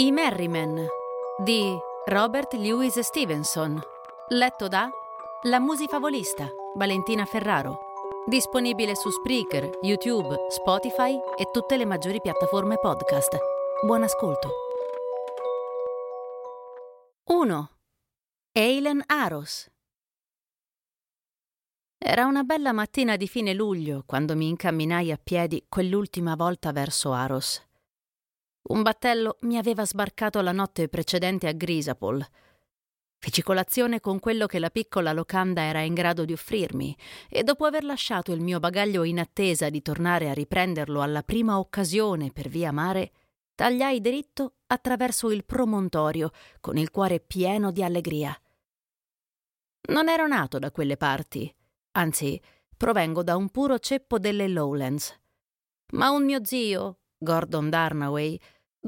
I Merrymen di Robert Louis Stevenson. Letto da La Musifavolista, Valentina Ferraro. Disponibile su Spreaker, YouTube, Spotify e tutte le maggiori piattaforme podcast. Buon ascolto. 1. Eilen Aros. Era una bella mattina di fine luglio quando mi incamminai a piedi quell'ultima volta verso Aros. Un battello mi aveva sbarcato la notte precedente a Grisapol. Feci colazione con quello che la piccola locanda era in grado di offrirmi e dopo aver lasciato il mio bagaglio in attesa di tornare a riprenderlo alla prima occasione per via mare, tagliai dritto attraverso il promontorio con il cuore pieno di allegria. Non ero nato da quelle parti, anzi provengo da un puro ceppo delle Lowlands. Ma un mio zio, Gordon Darnaway,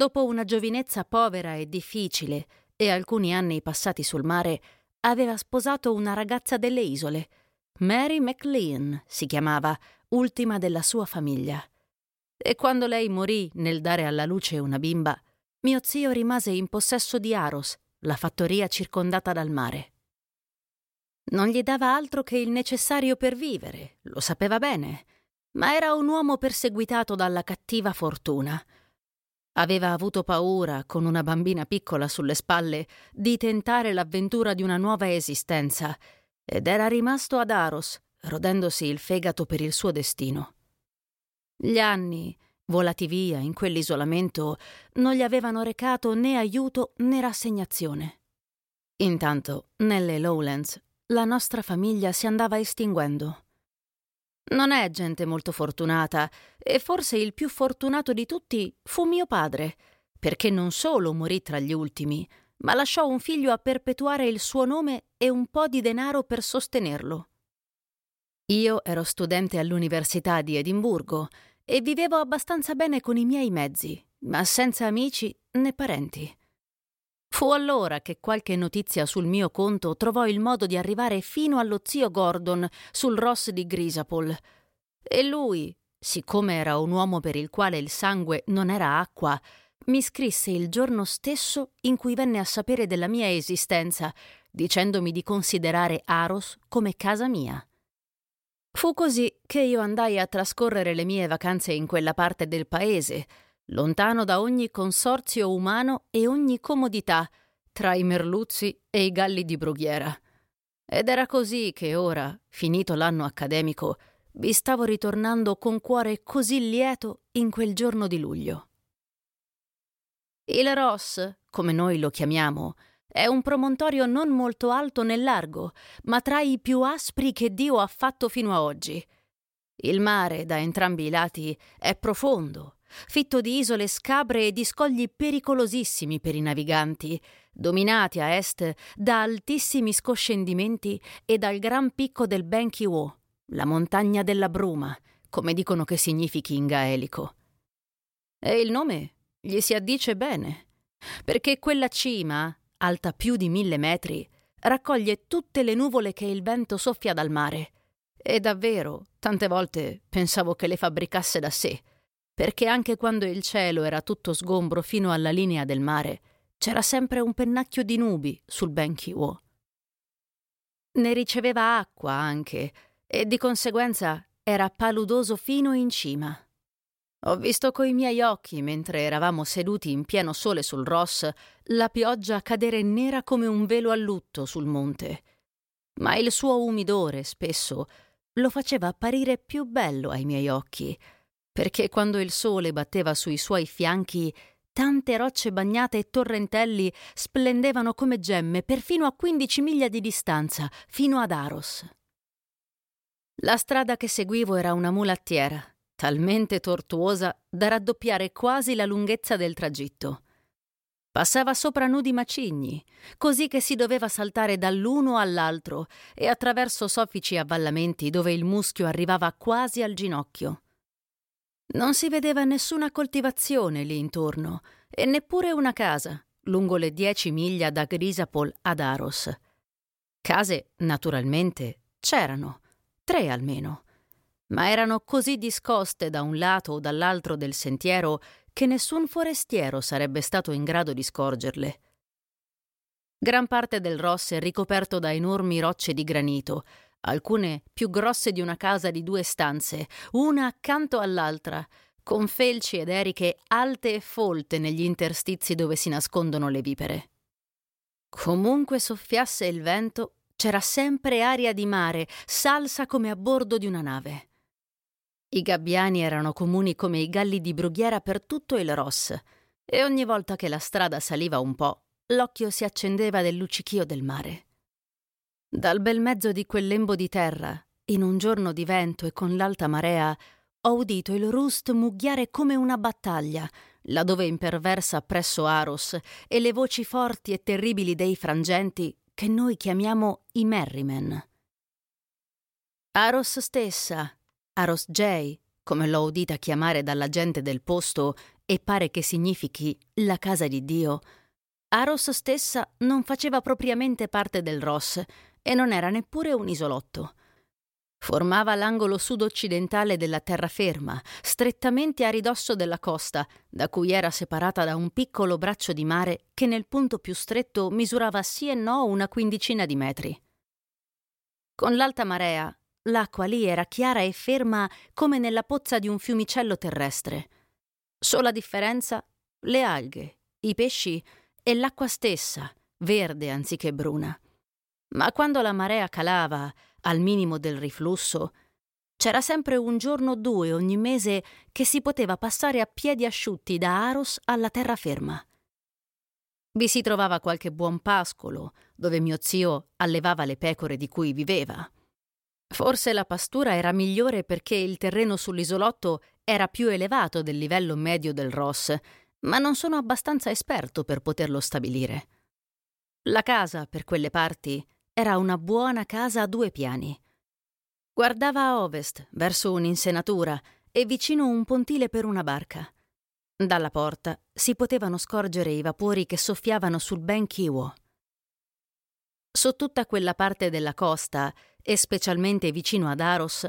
dopo una giovinezza povera e difficile e alcuni anni passati sul mare, aveva sposato una ragazza delle isole. Mary McLean si chiamava, ultima della sua famiglia. E quando lei morì nel dare alla luce una bimba, mio zio rimase in possesso di Aros, la fattoria circondata dal mare. Non gli dava altro che il necessario per vivere, lo sapeva bene, ma era un uomo perseguitato dalla cattiva fortuna. Aveva avuto paura, con una bambina piccola sulle spalle, di tentare l'avventura di una nuova esistenza, ed era rimasto ad Aros, rodendosi il fegato per il suo destino. Gli anni, volati via in quell'isolamento, non gli avevano recato né aiuto né rassegnazione. Intanto, nelle Lowlands, la nostra famiglia si andava estinguendo. Non è gente molto fortunata, e forse il più fortunato di tutti fu mio padre, perché non solo morì tra gli ultimi, ma lasciò un figlio a perpetuare il suo nome e un po' di denaro per sostenerlo. Io ero studente all'Università di Edimburgo e vivevo abbastanza bene con i miei mezzi, ma senza amici né parenti. Fu allora che qualche notizia sul mio conto trovò il modo di arrivare fino allo zio Gordon sul Ross di Grisapol. E lui, siccome era un uomo per il quale il sangue non era acqua, mi scrisse il giorno stesso in cui venne a sapere della mia esistenza, dicendomi di considerare Aros come casa mia. Fu così che io andai a trascorrere le mie vacanze in quella parte del paese, lontano da ogni consorzio umano e ogni comodità, tra i merluzzi e i galli di brughiera. Ed era così che ora, finito l'anno accademico, vi stavo ritornando con cuore così lieto in quel giorno di luglio. Il Ross, come noi lo chiamiamo, è un promontorio non molto alto né largo, ma tra i più aspri che Dio ha fatto fino a oggi. Il mare, da entrambi i lati, è profondo, fitto di isole scabre e di scogli pericolosissimi per i naviganti, dominati a est da altissimi scoscendimenti e dal gran picco del Benchiwo, la montagna della bruma, come dicono che significhi in gaelico. E il nome gli si addice bene, perché quella cima, alta più di mille metri, raccoglie tutte le nuvole che il vento soffia dal mare. E davvero, tante volte pensavo che le fabbricasse da sé, perché anche quando il cielo era tutto sgombro fino alla linea del mare, c'era sempre un pennacchio di nubi sul Benchiwo. Ne riceveva acqua anche, e di conseguenza era paludoso fino in cima. Ho visto coi miei occhi, mentre eravamo seduti in pieno sole sul Ross, la pioggia cadere nera come un velo a lutto sul monte. Ma il suo umidore, spesso, lo faceva apparire più bello ai miei occhi, perché quando il sole batteva sui suoi fianchi, tante rocce bagnate e torrentelli splendevano come gemme perfino a quindici miglia di distanza, fino ad Aros. La strada che seguivo era una mulattiera, talmente tortuosa da raddoppiare quasi la lunghezza del tragitto. Passava sopra nudi macigni, così che si doveva saltare dall'uno all'altro e attraverso soffici avvallamenti dove il muschio arrivava quasi al ginocchio. Non si vedeva nessuna coltivazione lì intorno e neppure una casa, lungo le dieci miglia da Grisapol ad Aros. Case, naturalmente, c'erano, tre almeno, ma erano così discoste da un lato o dall'altro del sentiero che nessun forestiero sarebbe stato in grado di scorgerle. Gran parte del Ross è ricoperto da enormi rocce di granito, alcune più grosse di una casa di due stanze, una accanto all'altra, con felci ed eriche alte e folte negli interstizi dove si nascondono le vipere. Comunque soffiasse il vento, c'era sempre aria di mare, salsa come a bordo di una nave. I gabbiani erano comuni come i galli di brughiera per tutto il Ross, e ogni volta che la strada saliva un po', l'occhio si accendeva del luccichio del mare. Dal bel mezzo di quel lembo di terra, in un giorno di vento e con l'alta marea, ho udito il rust mugghiare come una battaglia, laddove imperversa presso Aros, e le voci forti e terribili dei frangenti che noi chiamiamo i Merrimen. Aros stessa, Aros J, come l'ho udita chiamare dalla gente del posto e pare che significhi la casa di Dio, Aros stessa non faceva propriamente parte del Ross e non era neppure un isolotto. Formava l'angolo sud-occidentale della terraferma, strettamente a ridosso della costa, da cui era separata da un piccolo braccio di mare che nel punto più stretto misurava sì e no una quindicina di metri. Con l'alta marea L'acqua lì era chiara e ferma come nella pozza di un fiumicello terrestre. Sola differenza le alghe, i pesci e l'acqua stessa, verde anziché bruna. Ma quando la marea calava, al minimo del riflusso, c'era sempre un giorno o due ogni mese che si poteva passare a piedi asciutti da Aros alla terraferma. Vi si trovava qualche buon pascolo, dove mio zio allevava le pecore di cui viveva. Forse la pastura era migliore perché il terreno sull'isolotto era più elevato del livello medio del Ross, ma non sono abbastanza esperto per poterlo stabilire. La casa, per quelle parti, era una buona casa a due piani. Guardava a ovest, verso un'insenatura, e vicino un pontile per una barca. Dalla porta si potevano scorgere i vapori che soffiavano sul Ben Kiwo. Su tutta quella parte della costa e specialmente vicino ad Aros,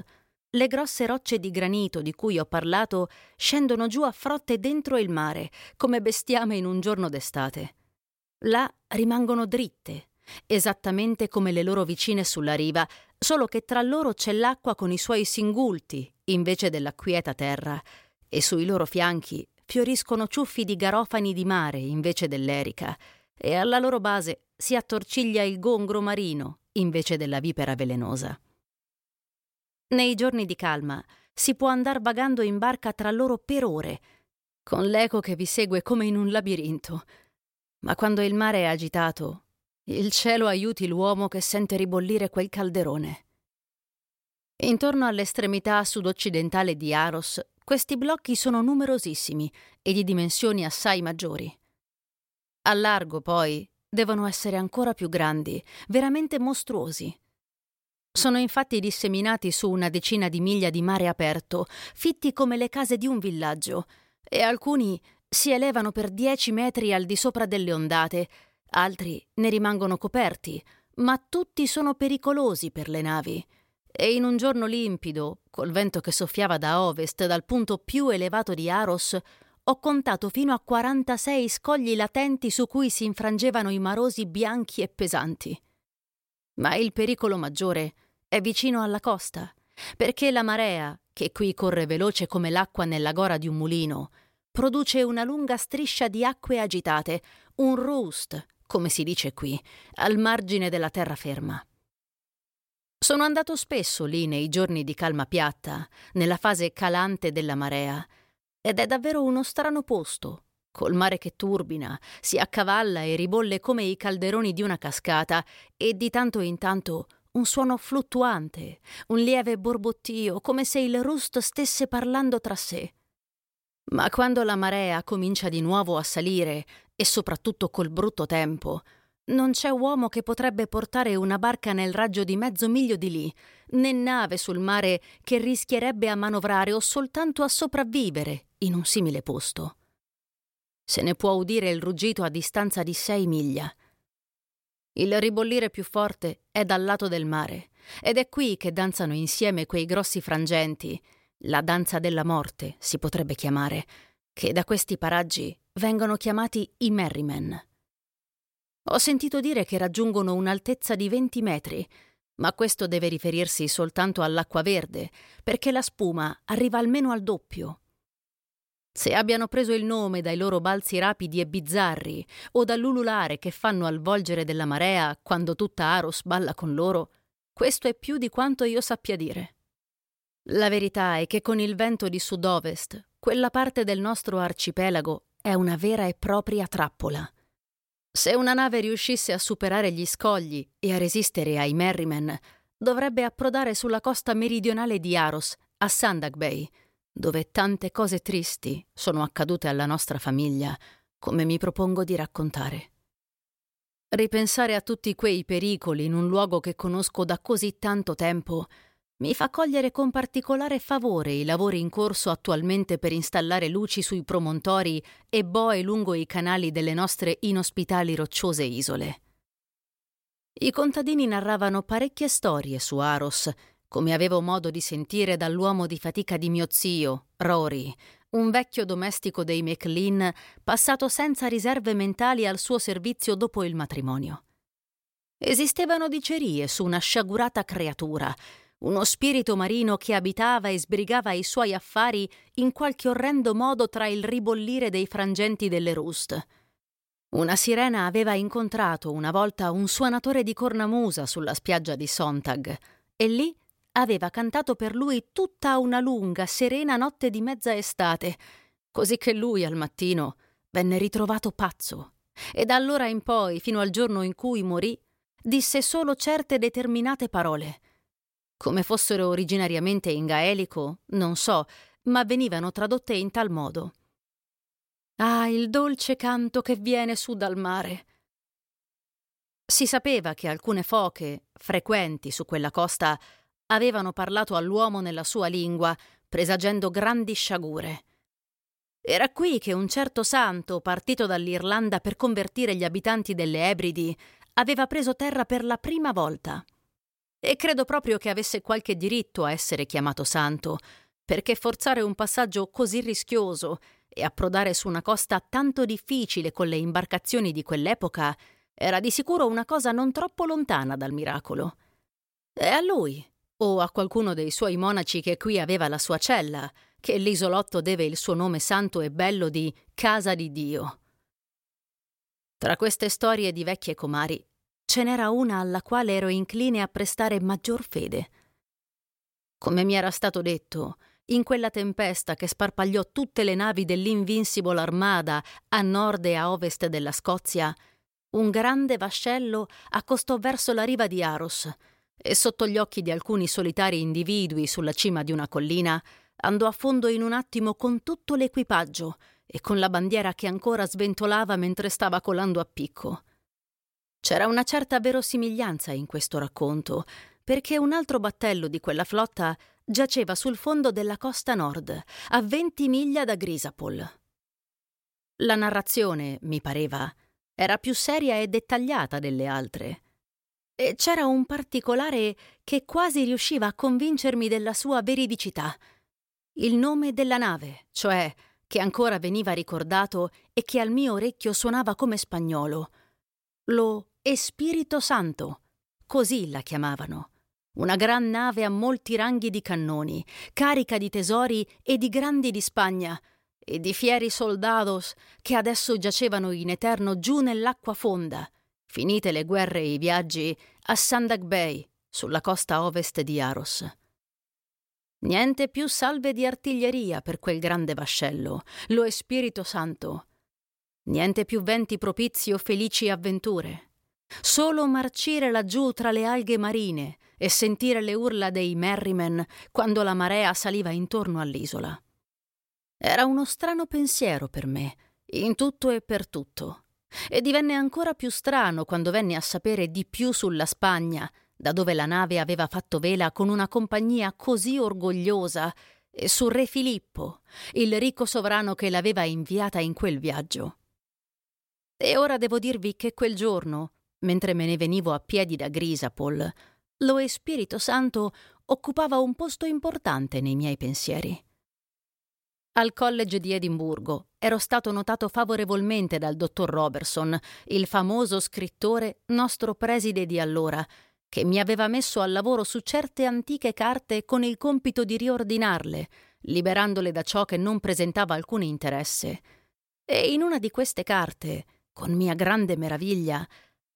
le grosse rocce di granito di cui ho parlato scendono giù a frotte dentro il mare, come bestiame in un giorno d'estate. Là rimangono dritte, esattamente come le loro vicine sulla riva, solo che tra loro c'è l'acqua con i suoi singulti, invece della quieta terra, e sui loro fianchi fioriscono ciuffi di garofani di mare invece dell'erica, e alla loro base si attorciglia il gongro marino invece della vipera velenosa. Nei giorni di calma si può andar vagando in barca tra loro per ore, con l'eco che vi segue come in un labirinto. Ma quando il mare è agitato, il cielo aiuti l'uomo che sente ribollire quel calderone. Intorno all'estremità sud-occidentale di Aros, questi blocchi sono numerosissimi e di dimensioni assai maggiori. A largo, poi, devono essere ancora più grandi, veramente mostruosi. Sono infatti disseminati su una decina di miglia di mare aperto, fitti come le case di un villaggio, e alcuni si elevano per dieci metri al di sopra delle ondate, altri ne rimangono coperti, ma tutti sono pericolosi per le navi. E in un giorno limpido, col vento che soffiava da ovest dal punto più elevato di Aros, ho contato fino a 46 scogli latenti su cui si infrangevano i marosi bianchi e pesanti. Ma il pericolo maggiore è vicino alla costa, perché la marea, che qui corre veloce come l'acqua nella gora di un mulino, produce una lunga striscia di acque agitate, un roost, come si dice qui, al margine della terraferma. Sono andato spesso lì nei giorni di calma piatta, nella fase calante della marea, ed è davvero uno strano posto, col mare che turbina, si accavalla e ribolle come i calderoni di una cascata e di tanto in tanto un suono fluttuante, un lieve borbottio, come se il Rust stesse parlando tra sé. Ma quando la marea comincia di nuovo a salire, e soprattutto col brutto tempo, non c'è uomo che potrebbe portare una barca nel raggio di mezzo miglio di lì, né nave sul mare che rischierebbe a manovrare o soltanto a sopravvivere in un simile posto. Se ne può udire il ruggito a distanza di sei miglia. Il ribollire più forte è dal lato del mare, ed è qui che danzano insieme quei grossi frangenti, la danza della morte si potrebbe chiamare, che da questi paraggi vengono chiamati i Merrymen. Ho sentito dire che raggiungono un'altezza di 20 metri, ma questo deve riferirsi soltanto all'acqua verde, perché la spuma arriva almeno al doppio. Se abbiano preso il nome dai loro balzi rapidi e bizzarri o dall'ululare che fanno al volgere della marea quando tutta Aros balla con loro, questo è più di quanto io sappia dire. La verità è che con il vento di sud-ovest, quella parte del nostro arcipelago è una vera e propria trappola. Se una nave riuscisse a superare gli scogli e a resistere ai Merriman, dovrebbe approdare sulla costa meridionale di Aros, a Sandak Bay, dove tante cose tristi sono accadute alla nostra famiglia, come mi propongo di raccontare. Ripensare a tutti quei pericoli in un luogo che conosco da così tanto tempo mi fa cogliere con particolare favore i lavori in corso attualmente per installare luci sui promontori e boe lungo i canali delle nostre inospitali rocciose isole. I contadini narravano parecchie storie su Aros, come avevo modo di sentire dall'uomo di fatica di mio zio, Rory, un vecchio domestico dei McLean passato senza riserve mentali al suo servizio dopo il matrimonio. Esistevano dicerie su una sciagurata creatura uno spirito marino che abitava e sbrigava i suoi affari in qualche orrendo modo tra il ribollire dei frangenti delle Rust. Una sirena aveva incontrato una volta un suonatore di cornamusa sulla spiaggia di Sontag e lì aveva cantato per lui tutta una lunga, serena notte di mezza estate, così che lui al mattino venne ritrovato pazzo e da allora in poi, fino al giorno in cui morì, disse solo certe determinate parole – come fossero originariamente in gaelico, non so, ma venivano tradotte in tal modo. Ah, il dolce canto che viene su dal mare. Si sapeva che alcune foche, frequenti su quella costa, avevano parlato all'uomo nella sua lingua, presagendo grandi sciagure. Era qui che un certo santo, partito dall'Irlanda per convertire gli abitanti delle Ebridi, aveva preso terra per la prima volta. E credo proprio che avesse qualche diritto a essere chiamato santo, perché forzare un passaggio così rischioso e approdare su una costa tanto difficile con le imbarcazioni di quell'epoca era di sicuro una cosa non troppo lontana dal miracolo. E a lui, o a qualcuno dei suoi monaci che qui aveva la sua cella, che l'isolotto deve il suo nome santo e bello di Casa di Dio. Tra queste storie di vecchie comari ce n'era una alla quale ero incline a prestare maggior fede. Come mi era stato detto, in quella tempesta che sparpagliò tutte le navi dell'Invincible Armada a nord e a ovest della Scozia, un grande vascello accostò verso la riva di Aros e sotto gli occhi di alcuni solitari individui sulla cima di una collina andò a fondo in un attimo con tutto l'equipaggio e con la bandiera che ancora sventolava mentre stava colando a picco. C'era una certa verosimiglianza in questo racconto, perché un altro battello di quella flotta giaceva sul fondo della costa nord, a 20 miglia da Grisapol. La narrazione, mi pareva, era più seria e dettagliata delle altre. E c'era un particolare che quasi riusciva a convincermi della sua veridicità. Il nome della nave, cioè, che ancora veniva ricordato e che al mio orecchio suonava come spagnolo. Lo e Spirito Santo, così la chiamavano. Una gran nave a molti ranghi di cannoni, carica di tesori e di grandi di Spagna, e di fieri soldados che adesso giacevano in eterno giù nell'acqua fonda, finite le guerre e i viaggi, a Sandak Bay, sulla costa ovest di Aros. Niente più salve di artiglieria per quel grande vascello, lo è Spirito Santo. Niente più venti propizi o felici avventure Solo marcire laggiù tra le alghe marine e sentire le urla dei Merriman quando la marea saliva intorno all'isola. Era uno strano pensiero per me, in tutto e per tutto. E divenne ancora più strano quando venne a sapere di più sulla Spagna, da dove la nave aveva fatto vela con una compagnia così orgogliosa, e su Re Filippo, il ricco sovrano che l'aveva inviata in quel viaggio. E ora devo dirvi che quel giorno, mentre me ne venivo a piedi da Grisapol, lo Spirito Santo occupava un posto importante nei miei pensieri. Al college di Edimburgo ero stato notato favorevolmente dal dottor Robertson, il famoso scrittore nostro preside di allora, che mi aveva messo al lavoro su certe antiche carte con il compito di riordinarle, liberandole da ciò che non presentava alcun interesse. E in una di queste carte, con mia grande meraviglia,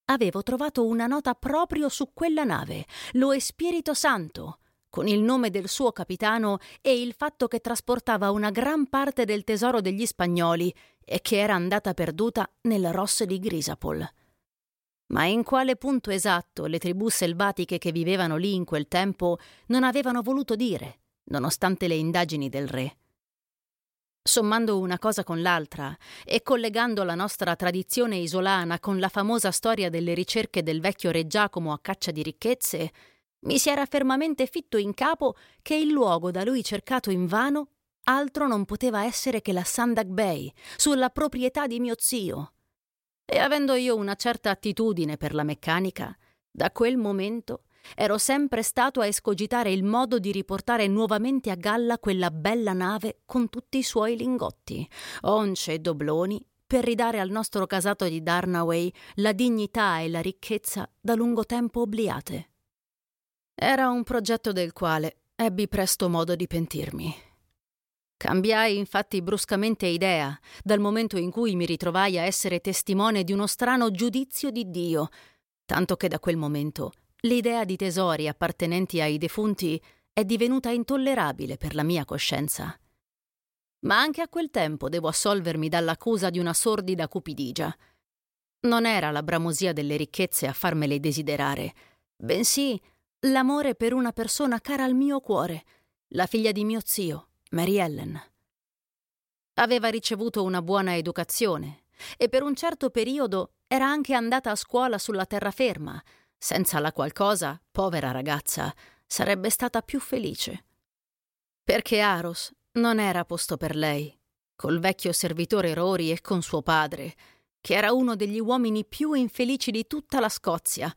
avevo trovato una nota proprio su quella nave, lo Spirito Santo, con il nome del suo capitano e il fatto che trasportava una gran parte del tesoro degli spagnoli e che era andata perduta nel Ross di Grisapol. Ma in quale punto esatto le tribù selvatiche che vivevano lì in quel tempo non avevano voluto dire, nonostante le indagini del re? Sommando una cosa con l'altra e collegando la nostra tradizione isolana con la famosa storia delle ricerche del vecchio re Giacomo a caccia di ricchezze, mi si era fermamente fitto in capo che il luogo da lui cercato invano altro non poteva essere che la Sandak Bay, sulla proprietà di mio zio. E avendo io una certa attitudine per la meccanica, da quel momento ero sempre stato a escogitare il modo di riportare nuovamente a galla quella bella nave con tutti i suoi lingotti, once e dobloni, per ridare al nostro casato di Darnaway la dignità e la ricchezza da lungo tempo obliate. Era un progetto del quale ebbi presto modo di pentirmi. Cambiai infatti bruscamente idea dal momento in cui mi ritrovai a essere testimone di uno strano giudizio di Dio, tanto che da quel momento l'idea di tesori appartenenti ai defunti è divenuta intollerabile per la mia coscienza. Ma anche a quel tempo devo assolvermi dall'accusa di una sordida cupidigia. Non era la bramosia delle ricchezze a farmele desiderare, bensì l'amore per una persona cara al mio cuore, la figlia di mio zio, Mary Ellen. Aveva ricevuto una buona educazione e per un certo periodo era anche andata a scuola sulla terraferma, senza la qual cosa, povera ragazza, sarebbe stata più felice. Perché Aros non era posto per lei, col vecchio servitore Rory e con suo padre, che era uno degli uomini più infelici di tutta la Scozia,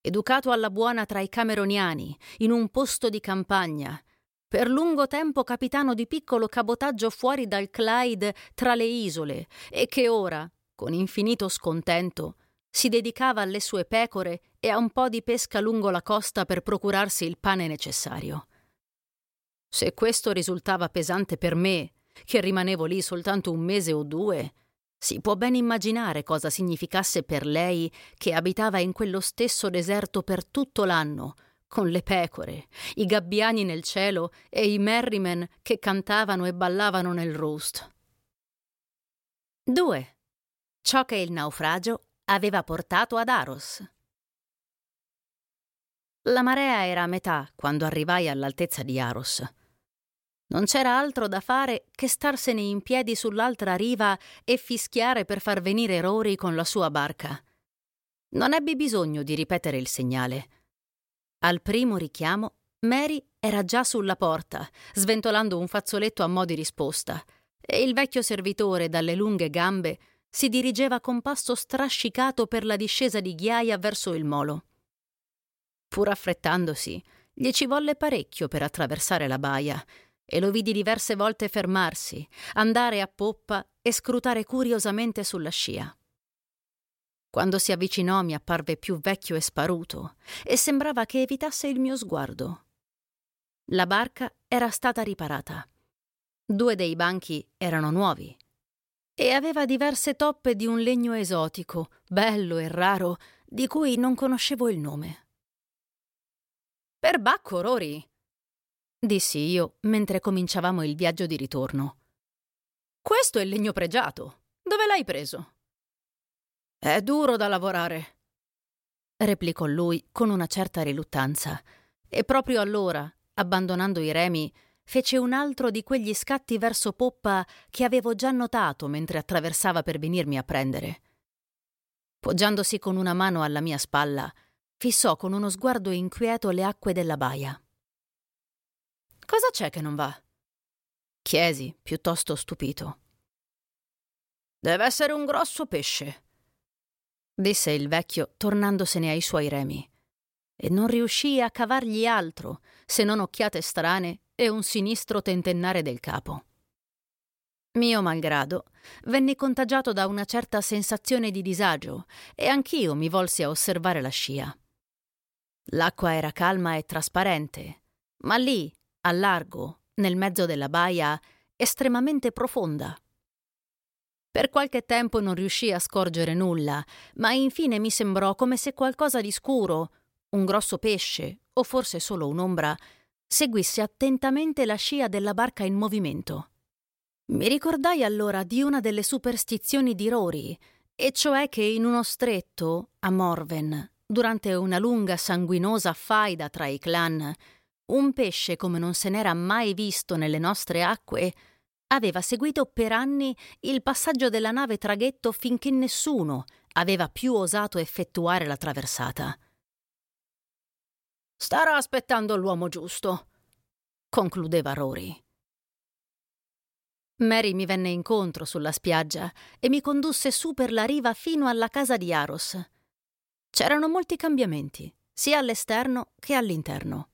educato alla buona tra i cameroniani, in un posto di campagna, per lungo tempo capitano di piccolo cabotaggio fuori dal Clyde tra le isole, e che ora, con infinito scontento, si dedicava alle sue pecore e a un po' di pesca lungo la costa per procurarsi il pane necessario. Se questo risultava pesante per me, che rimanevo lì soltanto un mese o due, si può ben immaginare cosa significasse per lei che abitava in quello stesso deserto per tutto l'anno, con le pecore, i gabbiani nel cielo e i merrimen che cantavano e ballavano nel roast. 2. Ciò che il naufragio aveva portato ad Aros. La marea era a metà quando arrivai all'altezza di Aros. Non c'era altro da fare che starsene in piedi sull'altra riva e fischiare per far venire Rory con la sua barca. Non ebbi bisogno di ripetere il segnale. Al primo richiamo, Mary era già sulla porta, sventolando un fazzoletto a mo' di risposta, e il vecchio servitore dalle lunghe gambe si dirigeva con passo strascicato per la discesa di ghiaia verso il molo. Pur affrettandosi, gli ci volle parecchio per attraversare la baia e lo vidi diverse volte fermarsi, andare a poppa e scrutare curiosamente sulla scia. Quando si avvicinò mi apparve più vecchio e sparuto e sembrava che evitasse il mio sguardo. La barca era stata riparata. Due dei banchi erano nuovi e aveva diverse toppe di un legno esotico, bello e raro, di cui non conoscevo il nome. Per Bacco, Rory, dissi io mentre cominciavamo il viaggio di ritorno. Questo è il legno pregiato. Dove l'hai preso? È duro da lavorare. replicò lui con una certa riluttanza. E proprio allora, abbandonando i remi, fece un altro di quegli scatti verso poppa che avevo già notato mentre attraversava per venirmi a prendere. Poggiandosi con una mano alla mia spalla, fissò con uno sguardo inquieto le acque della baia. Cosa c'è che non va? chiesi, piuttosto stupito. Deve essere un grosso pesce, disse il vecchio tornandosene ai suoi remi. E non riuscii a cavargli altro se non occhiate strane e un sinistro tentennare del capo. Mio malgrado, venni contagiato da una certa sensazione di disagio e anch'io mi volsi a osservare la scia. L'acqua era calma e trasparente, ma lì, a largo, nel mezzo della baia, estremamente profonda. Per qualche tempo non riuscii a scorgere nulla, ma infine mi sembrò come se qualcosa di scuro, un grosso pesce o forse solo un'ombra, seguisse attentamente la scia della barca in movimento. Mi ricordai allora di una delle superstizioni di Rory, e cioè che in uno stretto, a Morven, durante una lunga sanguinosa faida tra i clan, un pesce come non se n'era mai visto nelle nostre acque aveva seguito per anni il passaggio della nave traghetto finché nessuno aveva più osato effettuare la traversata. Starà aspettando l'uomo giusto, concludeva Rory. Mary mi venne incontro sulla spiaggia e mi condusse su per la riva fino alla casa di Aros. C'erano molti cambiamenti, sia all'esterno che all'interno.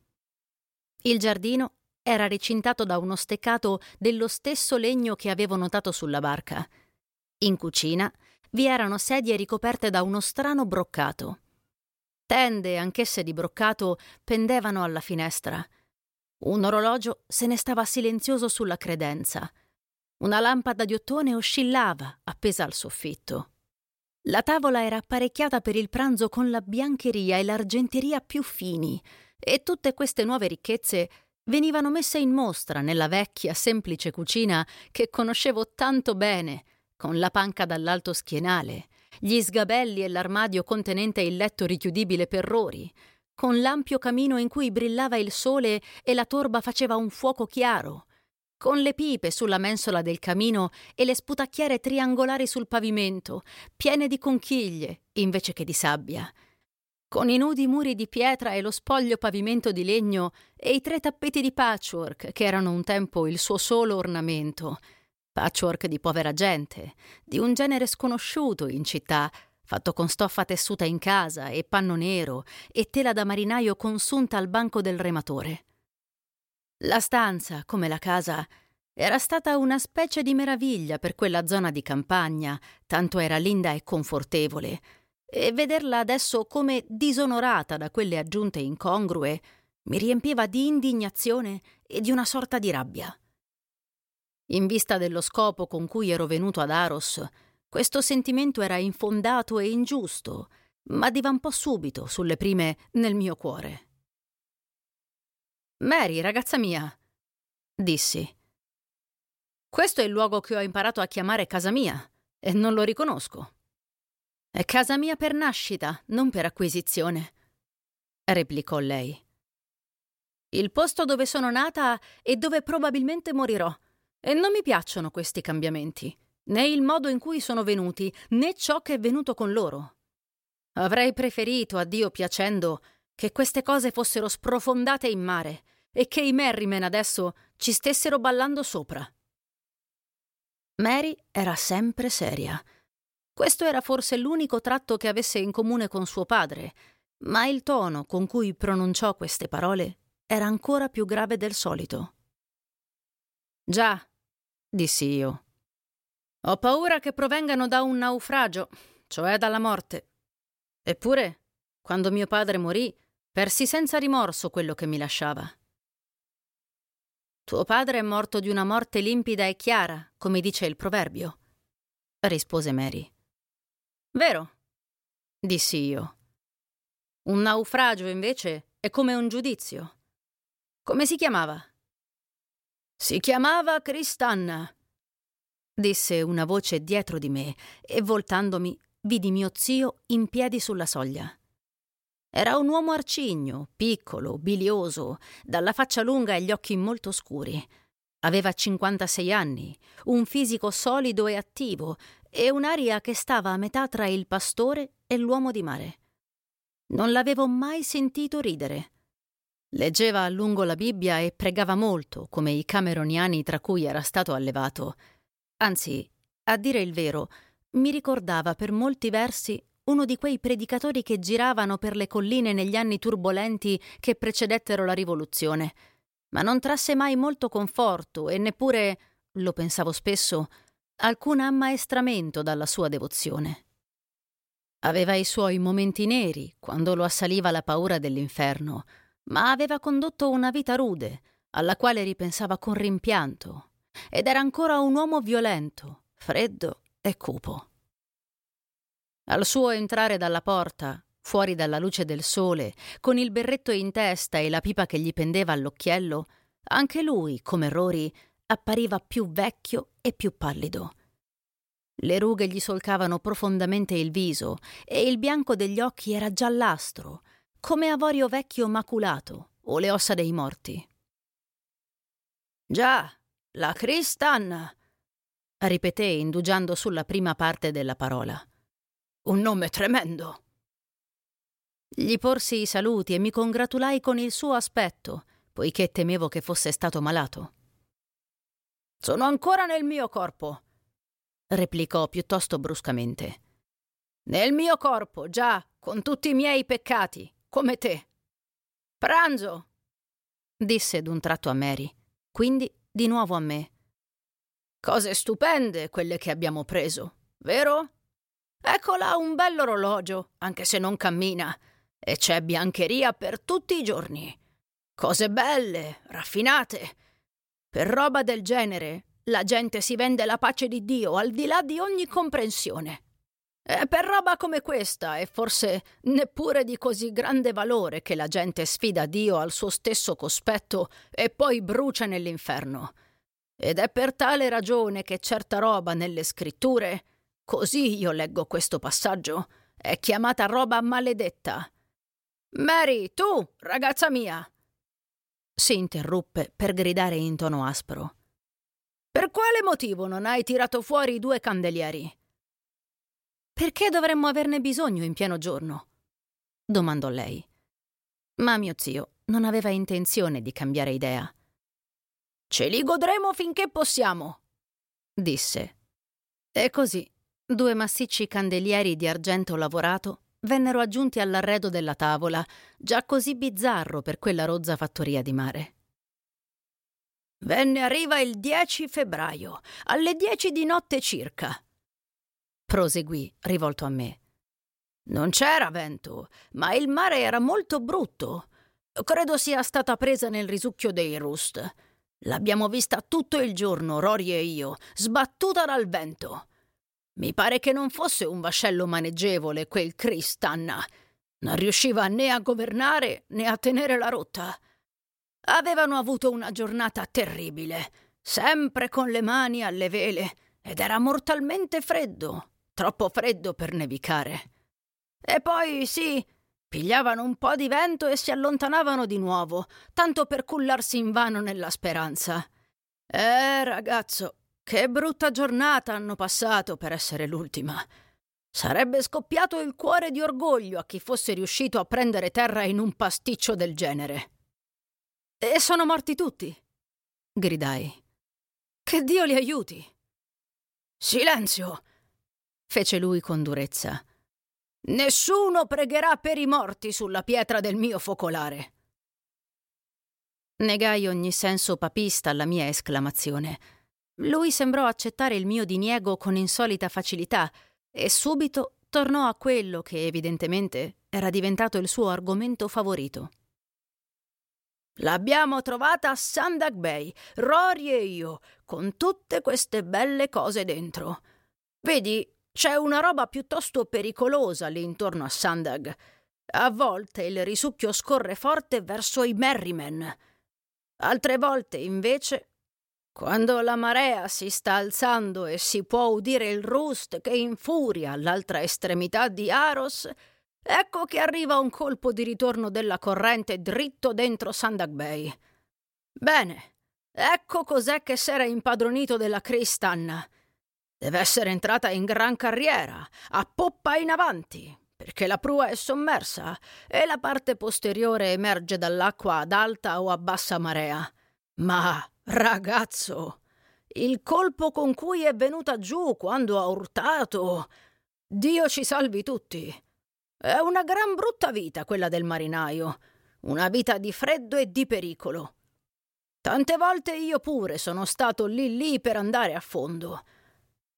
Il giardino era recintato da uno steccato dello stesso legno che avevo notato sulla barca. In cucina vi erano sedie ricoperte da uno strano broccato. Tende, anch'esse di broccato, pendevano alla finestra. Un orologio se ne stava silenzioso sulla credenza. Una lampada di ottone oscillava, appesa al soffitto. La tavola era apparecchiata per il pranzo con la biancheria e l'argenteria più fini, e tutte queste nuove ricchezze venivano messe in mostra nella vecchia, semplice cucina che conoscevo tanto bene, con la panca dall'alto schienale, gli sgabelli e l'armadio contenente il letto richiudibile per rori, con l'ampio camino in cui brillava il sole e la torba faceva un fuoco chiaro, con le pipe sulla mensola del camino e le sputacchiere triangolari sul pavimento, piene di conchiglie invece che di sabbia, con i nudi muri di pietra e lo spoglio pavimento di legno e i tre tappeti di patchwork che erano un tempo il suo solo ornamento, patchwork di povera gente, di un genere sconosciuto in città, fatto con stoffa tessuta in casa e panno nero e tela da marinaio consunta al banco del rematore. La stanza, come la casa, era stata una specie di meraviglia per quella zona di campagna, tanto era linda e confortevole, e vederla adesso come disonorata da quelle aggiunte incongrue mi riempiva di indignazione e di una sorta di rabbia. In vista dello scopo con cui ero venuto ad Aros, questo sentimento era infondato e ingiusto, ma divampò subito sulle prime nel mio cuore. Mary, ragazza mia, dissi. Questo è il luogo che ho imparato a chiamare casa mia, e non lo riconosco. È casa mia per nascita, non per acquisizione, replicò lei. Il posto dove sono nata e dove probabilmente morirò e non mi piacciono questi cambiamenti, né il modo in cui sono venuti, né ciò che è venuto con loro. Avrei preferito, a Dio piacendo, che queste cose fossero sprofondate in mare e che i Merriman adesso ci stessero ballando sopra. Mary era sempre seria. Questo era forse l'unico tratto che avesse in comune con suo padre, ma il tono con cui pronunciò queste parole era ancora più grave del solito. Già, dissi io. Ho paura che provengano da un naufragio, cioè dalla morte. Eppure, quando mio padre morì, persi senza rimorso quello che mi lasciava. Tuo padre è morto di una morte limpida e chiara, come dice il proverbio, rispose Mary. Vero, dissi io. Un naufragio, invece, è come un giudizio. Come si chiamava? Si chiamava Cristanna, disse una voce dietro di me e voltandomi vidi mio zio in piedi sulla soglia. Era un uomo arcigno, piccolo, bilioso, dalla faccia lunga e gli occhi molto scuri. Aveva 56 anni, un fisico solido e attivo e un'aria che stava a metà tra il pastore e l'uomo di mare. Non l'avevo mai sentito ridere. Leggeva a lungo la Bibbia e pregava molto, come i cameroniani tra cui era stato allevato. Anzi, a dire il vero, mi ricordava per molti versi uno di quei predicatori che giravano per le colline negli anni turbolenti che precedettero la rivoluzione, ma non trasse mai molto conforto e neppure, lo pensavo spesso, alcun ammaestramento dalla sua devozione. Aveva i suoi momenti neri, quando lo assaliva la paura dell'inferno, ma aveva condotto una vita rude, alla quale ripensava con rimpianto, ed era ancora un uomo violento, freddo e cupo. Al suo entrare dalla porta, fuori dalla luce del sole, con il berretto in testa e la pipa che gli pendeva all'occhiello, anche lui, come Rory, appariva più vecchio e più pallido. Le rughe gli solcavano profondamente il viso e il bianco degli occhi era giallastro, come avorio vecchio maculato o le ossa dei morti. Già, la Cristanna, ripeté indugiando sulla prima parte della parola. Un nome tremendo. Gli porsi i saluti e mi congratulai con il suo aspetto, poiché temevo che fosse stato malato. Sono ancora nel mio corpo, replicò piuttosto bruscamente. Nel mio corpo, già, con tutti i miei peccati come te. Pranzo! disse d'un tratto a Mary, quindi di nuovo a me. Cose stupende quelle che abbiamo preso, vero? Ecco là un bell'orologio, anche se non cammina, e c'è biancheria per tutti i giorni. Cose belle, raffinate. Per roba del genere, la gente si vende la pace di Dio al di là di ogni comprensione. È per roba come questa, e forse neppure di così grande valore, che la gente sfida Dio al suo stesso cospetto e poi brucia nell'inferno. Ed è per tale ragione che certa roba nelle scritture, così io leggo questo passaggio, è chiamata roba maledetta. Mary, tu, ragazza mia! si interruppe per gridare in tono aspro. Per quale motivo non hai tirato fuori i due candelieri? Perché dovremmo averne bisogno in pieno giorno? domandò lei. Ma mio zio non aveva intenzione di cambiare idea. Ce li godremo finché possiamo, disse. E così due massicci candelieri di argento lavorato vennero aggiunti all'arredo della tavola, già così bizzarro per quella rozza fattoria di mare. Venne a riva il 10 febbraio, alle 10 di notte circa proseguì, rivolto a me. Non c'era vento, ma il mare era molto brutto. Credo sia stata presa nel risucchio dei Rust. L'abbiamo vista tutto il giorno, Rory e io, sbattuta dal vento. Mi pare che non fosse un vascello maneggevole quel Cristanna. Non riusciva né a governare né a tenere la rotta. Avevano avuto una giornata terribile, sempre con le mani alle vele, ed era mortalmente freddo troppo freddo per nevicare. E poi sì, pigliavano un po' di vento e si allontanavano di nuovo, tanto per cullarsi invano nella speranza. Eh, ragazzo, che brutta giornata hanno passato per essere l'ultima. Sarebbe scoppiato il cuore di orgoglio a chi fosse riuscito a prendere terra in un pasticcio del genere. E sono morti tutti, gridai. Che Dio li aiuti. Silenzio, fece lui con durezza. Nessuno pregherà per i morti sulla pietra del mio focolare. Negai ogni senso papista alla mia esclamazione. Lui sembrò accettare il mio diniego con insolita facilità e subito tornò a quello che evidentemente era diventato il suo argomento favorito. L'abbiamo trovata a Sandak Bay, Rory e io, con tutte queste belle cose dentro. Vedi, c'è una roba piuttosto pericolosa lì intorno a Sandag. A volte il risucchio scorre forte verso i Merriman. Altre volte, invece, quando la marea si sta alzando e si può udire il rust che infuria all'altra estremità di Aros, ecco che arriva un colpo di ritorno della corrente dritto dentro Sandak Bay. Bene, ecco cos'è che s'era impadronito della Cristan. Deve essere entrata in gran carriera, a poppa in avanti, perché la prua è sommersa e la parte posteriore emerge dall'acqua ad alta o a bassa marea. Ma, ragazzo, il colpo con cui è venuta giù quando ha urtato. Dio ci salvi tutti. È una gran brutta vita quella del marinaio, una vita di freddo e di pericolo. Tante volte io pure sono stato lì lì per andare a fondo.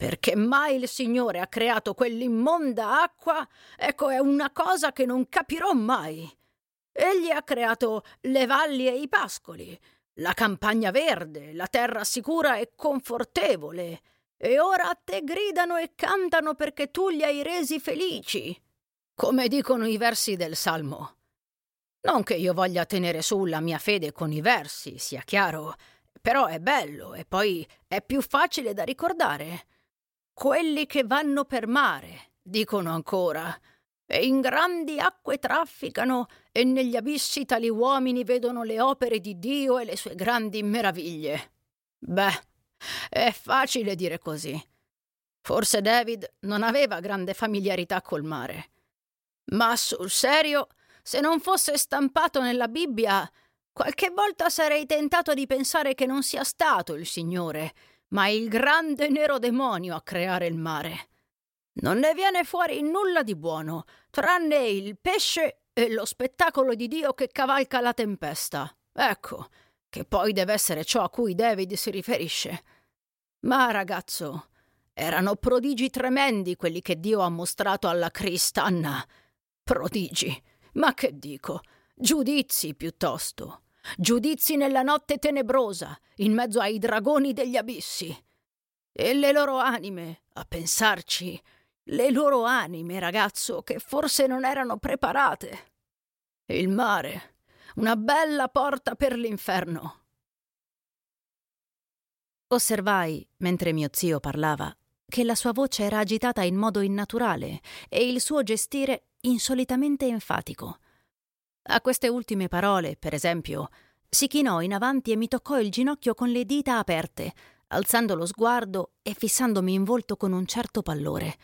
Perché mai il Signore ha creato quell'immonda acqua? Ecco, è una cosa che non capirò mai. Egli ha creato le valli e i pascoli, la campagna verde, la terra sicura e confortevole, e ora a te gridano e cantano perché tu li hai resi felici, come dicono i versi del Salmo. Non che io voglia tenere su la mia fede con i versi, sia chiaro, però è bello e poi è più facile da ricordare. Quelli che vanno per mare, dicono ancora, e in grandi acque trafficano, e negli abissi tali uomini vedono le opere di Dio e le sue grandi meraviglie. Beh, è facile dire così. Forse David non aveva grande familiarità col mare. Ma sul serio, se non fosse stampato nella Bibbia, qualche volta sarei tentato di pensare che non sia stato il Signore ma il grande nero demonio a creare il mare. Non ne viene fuori nulla di buono, tranne il pesce e lo spettacolo di Dio che cavalca la tempesta. Ecco, che poi deve essere ciò a cui David si riferisce. Ma ragazzo, erano prodigi tremendi quelli che Dio ha mostrato alla Cristanna. Prodigi, ma che dico, giudizi piuttosto giudizi nella notte tenebrosa, in mezzo ai dragoni degli abissi. E le loro anime, a pensarci, le loro anime, ragazzo, che forse non erano preparate. Il mare, una bella porta per l'inferno. Osservai, mentre mio zio parlava, che la sua voce era agitata in modo innaturale e il suo gestire insolitamente enfatico. A queste ultime parole, per esempio, si chinò in avanti e mi toccò il ginocchio con le dita aperte, alzando lo sguardo e fissandomi in volto con un certo pallore.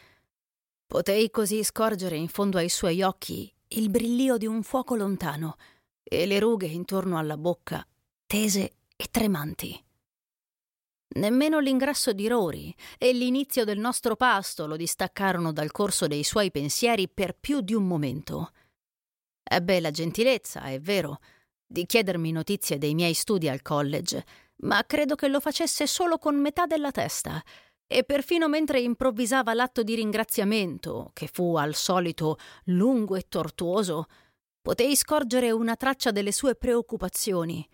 Potei così scorgere in fondo ai suoi occhi il brillio di un fuoco lontano e le rughe intorno alla bocca, tese e tremanti. Nemmeno l'ingresso di Rory e l'inizio del nostro pasto lo distaccarono dal corso dei suoi pensieri per più di un momento. Ebbe la gentilezza, è vero, di chiedermi notizie dei miei studi al college, ma credo che lo facesse solo con metà della testa. E perfino mentre improvvisava l'atto di ringraziamento, che fu al solito lungo e tortuoso, potei scorgere una traccia delle sue preoccupazioni,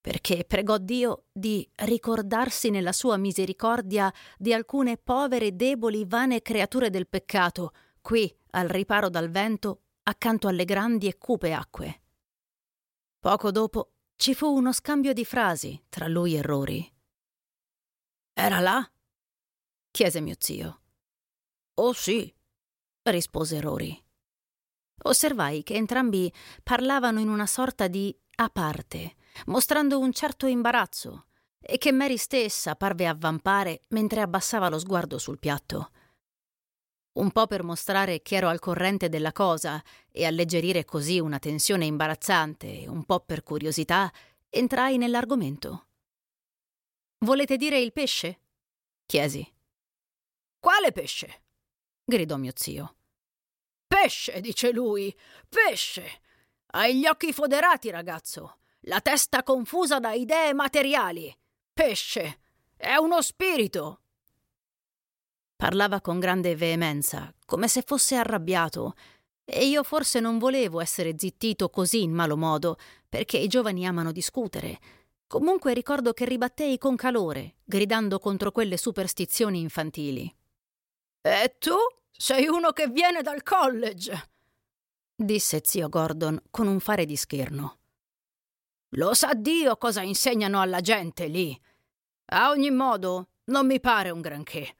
perché pregò Dio di ricordarsi nella sua misericordia di alcune povere, deboli, vane creature del peccato, qui, al riparo dal vento, accanto alle grandi e cupe acque. Poco dopo ci fu uno scambio di frasi tra lui e Rory. Era là? chiese mio zio. Oh sì, rispose Rory. Osservai che entrambi parlavano in una sorta di a parte, mostrando un certo imbarazzo, e che Mary stessa parve avvampare mentre abbassava lo sguardo sul piatto un po' per mostrare che ero al corrente della cosa e alleggerire così una tensione imbarazzante, un po' per curiosità, entrai nell'argomento. Volete dire il pesce? chiesi. Quale pesce? gridò mio zio. Pesce, dice lui, pesce. Hai gli occhi foderati, ragazzo, la testa confusa da idee materiali. Pesce. È uno spirito, Parlava con grande veemenza, come se fosse arrabbiato, e io forse non volevo essere zittito così in malo modo, perché i giovani amano discutere. Comunque ricordo che ribattei con calore, gridando contro quelle superstizioni infantili. E tu sei uno che viene dal college, disse zio Gordon con un fare di scherno. Lo sa Dio cosa insegnano alla gente lì. A ogni modo, non mi pare un granché.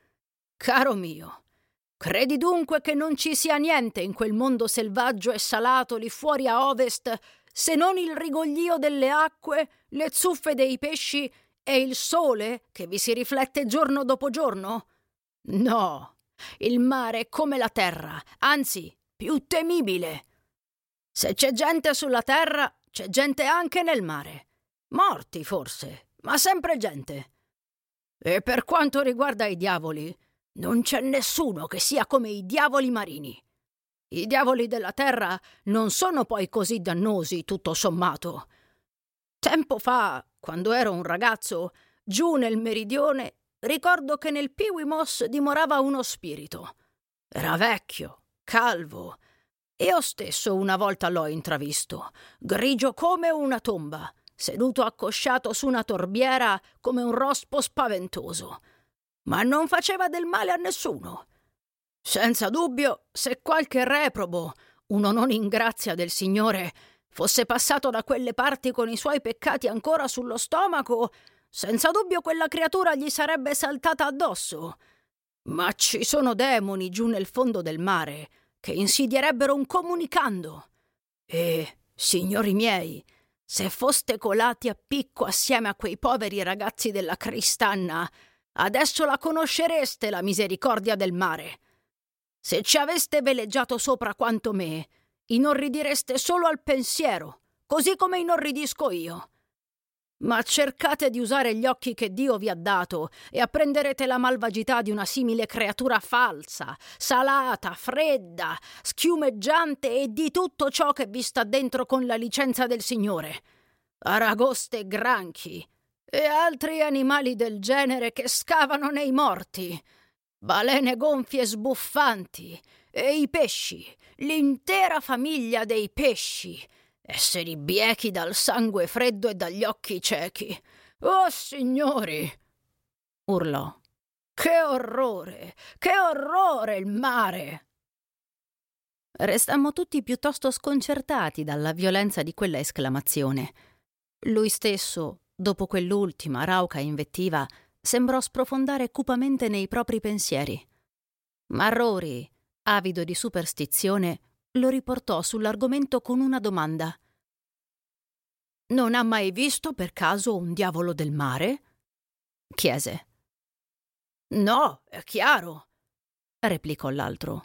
Caro mio, Credi dunque che non ci sia niente in quel mondo selvaggio e salato lì fuori a ovest se non il rigoglio delle acque, le zuffe dei pesci e il sole che vi si riflette giorno dopo giorno? No, il mare è come la terra, anzi, più temibile. Se c'è gente sulla terra, c'è gente anche nel mare. Morti, forse, ma sempre gente. E per quanto riguarda i diavoli, non c'è nessuno che sia come i diavoli marini. I diavoli della terra non sono poi così dannosi, tutto sommato. Tempo fa, quando ero un ragazzo, giù nel meridione, ricordo che nel Piwimos dimorava uno spirito. Era vecchio, calvo. Io stesso una volta l'ho intravisto, grigio come una tomba, seduto accosciato su una torbiera come un rospo spaventoso ma non faceva del male a nessuno. Senza dubbio, se qualche reprobo, uno non in grazia del Signore, fosse passato da quelle parti con i suoi peccati ancora sullo stomaco, senza dubbio quella creatura gli sarebbe saltata addosso. Ma ci sono demoni giù nel fondo del mare che insidierebbero un comunicando. E, signori miei, se foste colati a picco assieme a quei poveri ragazzi della Cristanna, Adesso la conoscereste la misericordia del mare. Se ci aveste veleggiato sopra quanto me, inorridireste solo al pensiero, così come inorridisco io. Ma cercate di usare gli occhi che Dio vi ha dato e apprenderete la malvagità di una simile creatura falsa, salata, fredda, schiumeggiante e di tutto ciò che vi sta dentro con la licenza del Signore. Aragoste e granchi, e altri animali del genere che scavano nei morti, balene gonfie sbuffanti, e i pesci, l'intera famiglia dei pesci, esseri biechi dal sangue freddo e dagli occhi ciechi. Oh signori! urlò. Che orrore! Che orrore il mare! Restammo tutti piuttosto sconcertati dalla violenza di quella esclamazione. Lui stesso, dopo quell'ultima rauca invettiva, sembrò sprofondare cupamente nei propri pensieri. Ma Rory, avido di superstizione, lo riportò sull'argomento con una domanda. Non ha mai visto per caso un diavolo del mare? chiese. No, è chiaro, replicò l'altro.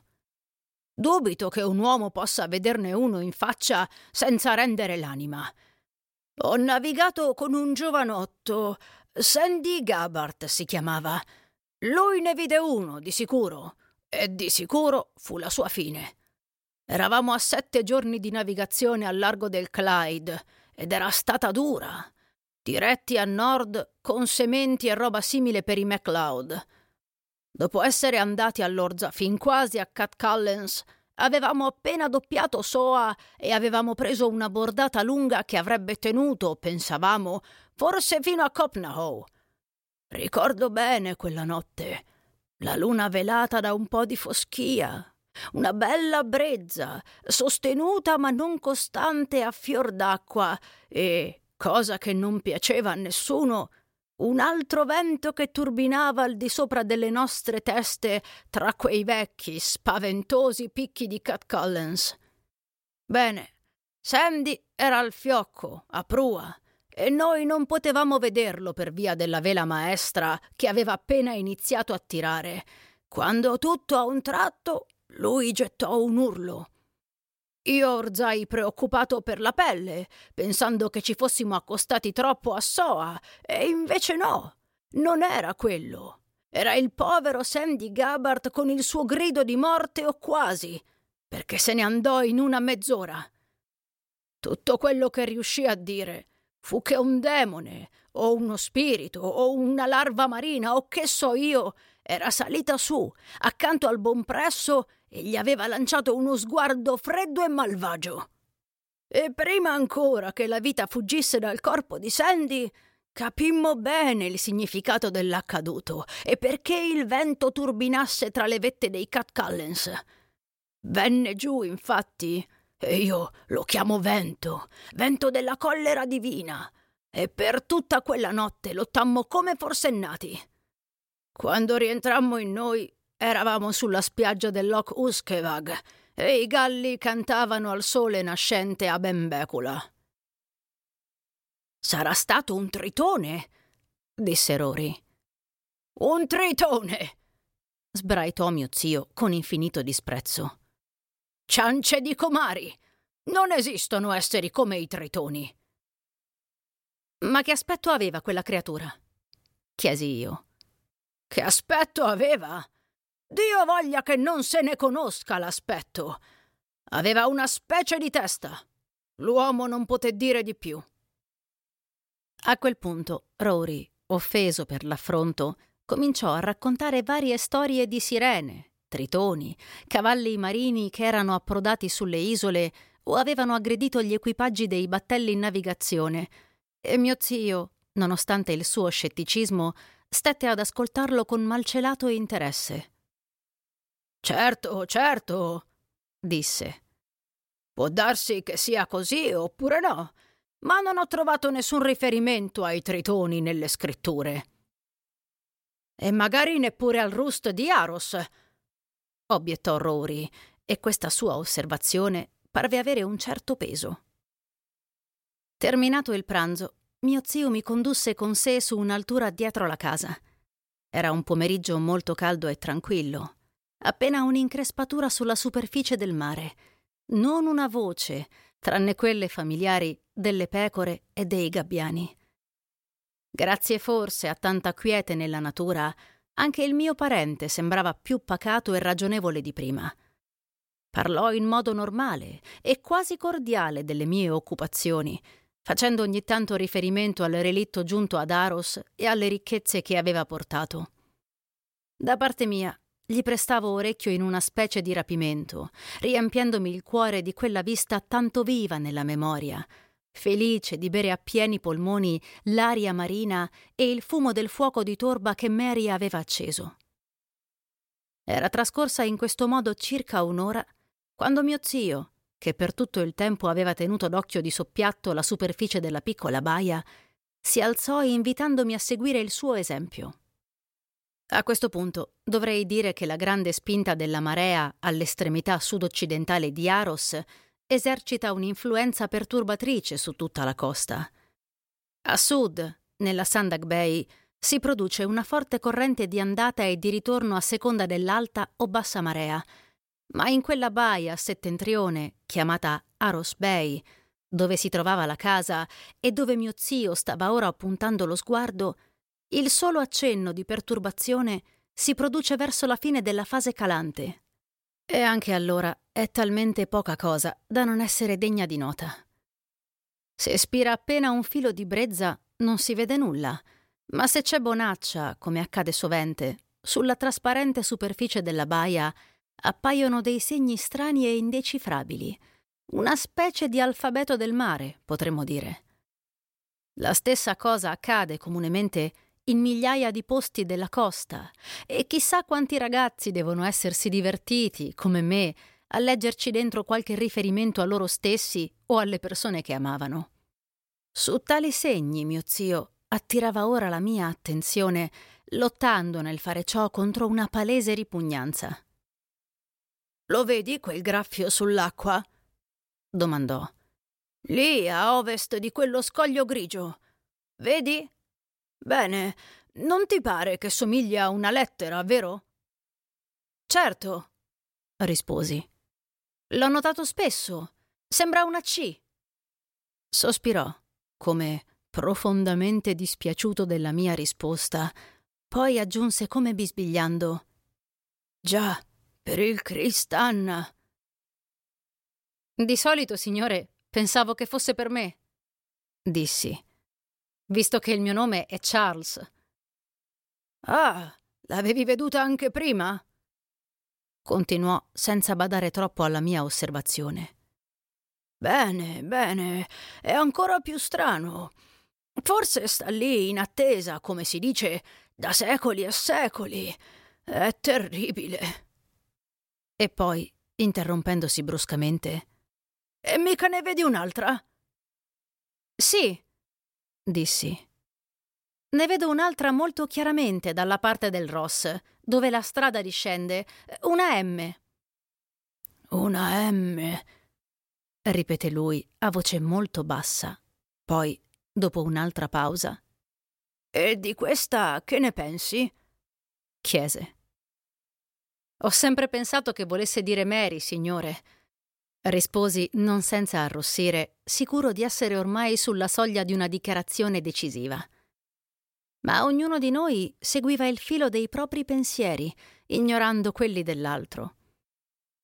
Dubito che un uomo possa vederne uno in faccia senza rendere l'anima. Ho navigato con un giovanotto, Sandy Gabbard si chiamava. Lui ne vide uno, di sicuro, e di sicuro fu la sua fine. Eravamo a sette giorni di navigazione al largo del Clyde ed era stata dura. Diretti a nord con sementi e roba simile per i MacLeod. Dopo essere andati all'orza fin quasi a Cat Cullens, Avevamo appena doppiato Soa e avevamo preso una bordata lunga che avrebbe tenuto, pensavamo, forse fino a Copnahoe. Ricordo bene quella notte. La luna velata da un po' di foschia, una bella brezza, sostenuta ma non costante a fior d'acqua e, cosa che non piaceva a nessuno, un altro vento che turbinava al di sopra delle nostre teste tra quei vecchi, spaventosi picchi di Cat Collins. Bene, Sandy era al fiocco, a prua, e noi non potevamo vederlo per via della vela maestra che aveva appena iniziato a tirare, quando tutto a un tratto lui gettò un urlo. Io orzai preoccupato per la pelle, pensando che ci fossimo accostati troppo a Soa, e invece no, non era quello. Era il povero Sandy Gabbard con il suo grido di morte o quasi, perché se ne andò in una mezz'ora. Tutto quello che riuscì a dire fu che un demone, o uno spirito, o una larva marina, o che so io, era salita su, accanto al buon presso e gli aveva lanciato uno sguardo freddo e malvagio. E prima ancora che la vita fuggisse dal corpo di Sandy, capimmo bene il significato dell'accaduto e perché il vento turbinasse tra le vette dei Cat Cullens. Venne giù, infatti, e io lo chiamo vento, vento della collera divina, e per tutta quella notte lottammo come forsennati. Quando rientrammo in noi, eravamo sulla spiaggia del Loch Uskevag e i galli cantavano al sole nascente a Bembecula. Sarà stato un tritone, disse Rory. Un tritone! sbraitò mio zio con infinito disprezzo. Ciance di comari! Non esistono esseri come i tritoni. Ma che aspetto aveva quella creatura? chiesi io. Che aspetto aveva? Dio voglia che non se ne conosca l'aspetto. Aveva una specie di testa. L'uomo non poté dire di più. A quel punto Rory, offeso per l'affronto, cominciò a raccontare varie storie di sirene, tritoni, cavalli marini che erano approdati sulle isole o avevano aggredito gli equipaggi dei battelli in navigazione, e mio zio, nonostante il suo scetticismo, stette ad ascoltarlo con malcelato interesse. Certo, certo, disse. Può darsi che sia così oppure no, ma non ho trovato nessun riferimento ai tritoni nelle scritture. E magari neppure al Rust di Aros, obiettò Rory, e questa sua osservazione parve avere un certo peso. Terminato il pranzo, mio zio mi condusse con sé su un'altura dietro la casa. Era un pomeriggio molto caldo e tranquillo, appena un'increspatura sulla superficie del mare, non una voce, tranne quelle familiari delle pecore e dei gabbiani. Grazie forse a tanta quiete nella natura, anche il mio parente sembrava più pacato e ragionevole di prima. Parlò in modo normale e quasi cordiale delle mie occupazioni, facendo ogni tanto riferimento al relitto giunto ad Aros e alle ricchezze che aveva portato. Da parte mia, gli prestavo orecchio in una specie di rapimento, riempiendomi il cuore di quella vista tanto viva nella memoria, felice di bere a pieni polmoni l'aria marina e il fumo del fuoco di torba che Mary aveva acceso. Era trascorsa in questo modo circa un'ora quando mio zio, che per tutto il tempo aveva tenuto d'occhio di soppiatto la superficie della piccola baia, si alzò invitandomi a seguire il suo esempio. A questo punto dovrei dire che la grande spinta della marea all'estremità sud-occidentale di Aros esercita un'influenza perturbatrice su tutta la costa. A sud, nella Sandak Bay, si produce una forte corrente di andata e di ritorno a seconda dell'alta o bassa marea, ma in quella baia settentrione, chiamata Aros Bay, dove si trovava la casa e dove mio zio stava ora puntando lo sguardo, il solo accenno di perturbazione si produce verso la fine della fase calante. E anche allora è talmente poca cosa da non essere degna di nota. Se spira appena un filo di brezza non si vede nulla, ma se c'è bonaccia, come accade sovente, sulla trasparente superficie della baia appaiono dei segni strani e indecifrabili, una specie di alfabeto del mare, potremmo dire. La stessa cosa accade comunemente in migliaia di posti della costa e chissà quanti ragazzi devono essersi divertiti, come me, a leggerci dentro qualche riferimento a loro stessi o alle persone che amavano. Su tali segni mio zio attirava ora la mia attenzione, lottando nel fare ciò contro una palese ripugnanza. Lo vedi quel graffio sull'acqua? domandò. Lì a ovest di quello scoglio grigio. Vedi? Bene, non ti pare che somiglia a una lettera, vero? Certo, risposi. L'ho notato spesso. Sembra una C. Sospirò, come profondamente dispiaciuto della mia risposta. Poi aggiunse come bisbigliando: Già, per il Cristanna. Di solito, signore, pensavo che fosse per me, dissi visto che il mio nome è Charles. Ah, l'avevi veduta anche prima? Continuò senza badare troppo alla mia osservazione. Bene, bene, è ancora più strano. Forse sta lì in attesa, come si dice, da secoli e secoli. È terribile. E poi, interrompendosi bruscamente, E mica ne vedi un'altra? Sì, dissi. Ne vedo un'altra molto chiaramente dalla parte del Ross, dove la strada discende. Una M. Una M. ripete lui a voce molto bassa. Poi, dopo un'altra pausa. E di questa che ne pensi? chiese. Ho sempre pensato che volesse dire Mary, signore. Risposi non senza arrossire, sicuro di essere ormai sulla soglia di una dichiarazione decisiva ma ognuno di noi seguiva il filo dei propri pensieri, ignorando quelli dell'altro.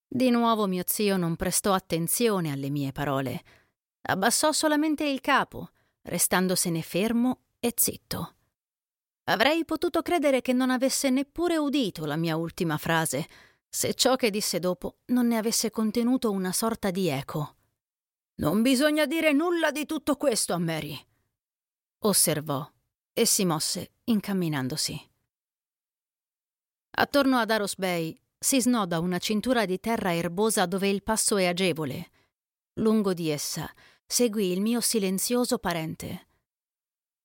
Di nuovo mio zio non prestò attenzione alle mie parole, abbassò solamente il capo, restandosene fermo e zitto. Avrei potuto credere che non avesse neppure udito la mia ultima frase, se ciò che disse dopo non ne avesse contenuto una sorta di eco. Non bisogna dire nulla di tutto questo a Mary, osservò e si mosse incamminandosi. Attorno ad Aros Bay si snoda una cintura di terra erbosa dove il passo è agevole. Lungo di essa seguì il mio silenzioso parente.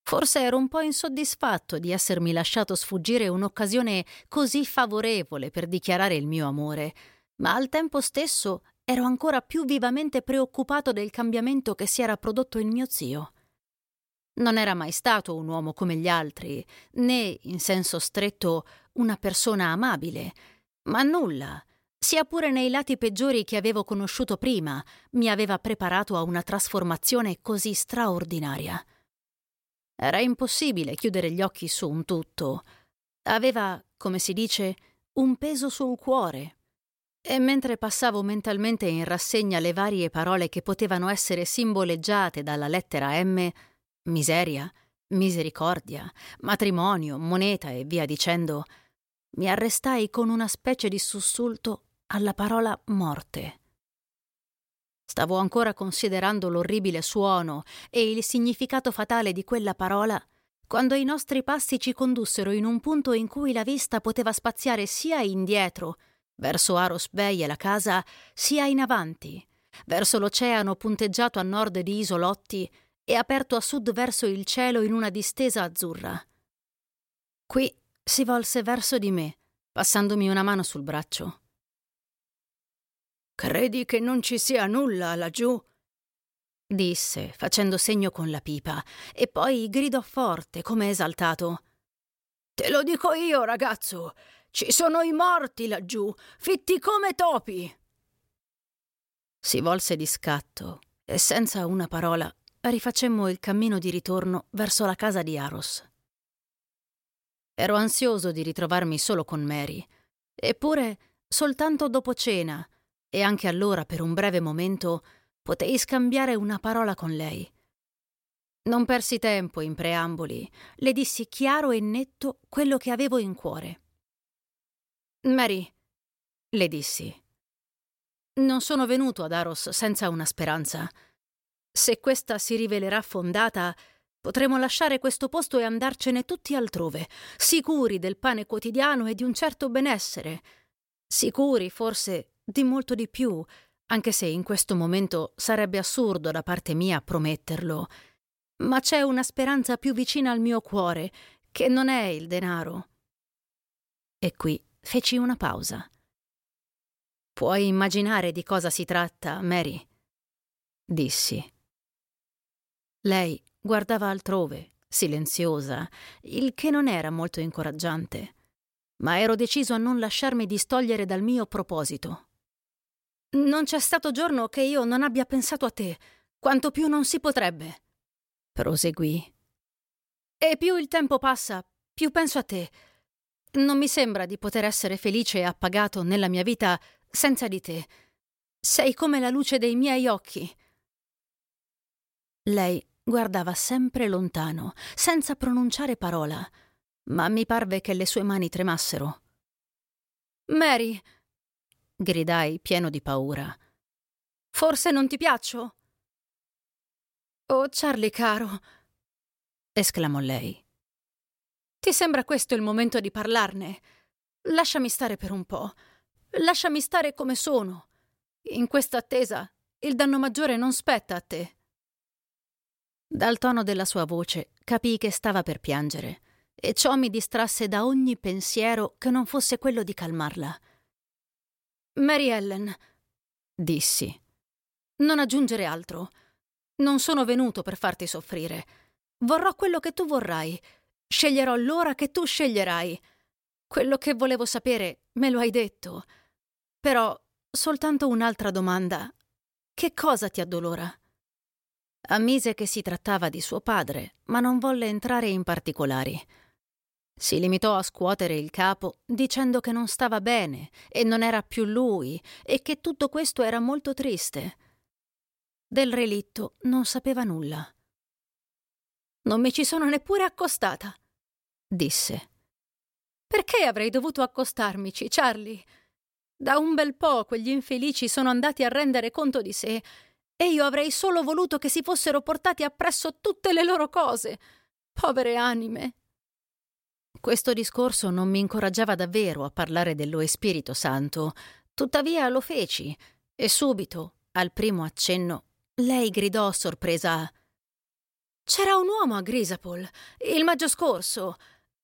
Forse ero un po' insoddisfatto di essermi lasciato sfuggire un'occasione così favorevole per dichiarare il mio amore, ma al tempo stesso ero ancora più vivamente preoccupato del cambiamento che si era prodotto in mio zio. Non era mai stato un uomo come gli altri, né, in senso stretto, una persona amabile, ma nulla, sia pure nei lati peggiori che avevo conosciuto prima, mi aveva preparato a una trasformazione così straordinaria. Era impossibile chiudere gli occhi su un tutto. Aveva, come si dice, un peso sul cuore. E mentre passavo mentalmente in rassegna le varie parole che potevano essere simboleggiate dalla lettera M, miseria, misericordia, matrimonio, moneta e via dicendo, mi arrestai con una specie di sussulto alla parola morte. Stavo ancora considerando l'orribile suono e il significato fatale di quella parola quando i nostri passi ci condussero in un punto in cui la vista poteva spaziare sia indietro, verso Aros Bay e la casa, sia in avanti, verso l'oceano punteggiato a nord di isolotti e aperto a sud verso il cielo in una distesa azzurra. Qui si volse verso di me, passandomi una mano sul braccio. Credi che non ci sia nulla laggiù? disse, facendo segno con la pipa, e poi gridò forte, come esaltato. Te lo dico io, ragazzo. Ci sono i morti laggiù, fitti come topi. Si volse di scatto e senza una parola rifacemmo il cammino di ritorno verso la casa di Aros. Ero ansioso di ritrovarmi solo con Mary, eppure soltanto dopo cena, e anche allora per un breve momento, potei scambiare una parola con lei. Non persi tempo in preamboli, le dissi chiaro e netto quello che avevo in cuore. Mary, le dissi, non sono venuto ad Aros senza una speranza. Se questa si rivelerà fondata, potremo lasciare questo posto e andarcene tutti altrove, sicuri del pane quotidiano e di un certo benessere, sicuri forse di molto di più, anche se in questo momento sarebbe assurdo da parte mia prometterlo. Ma c'è una speranza più vicina al mio cuore, che non è il denaro. E qui feci una pausa. Puoi immaginare di cosa si tratta, Mary? dissi. Lei guardava altrove, silenziosa, il che non era molto incoraggiante, ma ero deciso a non lasciarmi distogliere dal mio proposito. Non c'è stato giorno che io non abbia pensato a te, quanto più non si potrebbe, proseguì. E più il tempo passa, più penso a te. Non mi sembra di poter essere felice e appagato nella mia vita senza di te. Sei come la luce dei miei occhi. Lei guardava sempre lontano, senza pronunciare parola, ma mi parve che le sue mani tremassero. Mary, gridai pieno di paura. Forse non ti piaccio? Oh, Charlie caro, esclamò lei. Ti sembra questo il momento di parlarne? Lasciami stare per un po'. Lasciami stare come sono. In questa attesa il danno maggiore non spetta a te. Dal tono della sua voce capii che stava per piangere e ciò mi distrasse da ogni pensiero che non fosse quello di calmarla. Mary Ellen, dissi, non aggiungere altro. Non sono venuto per farti soffrire. Vorrò quello che tu vorrai. Sceglierò l'ora che tu sceglierai. Quello che volevo sapere me lo hai detto. Però soltanto un'altra domanda. Che cosa ti addolora? Ammise che si trattava di suo padre, ma non volle entrare in particolari. Si limitò a scuotere il capo dicendo che non stava bene e non era più lui e che tutto questo era molto triste. Del relitto non sapeva nulla. Non mi ci sono neppure accostata, disse. Perché avrei dovuto accostarmici, Charlie? Da un bel po' quegli infelici sono andati a rendere conto di sé e io avrei solo voluto che si fossero portati appresso tutte le loro cose. Povere anime. Questo discorso non mi incoraggiava davvero a parlare dello Spirito Santo, tuttavia lo feci e subito, al primo accenno, lei gridò sorpresa. C'era un uomo a Grisapol, il maggio scorso.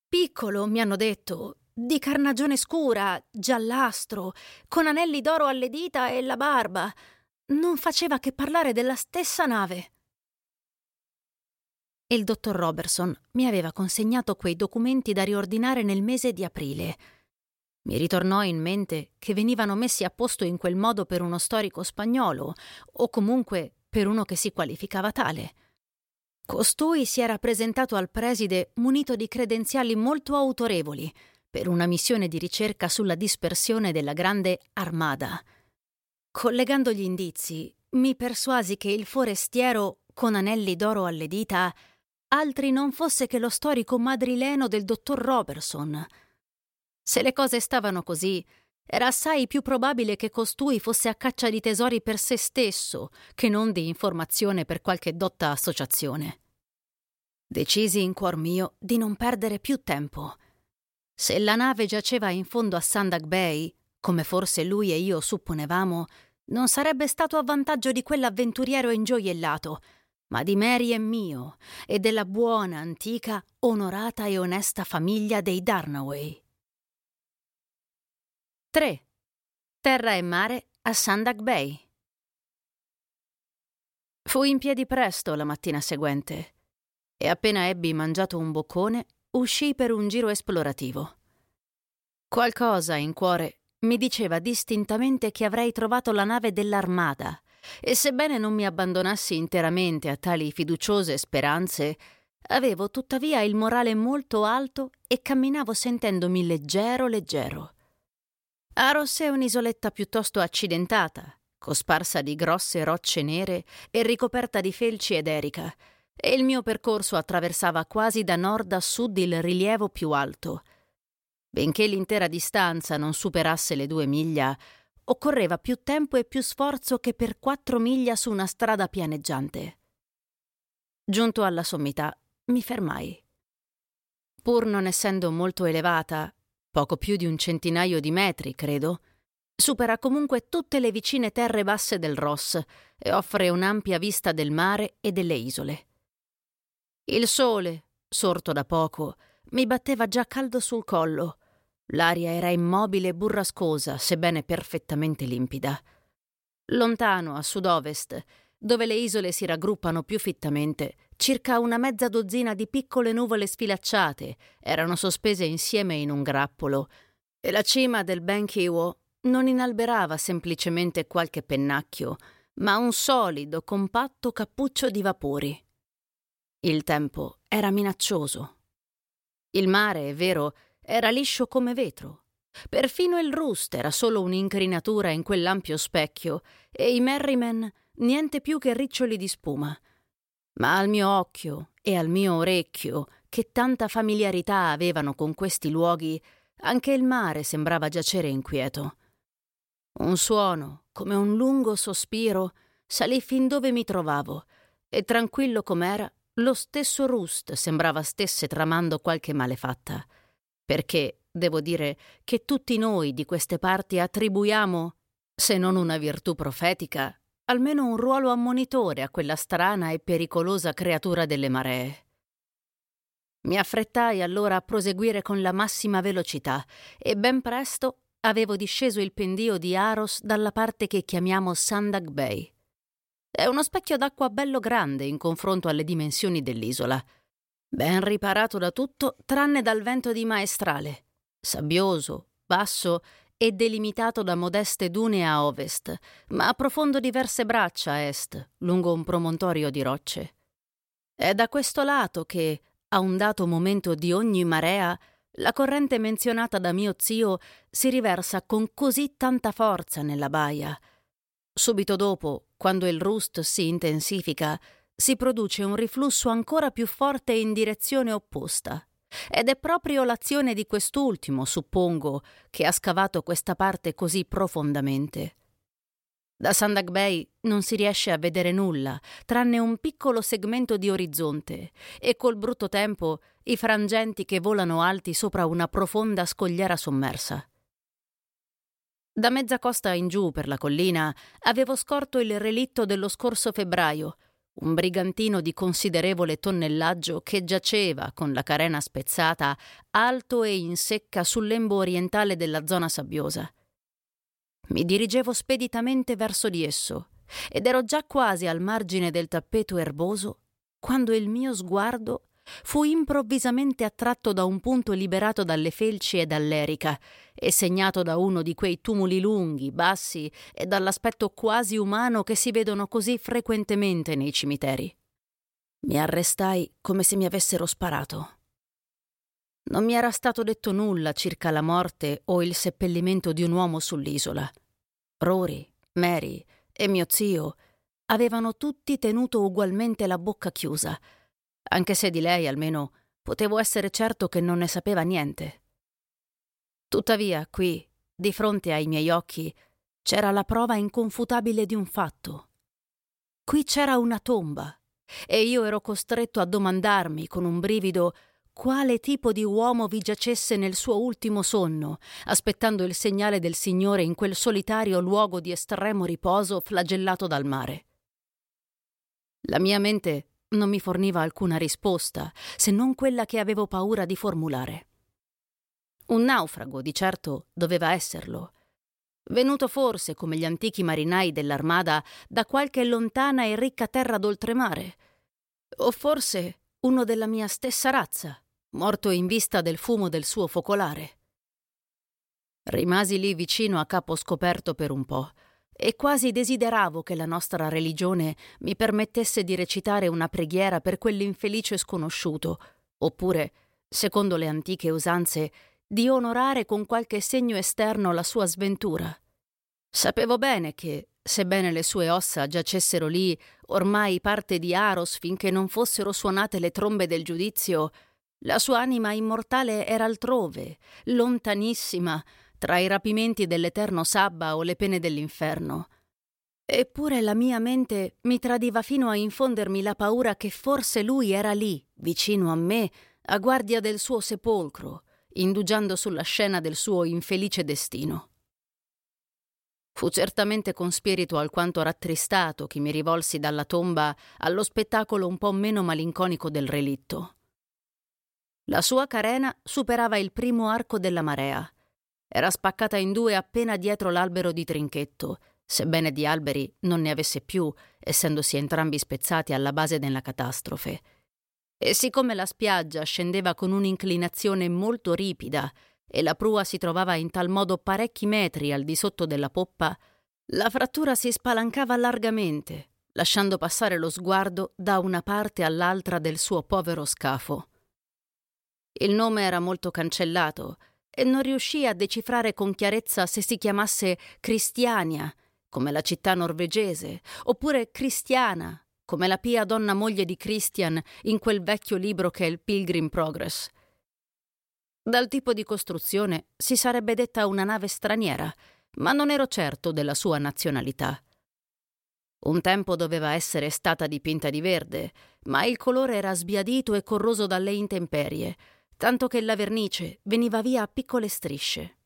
Piccolo, mi hanno detto, di carnagione scura, giallastro, con anelli d'oro alle dita e la barba. Non faceva che parlare della stessa nave. Il dottor Robertson mi aveva consegnato quei documenti da riordinare nel mese di aprile. Mi ritornò in mente che venivano messi a posto in quel modo per uno storico spagnolo, o comunque per uno che si qualificava tale. Costui si era presentato al preside munito di credenziali molto autorevoli per una missione di ricerca sulla dispersione della grande armada. Collegando gli indizi, mi persuasi che il forestiero, con anelli d'oro alle dita, altri non fosse che lo storico madrileno del dottor Robertson. Se le cose stavano così, era assai più probabile che costui fosse a caccia di tesori per se stesso che non di informazione per qualche dotta associazione. Decisi in cuor mio di non perdere più tempo. Se la nave giaceva in fondo a Sandak Bay, come forse lui e io supponevamo, non sarebbe stato a vantaggio di quell'avventuriero ingioiellato, ma di Mary e mio e della buona, antica, onorata e onesta famiglia dei Darnaway. 3. Terra e mare a Sandak Bay. Fui in piedi presto la mattina seguente e appena ebbi mangiato un boccone uscii per un giro esplorativo. Qualcosa in cuore mi diceva distintamente che avrei trovato la nave dell'armata, e sebbene non mi abbandonassi interamente a tali fiduciose speranze, avevo tuttavia il morale molto alto e camminavo sentendomi leggero leggero. Aros è un'isoletta piuttosto accidentata, cosparsa di grosse rocce nere e ricoperta di felci ed erica, e il mio percorso attraversava quasi da nord a sud il rilievo più alto – Benché l'intera distanza non superasse le due miglia, occorreva più tempo e più sforzo che per quattro miglia su una strada pianeggiante. Giunto alla sommità, mi fermai. Pur non essendo molto elevata, poco più di un centinaio di metri, credo, supera comunque tutte le vicine terre basse del Ross e offre un'ampia vista del mare e delle isole. Il sole, sorto da poco, mi batteva già caldo sul collo L'aria era immobile e burrascosa, sebbene perfettamente limpida. Lontano, a sud-ovest, dove le isole si raggruppano più fittamente, circa una mezza dozzina di piccole nuvole sfilacciate erano sospese insieme in un grappolo, e la cima del Benkiwo non inalberava semplicemente qualche pennacchio, ma un solido, compatto cappuccio di vapori. Il tempo era minaccioso. Il mare, è vero, era liscio come vetro. Perfino il Rust era solo un'incrinatura in quell'ampio specchio e i Merriman niente più che riccioli di spuma. Ma al mio occhio e al mio orecchio, che tanta familiarità avevano con questi luoghi, anche il mare sembrava giacere inquieto. Un suono, come un lungo sospiro, salì fin dove mi trovavo, e tranquillo com'era, lo stesso Rust sembrava stesse tramando qualche malefatta perché devo dire che tutti noi di queste parti attribuiamo, se non una virtù profetica, almeno un ruolo ammonitore a quella strana e pericolosa creatura delle maree. Mi affrettai allora a proseguire con la massima velocità e ben presto avevo disceso il pendio di Aros dalla parte che chiamiamo Sandak Bay. È uno specchio d'acqua bello grande in confronto alle dimensioni dell'isola, ben riparato da tutto tranne dal vento di maestrale, sabbioso, basso e delimitato da modeste dune a ovest, ma profondo diverse braccia a est, lungo un promontorio di rocce. È da questo lato che, a un dato momento di ogni marea, la corrente menzionata da mio zio si riversa con così tanta forza nella baia. Subito dopo, quando il rust si intensifica, si produce un riflusso ancora più forte in direzione opposta. Ed è proprio l'azione di quest'ultimo, suppongo, che ha scavato questa parte così profondamente. Da Sandak Bay non si riesce a vedere nulla, tranne un piccolo segmento di orizzonte, e col brutto tempo i frangenti che volano alti sopra una profonda scogliera sommersa. Da mezza costa in giù per la collina avevo scorto il relitto dello scorso febbraio, un brigantino di considerevole tonnellaggio che giaceva con la carena spezzata alto e in secca sul lembo orientale della zona sabbiosa. Mi dirigevo speditamente verso di esso ed ero già quasi al margine del tappeto erboso quando il mio sguardo fu improvvisamente attratto da un punto liberato dalle felci e dall'erica e segnato da uno di quei tumuli lunghi, bassi e dall'aspetto quasi umano che si vedono così frequentemente nei cimiteri. Mi arrestai come se mi avessero sparato. Non mi era stato detto nulla circa la morte o il seppellimento di un uomo sull'isola. Rory, Mary e mio zio avevano tutti tenuto ugualmente la bocca chiusa, anche se di lei almeno potevo essere certo che non ne sapeva niente. Tuttavia, qui, di fronte ai miei occhi, c'era la prova inconfutabile di un fatto. Qui c'era una tomba, e io ero costretto a domandarmi con un brivido quale tipo di uomo vi giacesse nel suo ultimo sonno, aspettando il segnale del Signore in quel solitario luogo di estremo riposo flagellato dal mare. La mia mente non mi forniva alcuna risposta, se non quella che avevo paura di formulare. Un naufrago, di certo, doveva esserlo. Venuto forse, come gli antichi marinai dell'armada, da qualche lontana e ricca terra d'oltremare. O forse uno della mia stessa razza, morto in vista del fumo del suo focolare. Rimasi lì vicino a capo scoperto per un po' e quasi desideravo che la nostra religione mi permettesse di recitare una preghiera per quell'infelice sconosciuto, oppure, secondo le antiche usanze, di onorare con qualche segno esterno la sua sventura. Sapevo bene che, sebbene le sue ossa giacessero lì, ormai parte di Aros finché non fossero suonate le trombe del giudizio, la sua anima immortale era altrove, lontanissima, tra i rapimenti dell'eterno sabba o le pene dell'inferno. Eppure la mia mente mi tradiva fino a infondermi la paura che forse lui era lì, vicino a me, a guardia del suo sepolcro, indugiando sulla scena del suo infelice destino. Fu certamente con spirito alquanto rattristato che mi rivolsi dalla tomba allo spettacolo un po' meno malinconico del relitto. La sua carena superava il primo arco della marea era spaccata in due appena dietro l'albero di Trinchetto, sebbene di alberi non ne avesse più, essendosi entrambi spezzati alla base della catastrofe. E siccome la spiaggia scendeva con un'inclinazione molto ripida e la prua si trovava in tal modo parecchi metri al di sotto della poppa, la frattura si spalancava largamente, lasciando passare lo sguardo da una parte all'altra del suo povero scafo. Il nome era molto cancellato e non riuscì a decifrare con chiarezza se si chiamasse Cristiania, come la città norvegese, oppure Cristiana, come la pia donna moglie di Christian in quel vecchio libro che è il Pilgrim Progress. Dal tipo di costruzione si sarebbe detta una nave straniera, ma non ero certo della sua nazionalità. Un tempo doveva essere stata dipinta di verde, ma il colore era sbiadito e corroso dalle intemperie, tanto che la vernice veniva via a piccole strisce.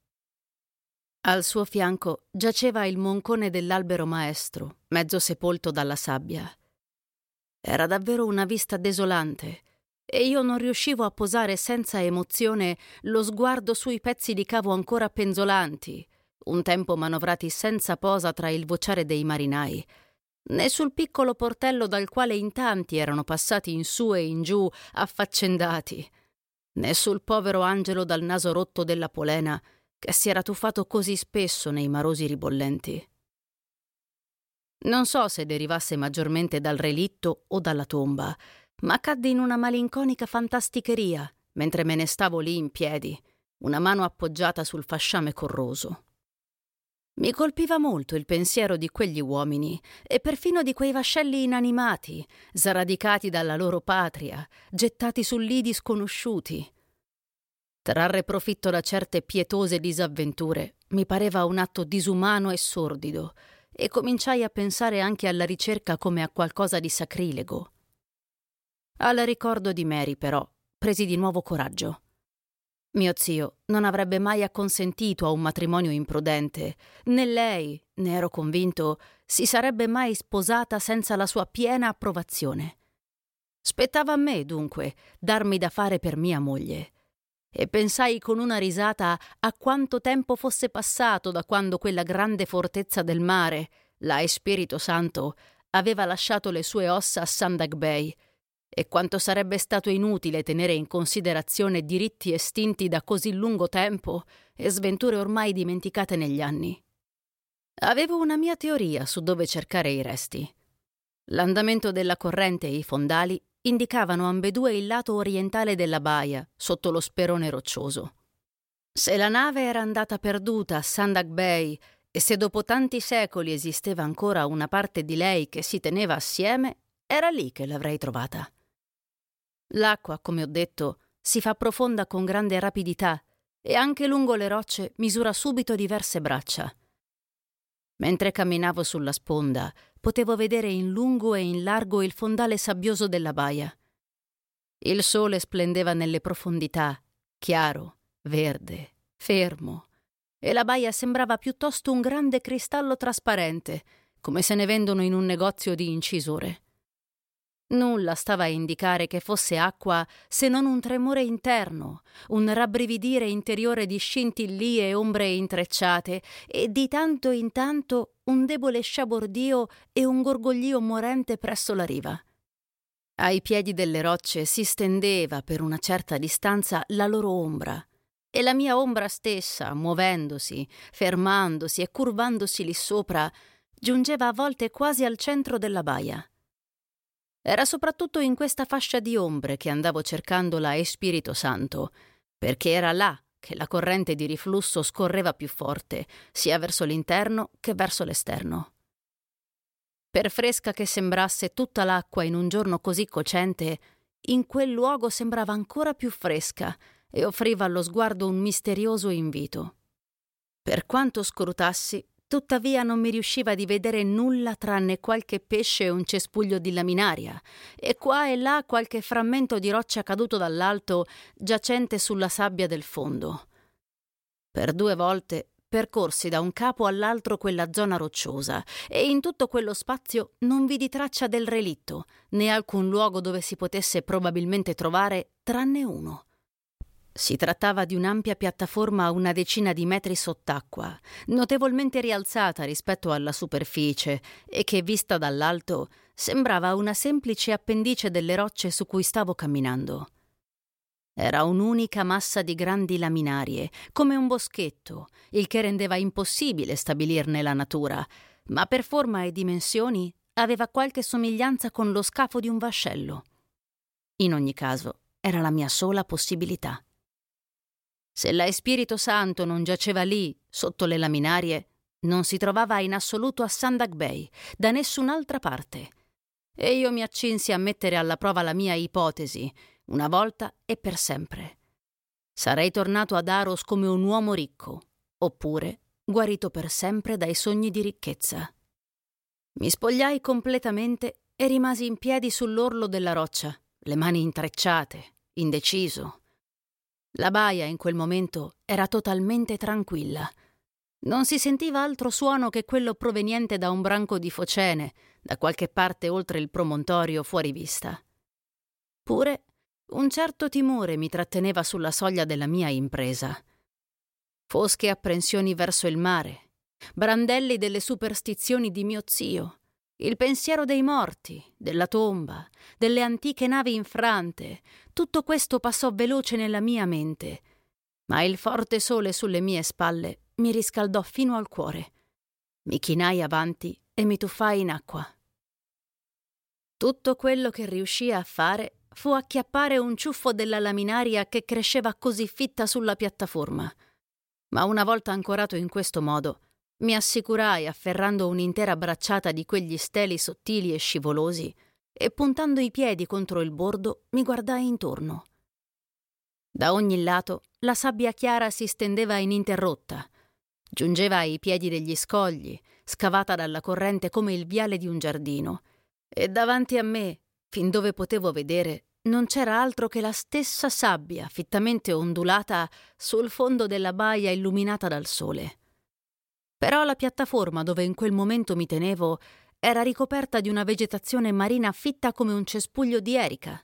Al suo fianco giaceva il moncone dell'albero maestro, mezzo sepolto dalla sabbia. Era davvero una vista desolante, e io non riuscivo a posare senza emozione lo sguardo sui pezzi di cavo ancora penzolanti, un tempo manovrati senza posa tra il vociare dei marinai, né sul piccolo portello dal quale in tanti erano passati in su e in giù, affaccendati, né sul povero angelo dal naso rotto della polena che si era tuffato così spesso nei marosi ribollenti. Non so se derivasse maggiormente dal relitto o dalla tomba, ma cadde in una malinconica fantasticheria mentre me ne stavo lì in piedi, una mano appoggiata sul fasciame corroso. Mi colpiva molto il pensiero di quegli uomini e perfino di quei vascelli inanimati, sradicati dalla loro patria, gettati su lidi sconosciuti. Trarre profitto da certe pietose disavventure mi pareva un atto disumano e sordido, e cominciai a pensare anche alla ricerca come a qualcosa di sacrilego. Al ricordo di Mary, però, presi di nuovo coraggio. Mio zio non avrebbe mai acconsentito a un matrimonio imprudente, né lei, ne ero convinto, si sarebbe mai sposata senza la sua piena approvazione. Spettava a me, dunque, darmi da fare per mia moglie. E pensai con una risata a quanto tempo fosse passato da quando quella grande fortezza del mare, la Spirito Santo, aveva lasciato le sue ossa a Sandag Bay e quanto sarebbe stato inutile tenere in considerazione diritti estinti da così lungo tempo e sventure ormai dimenticate negli anni. Avevo una mia teoria su dove cercare i resti. L'andamento della corrente e i fondali indicavano ambedue il lato orientale della baia, sotto lo sperone roccioso. Se la nave era andata perduta a Sandak Bay e se dopo tanti secoli esisteva ancora una parte di lei che si teneva assieme, era lì che l'avrei trovata. L'acqua, come ho detto, si fa profonda con grande rapidità e anche lungo le rocce misura subito diverse braccia. Mentre camminavo sulla sponda, potevo vedere in lungo e in largo il fondale sabbioso della baia. Il sole splendeva nelle profondità, chiaro, verde, fermo, e la baia sembrava piuttosto un grande cristallo trasparente, come se ne vendono in un negozio di incisore. Nulla stava a indicare che fosse acqua se non un tremore interno, un rabbrividire interiore di scintillie e ombre intrecciate, e di tanto in tanto un debole sciabordio e un gorgoglio morente presso la riva. Ai piedi delle rocce si stendeva per una certa distanza la loro ombra, e la mia ombra stessa, muovendosi, fermandosi e curvandosi lì sopra, giungeva a volte quasi al centro della baia. Era soprattutto in questa fascia di ombre che andavo cercando la Espirito Santo, perché era là che la corrente di riflusso scorreva più forte, sia verso l'interno che verso l'esterno. Per fresca che sembrasse tutta l'acqua in un giorno così cocente, in quel luogo sembrava ancora più fresca e offriva allo sguardo un misterioso invito. Per quanto scrutassi, Tuttavia non mi riusciva di vedere nulla tranne qualche pesce e un cespuglio di laminaria, e qua e là qualche frammento di roccia caduto dall'alto, giacente sulla sabbia del fondo. Per due volte percorsi da un capo all'altro quella zona rocciosa, e in tutto quello spazio non vidi traccia del relitto, né alcun luogo dove si potesse probabilmente trovare, tranne uno. Si trattava di un'ampia piattaforma a una decina di metri sott'acqua, notevolmente rialzata rispetto alla superficie e che, vista dall'alto, sembrava una semplice appendice delle rocce su cui stavo camminando. Era un'unica massa di grandi laminarie, come un boschetto, il che rendeva impossibile stabilirne la natura, ma per forma e dimensioni aveva qualche somiglianza con lo scafo di un vascello. In ogni caso, era la mia sola possibilità. Se la Spirito Santo non giaceva lì, sotto le laminarie, non si trovava in assoluto a Sandak Bay, da nessun'altra parte. E io mi accinsi a mettere alla prova la mia ipotesi, una volta e per sempre. Sarei tornato ad Aros come un uomo ricco, oppure guarito per sempre dai sogni di ricchezza. Mi spogliai completamente e rimasi in piedi sull'orlo della roccia, le mani intrecciate, indeciso. La baia in quel momento era totalmente tranquilla. Non si sentiva altro suono che quello proveniente da un branco di focene, da qualche parte oltre il promontorio fuori vista. Pure un certo timore mi tratteneva sulla soglia della mia impresa. Fosche apprensioni verso il mare, brandelli delle superstizioni di mio zio, il pensiero dei morti, della tomba, delle antiche navi infrante, tutto questo passò veloce nella mia mente, ma il forte sole sulle mie spalle mi riscaldò fino al cuore. Mi chinai avanti e mi tuffai in acqua. Tutto quello che riuscii a fare fu acchiappare un ciuffo della laminaria che cresceva così fitta sulla piattaforma. Ma una volta ancorato in questo modo, mi assicurai afferrando un'intera bracciata di quegli steli sottili e scivolosi e puntando i piedi contro il bordo mi guardai intorno. Da ogni lato la sabbia chiara si stendeva ininterrotta, giungeva ai piedi degli scogli, scavata dalla corrente come il viale di un giardino, e davanti a me, fin dove potevo vedere, non c'era altro che la stessa sabbia fittamente ondulata sul fondo della baia illuminata dal sole. Però la piattaforma dove in quel momento mi tenevo era ricoperta di una vegetazione marina fitta come un cespuglio di erica,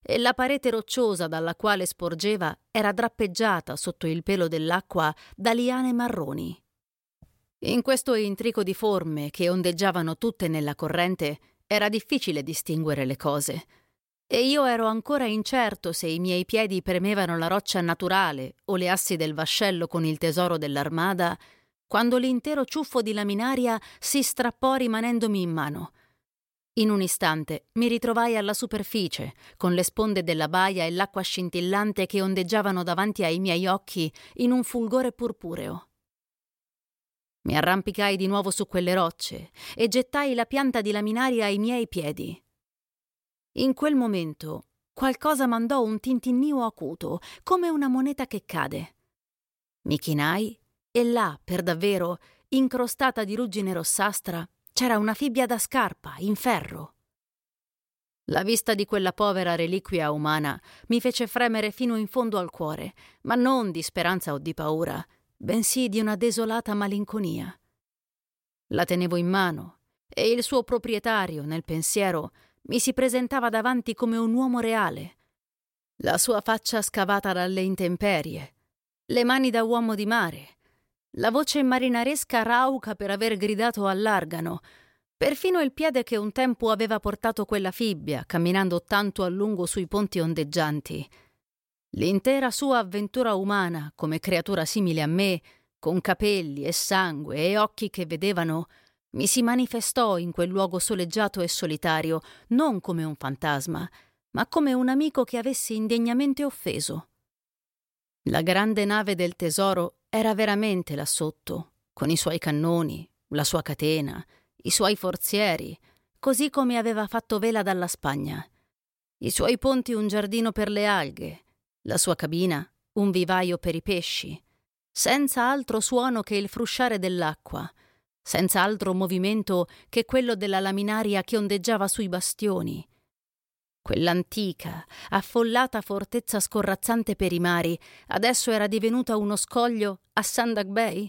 e la parete rocciosa dalla quale sporgeva era drappeggiata sotto il pelo dell'acqua da liane marroni. In questo intrico di forme che ondeggiavano tutte nella corrente era difficile distinguere le cose e io ero ancora incerto se i miei piedi premevano la roccia naturale o le assi del vascello con il tesoro dell'armada, quando l'intero ciuffo di laminaria si strappò rimanendomi in mano. In un istante mi ritrovai alla superficie, con le sponde della baia e l'acqua scintillante che ondeggiavano davanti ai miei occhi in un fulgore purpureo. Mi arrampicai di nuovo su quelle rocce e gettai la pianta di laminaria ai miei piedi. In quel momento qualcosa mandò un tintinnio acuto, come una moneta che cade. Mi chinai e là, per davvero, incrostata di ruggine rossastra, c'era una fibbia da scarpa, in ferro. La vista di quella povera reliquia umana mi fece fremere fino in fondo al cuore, ma non di speranza o di paura, bensì di una desolata malinconia. La tenevo in mano e il suo proprietario, nel pensiero, mi si presentava davanti come un uomo reale. La sua faccia scavata dalle intemperie, le mani da uomo di mare, la voce marinaresca rauca per aver gridato all'argano, perfino il piede che un tempo aveva portato quella fibbia, camminando tanto a lungo sui ponti ondeggianti. L'intera sua avventura umana, come creatura simile a me, con capelli e sangue e occhi che vedevano, mi si manifestò in quel luogo soleggiato e solitario, non come un fantasma, ma come un amico che avessi indegnamente offeso. La grande nave del tesoro era veramente là sotto, con i suoi cannoni, la sua catena, i suoi forzieri, così come aveva fatto vela dalla Spagna. I suoi ponti un giardino per le alghe, la sua cabina un vivaio per i pesci, senza altro suono che il frusciare dell'acqua, senza altro movimento che quello della laminaria che ondeggiava sui bastioni. Quell'antica, affollata fortezza scorrazzante per i mari adesso era divenuta uno scoglio a Sandak Bay?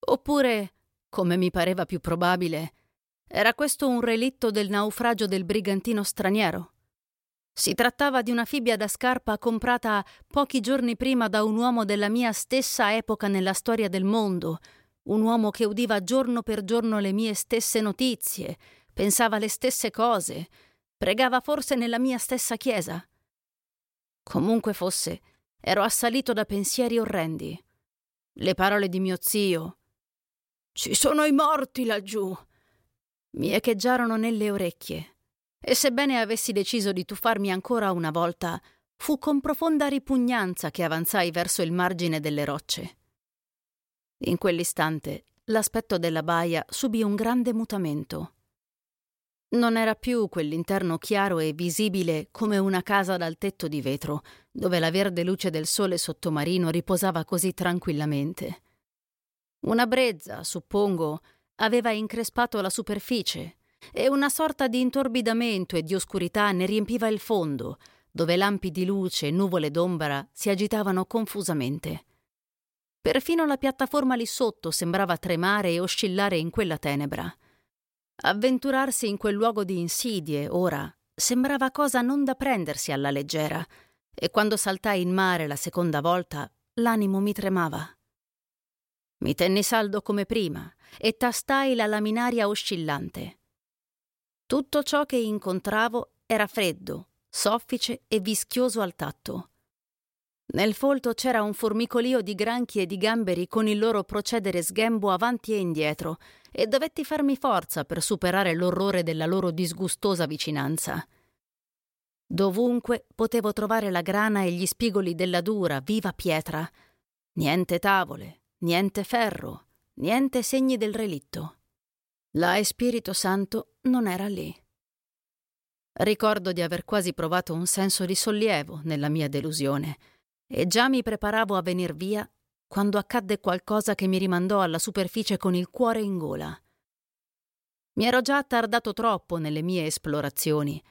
Oppure, come mi pareva più probabile, era questo un relitto del naufragio del brigantino straniero? Si trattava di una fibbia da scarpa comprata pochi giorni prima da un uomo della mia stessa epoca nella storia del mondo, un uomo che udiva giorno per giorno le mie stesse notizie, pensava le stesse cose, pregava forse nella mia stessa chiesa. Comunque fosse, ero assalito da pensieri orrendi. Le parole di mio zio Ci sono i morti laggiù mi echeggiarono nelle orecchie, e sebbene avessi deciso di tuffarmi ancora una volta, fu con profonda ripugnanza che avanzai verso il margine delle rocce. In quell'istante l'aspetto della baia subì un grande mutamento. Non era più quell'interno chiaro e visibile come una casa dal tetto di vetro, dove la verde luce del sole sottomarino riposava così tranquillamente. Una brezza, suppongo, aveva increspato la superficie e una sorta di intorbidamento e di oscurità ne riempiva il fondo, dove lampi di luce e nuvole d'ombra si agitavano confusamente. Perfino la piattaforma lì sotto sembrava tremare e oscillare in quella tenebra. Avventurarsi in quel luogo di insidie, ora, sembrava cosa non da prendersi alla leggera, e quando saltai in mare la seconda volta l'animo mi tremava. Mi tenni saldo come prima e tastai la laminaria oscillante. Tutto ciò che incontravo era freddo, soffice e vischioso al tatto. Nel folto c'era un formicolio di granchi e di gamberi con il loro procedere sghembo avanti e indietro, e dovetti farmi forza per superare l'orrore della loro disgustosa vicinanza. Dovunque potevo trovare la grana e gli spigoli della dura, viva pietra. Niente tavole, niente ferro, niente segni del relitto. La Spirito Santo non era lì. Ricordo di aver quasi provato un senso di sollievo nella mia delusione e già mi preparavo a venir via quando accadde qualcosa che mi rimandò alla superficie con il cuore in gola. Mi ero già attardato troppo nelle mie esplorazioni.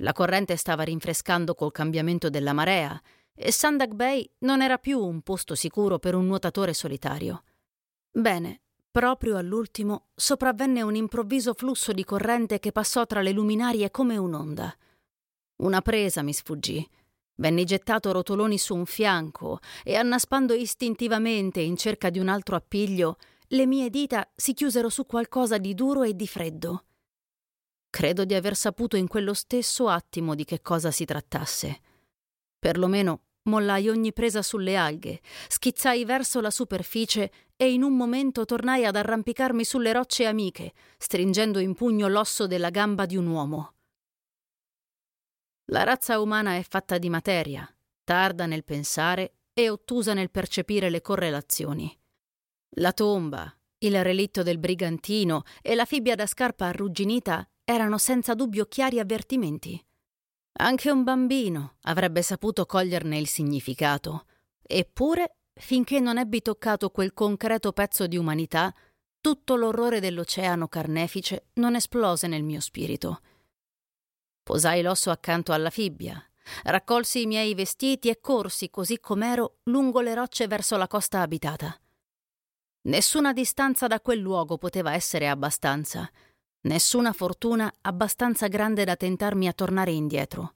La corrente stava rinfrescando col cambiamento della marea e Sandak Bay non era più un posto sicuro per un nuotatore solitario. Bene, proprio all'ultimo sopravvenne un improvviso flusso di corrente che passò tra le luminarie come un'onda. Una presa mi sfuggì. Venni gettato rotoloni su un fianco e, annaspando istintivamente in cerca di un altro appiglio, le mie dita si chiusero su qualcosa di duro e di freddo. Credo di aver saputo in quello stesso attimo di che cosa si trattasse. Perlomeno mollai ogni presa sulle alghe, schizzai verso la superficie e in un momento tornai ad arrampicarmi sulle rocce amiche, stringendo in pugno l'osso della gamba di un uomo. La razza umana è fatta di materia, tarda nel pensare e ottusa nel percepire le correlazioni. La tomba, il relitto del brigantino e la fibbia da scarpa arrugginita erano senza dubbio chiari avvertimenti. Anche un bambino avrebbe saputo coglierne il significato. Eppure, finché non ebbi toccato quel concreto pezzo di umanità, tutto l'orrore dell'oceano carnefice non esplose nel mio spirito. Posai l'osso accanto alla fibbia, raccolsi i miei vestiti e corsi così com'ero lungo le rocce verso la costa abitata. Nessuna distanza da quel luogo poteva essere abbastanza, nessuna fortuna abbastanza grande da tentarmi a tornare indietro.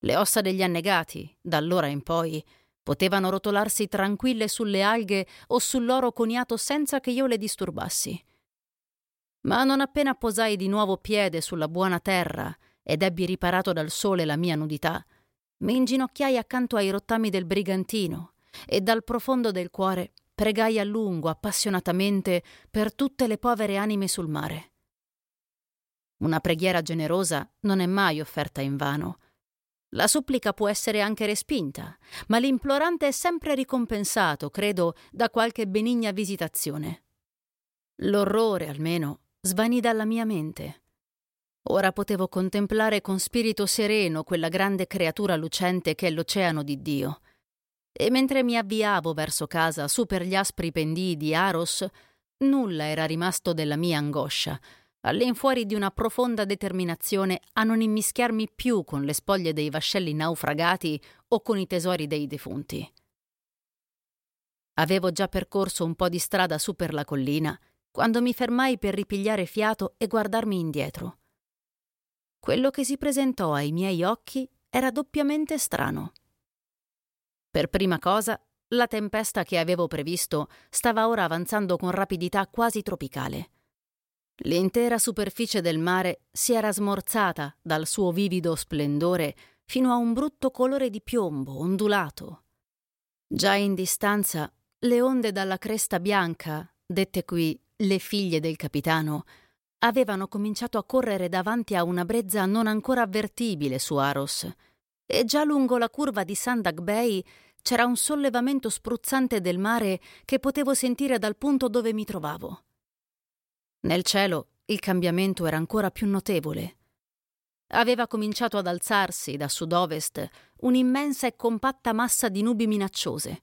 Le ossa degli annegati, da allora in poi, potevano rotolarsi tranquille sulle alghe o sull'oro coniato senza che io le disturbassi. Ma non appena posai di nuovo piede sulla buona terra ed ebbi riparato dal sole la mia nudità, mi inginocchiai accanto ai rottami del brigantino e dal profondo del cuore pregai a lungo, appassionatamente, per tutte le povere anime sul mare. Una preghiera generosa non è mai offerta in vano. La supplica può essere anche respinta, ma l'implorante è sempre ricompensato, credo, da qualche benigna visitazione. L'orrore, almeno, svanì dalla mia mente. Ora potevo contemplare con spirito sereno quella grande creatura lucente che è l'oceano di Dio. E mentre mi avviavo verso casa su per gli aspri pendii di Aros, nulla era rimasto della mia angoscia, all'infuori di una profonda determinazione a non immischiarmi più con le spoglie dei vascelli naufragati o con i tesori dei defunti. Avevo già percorso un po' di strada su per la collina quando mi fermai per ripigliare fiato e guardarmi indietro. Quello che si presentò ai miei occhi era doppiamente strano. Per prima cosa, la tempesta che avevo previsto stava ora avanzando con rapidità quasi tropicale. L'intera superficie del mare si era smorzata dal suo vivido splendore fino a un brutto colore di piombo ondulato. Già in distanza, le onde dalla cresta bianca, dette qui le figlie del capitano, avevano cominciato a correre davanti a una brezza non ancora avvertibile su Aros, e già lungo la curva di Sandak Bay c'era un sollevamento spruzzante del mare che potevo sentire dal punto dove mi trovavo. Nel cielo il cambiamento era ancora più notevole. Aveva cominciato ad alzarsi da sud-ovest un'immensa e compatta massa di nubi minacciose.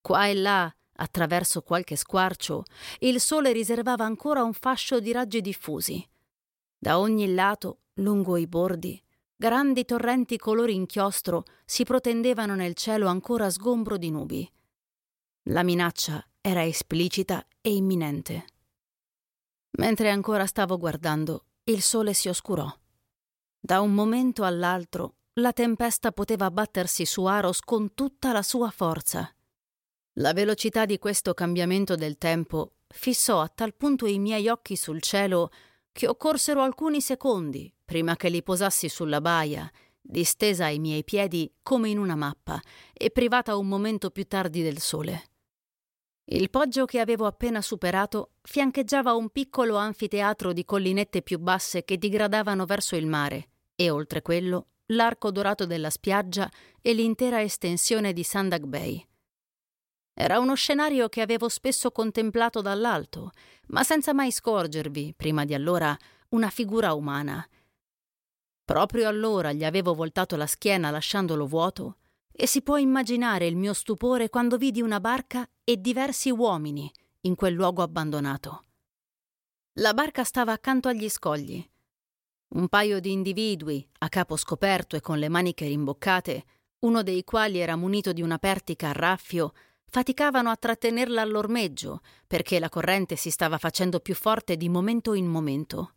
Qua e là Attraverso qualche squarcio, il sole riservava ancora un fascio di raggi diffusi. Da ogni lato, lungo i bordi, grandi torrenti color inchiostro si protendevano nel cielo ancora sgombro di nubi. La minaccia era esplicita e imminente. Mentre ancora stavo guardando, il sole si oscurò. Da un momento all'altro la tempesta poteva abbattersi su Aros con tutta la sua forza. La velocità di questo cambiamento del tempo fissò a tal punto i miei occhi sul cielo che occorsero alcuni secondi prima che li posassi sulla baia, distesa ai miei piedi come in una mappa e privata un momento più tardi del sole. Il poggio che avevo appena superato fiancheggiava un piccolo anfiteatro di collinette più basse che digradavano verso il mare e oltre quello l'arco dorato della spiaggia e l'intera estensione di Sandak Bay. Era uno scenario che avevo spesso contemplato dall'alto, ma senza mai scorgervi, prima di allora, una figura umana. Proprio allora gli avevo voltato la schiena lasciandolo vuoto, e si può immaginare il mio stupore quando vidi una barca e diversi uomini in quel luogo abbandonato. La barca stava accanto agli scogli. Un paio di individui, a capo scoperto e con le maniche rimboccate, uno dei quali era munito di una pertica a raffio, faticavano a trattenerla all'ormeggio perché la corrente si stava facendo più forte di momento in momento.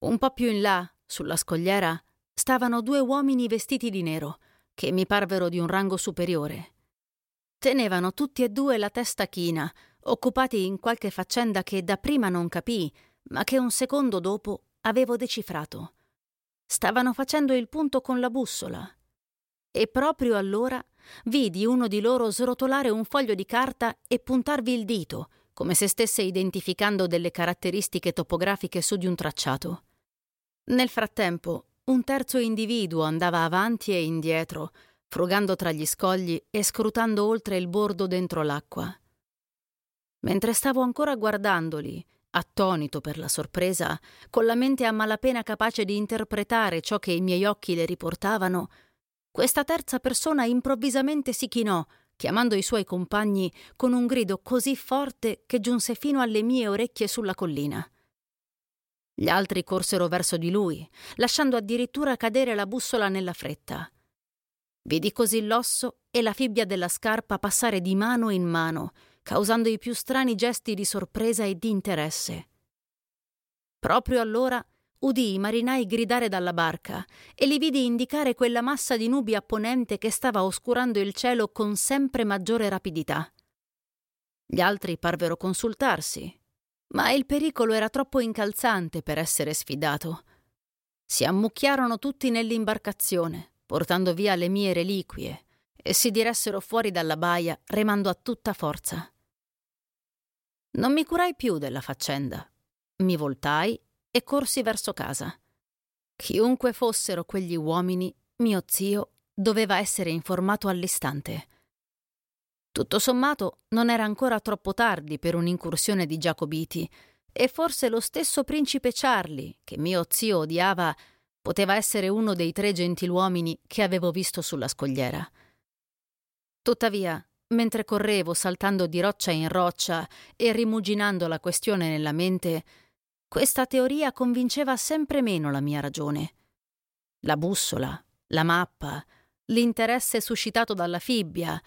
Un po' più in là, sulla scogliera, stavano due uomini vestiti di nero, che mi parvero di un rango superiore. Tenevano tutti e due la testa china, occupati in qualche faccenda che dapprima non capii, ma che un secondo dopo avevo decifrato. Stavano facendo il punto con la bussola. E proprio allora Vidi uno di loro srotolare un foglio di carta e puntarvi il dito, come se stesse identificando delle caratteristiche topografiche su di un tracciato. Nel frattempo, un terzo individuo andava avanti e indietro, frugando tra gli scogli e scrutando oltre il bordo dentro l'acqua. Mentre stavo ancora guardandoli, attonito per la sorpresa, con la mente a malapena capace di interpretare ciò che i miei occhi le riportavano, questa terza persona improvvisamente si chinò, chiamando i suoi compagni con un grido così forte che giunse fino alle mie orecchie sulla collina. Gli altri corsero verso di lui, lasciando addirittura cadere la bussola nella fretta. Vidi così l'osso e la fibbia della scarpa passare di mano in mano, causando i più strani gesti di sorpresa e di interesse. Proprio allora udii i marinai gridare dalla barca e li vidi indicare quella massa di nubi apponente che stava oscurando il cielo con sempre maggiore rapidità. Gli altri parvero consultarsi, ma il pericolo era troppo incalzante per essere sfidato. Si ammucchiarono tutti nell'imbarcazione, portando via le mie reliquie, e si diressero fuori dalla baia remando a tutta forza. Non mi curai più della faccenda. Mi voltai e corsi verso casa. Chiunque fossero quegli uomini, mio zio doveva essere informato all'istante. Tutto sommato non era ancora troppo tardi per un'incursione di Giacobiti, e forse lo stesso principe Charlie, che mio zio odiava, poteva essere uno dei tre gentiluomini che avevo visto sulla scogliera. Tuttavia, mentre correvo saltando di roccia in roccia e rimuginando la questione nella mente, questa teoria convinceva sempre meno la mia ragione. La bussola, la mappa, l'interesse suscitato dalla fibbia,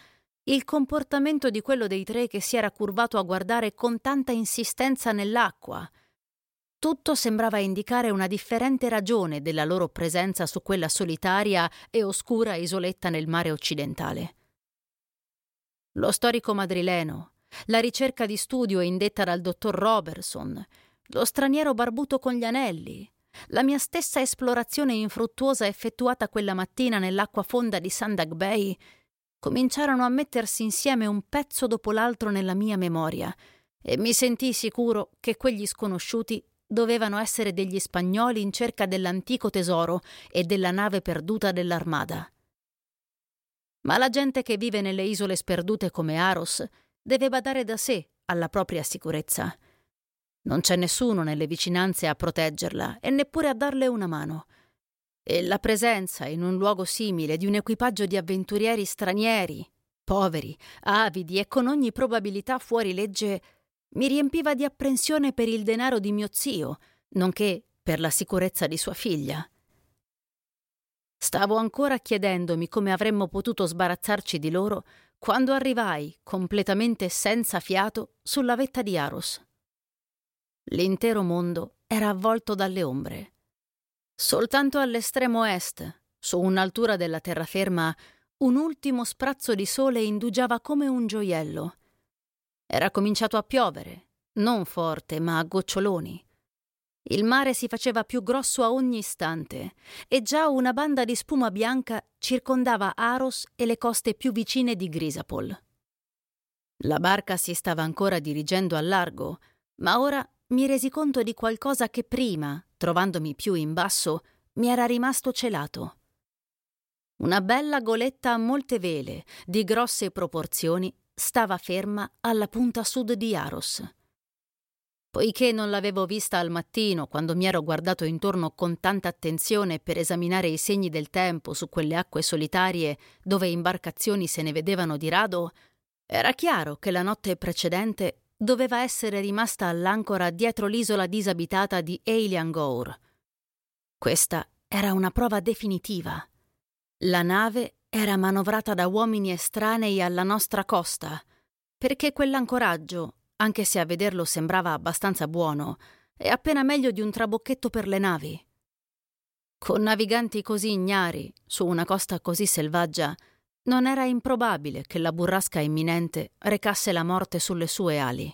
il comportamento di quello dei tre che si era curvato a guardare con tanta insistenza nell'acqua. Tutto sembrava indicare una differente ragione della loro presenza su quella solitaria e oscura isoletta nel mare occidentale. Lo storico madrileno, la ricerca di studio indetta dal dottor Robertson, lo straniero barbuto con gli anelli, la mia stessa esplorazione infruttuosa effettuata quella mattina nell'acqua fonda di Sandag Bay, cominciarono a mettersi insieme un pezzo dopo l'altro nella mia memoria e mi sentii sicuro che quegli sconosciuti dovevano essere degli spagnoli in cerca dell'antico tesoro e della nave perduta dell'armada. Ma la gente che vive nelle isole sperdute come Aros deve badare da sé alla propria sicurezza. Non c'è nessuno nelle vicinanze a proteggerla e neppure a darle una mano. E la presenza in un luogo simile di un equipaggio di avventurieri stranieri, poveri, avidi e con ogni probabilità fuori legge, mi riempiva di apprensione per il denaro di mio zio, nonché per la sicurezza di sua figlia. Stavo ancora chiedendomi come avremmo potuto sbarazzarci di loro quando arrivai, completamente senza fiato, sulla vetta di Aros. L'intero mondo era avvolto dalle ombre. Soltanto all'estremo est, su un'altura della terraferma, un ultimo sprazzo di sole indugiava come un gioiello. Era cominciato a piovere, non forte, ma a goccioloni. Il mare si faceva più grosso a ogni istante e già una banda di spuma bianca circondava Aros e le coste più vicine di Grisapol. La barca si stava ancora dirigendo al largo, ma ora mi resi conto di qualcosa che prima, trovandomi più in basso, mi era rimasto celato. Una bella goletta a molte vele, di grosse proporzioni, stava ferma alla punta sud di Aros. Poiché non l'avevo vista al mattino, quando mi ero guardato intorno con tanta attenzione per esaminare i segni del tempo su quelle acque solitarie dove imbarcazioni se ne vedevano di rado, era chiaro che la notte precedente doveva essere rimasta all'ancora dietro l'isola disabitata di Eilian Gour. Questa era una prova definitiva. La nave era manovrata da uomini estranei alla nostra costa, perché quell'ancoraggio, anche se a vederlo sembrava abbastanza buono, è appena meglio di un trabocchetto per le navi. Con naviganti così ignari, su una costa così selvaggia, non era improbabile che la burrasca imminente recasse la morte sulle sue ali.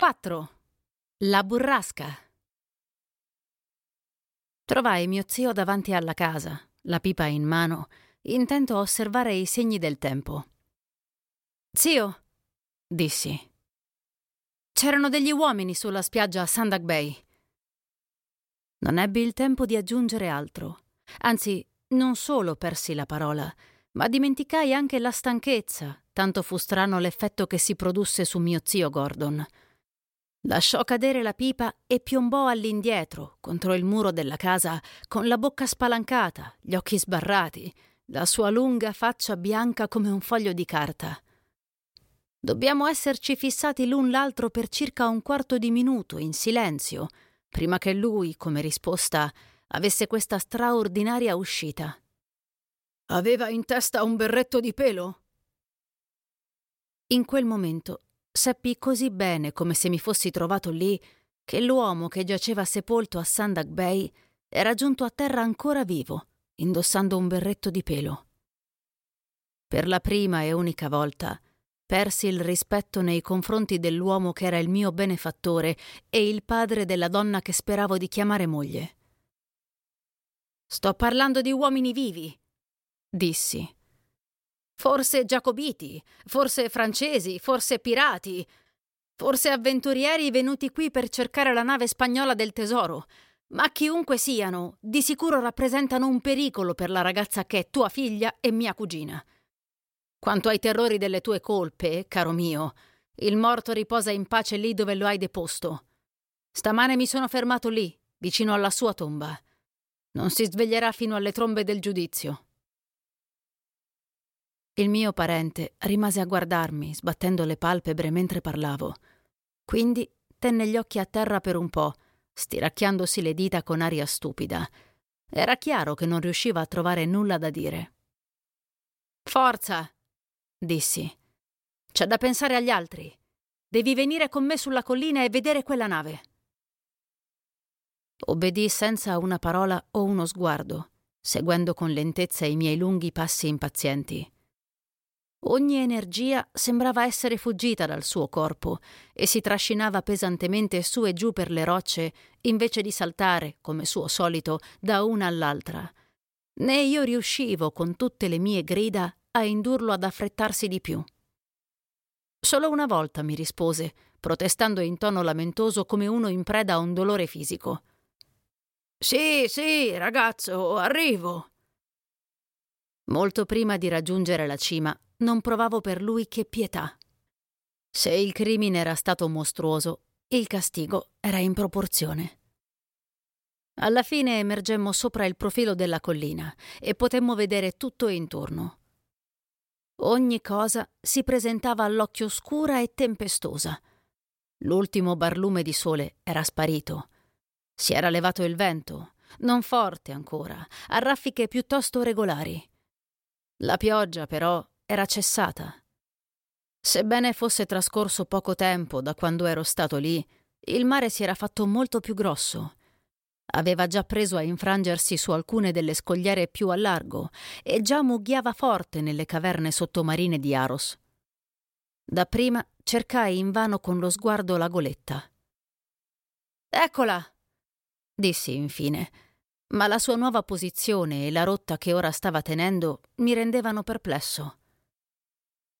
4. La burrasca. Trovai mio zio davanti alla casa, la pipa in mano, intento a osservare i segni del tempo. Zio, dissi. C'erano degli uomini sulla spiaggia a Sandak Bay. Non ebbi il tempo di aggiungere altro. Anzi, non solo persi la parola, ma dimenticai anche la stanchezza, tanto fu strano l'effetto che si produsse su mio zio Gordon. Lasciò cadere la pipa e piombò all'indietro, contro il muro della casa, con la bocca spalancata, gli occhi sbarrati, la sua lunga faccia bianca come un foglio di carta. Dobbiamo esserci fissati l'un l'altro per circa un quarto di minuto, in silenzio, prima che lui, come risposta, avesse questa straordinaria uscita. Aveva in testa un berretto di pelo? In quel momento seppi così bene come se mi fossi trovato lì che l'uomo che giaceva sepolto a Sandak Bay era giunto a terra ancora vivo, indossando un berretto di pelo. Per la prima e unica volta persi il rispetto nei confronti dell'uomo che era il mio benefattore e il padre della donna che speravo di chiamare moglie. Sto parlando di uomini vivi, dissi. Forse giacobiti, forse francesi, forse pirati, forse avventurieri venuti qui per cercare la nave spagnola del tesoro. Ma chiunque siano, di sicuro rappresentano un pericolo per la ragazza che è tua figlia e mia cugina. Quanto ai terrori delle tue colpe, caro mio, il morto riposa in pace lì dove lo hai deposto. Stamane mi sono fermato lì, vicino alla sua tomba. Non si sveglierà fino alle trombe del giudizio. Il mio parente rimase a guardarmi, sbattendo le palpebre mentre parlavo. Quindi tenne gli occhi a terra per un po', stiracchiandosi le dita con aria stupida. Era chiaro che non riusciva a trovare nulla da dire. Forza, dissi. C'è da pensare agli altri. Devi venire con me sulla collina e vedere quella nave. Obbedì senza una parola o uno sguardo, seguendo con lentezza i miei lunghi passi impazienti. Ogni energia sembrava essere fuggita dal suo corpo e si trascinava pesantemente su e giù per le rocce invece di saltare, come suo solito, da una all'altra. Né io riuscivo, con tutte le mie grida, a indurlo ad affrettarsi di più. Solo una volta mi rispose, protestando in tono lamentoso come uno in preda a un dolore fisico. Sì, sì, ragazzo, arrivo. Molto prima di raggiungere la cima, non provavo per lui che pietà. Se il crimine era stato mostruoso, il castigo era in proporzione. Alla fine emergemmo sopra il profilo della collina e potemmo vedere tutto intorno. Ogni cosa si presentava all'occhio scura e tempestosa. L'ultimo barlume di sole era sparito. Si era levato il vento, non forte ancora, a raffiche piuttosto regolari. La pioggia, però, era cessata. Sebbene fosse trascorso poco tempo da quando ero stato lì, il mare si era fatto molto più grosso Aveva già preso a infrangersi su alcune delle scogliere più a largo e già mugghiava forte nelle caverne sottomarine di Aros. Dapprima cercai invano con lo sguardo la goletta. Eccola! dissi infine, ma la sua nuova posizione e la rotta che ora stava tenendo mi rendevano perplesso.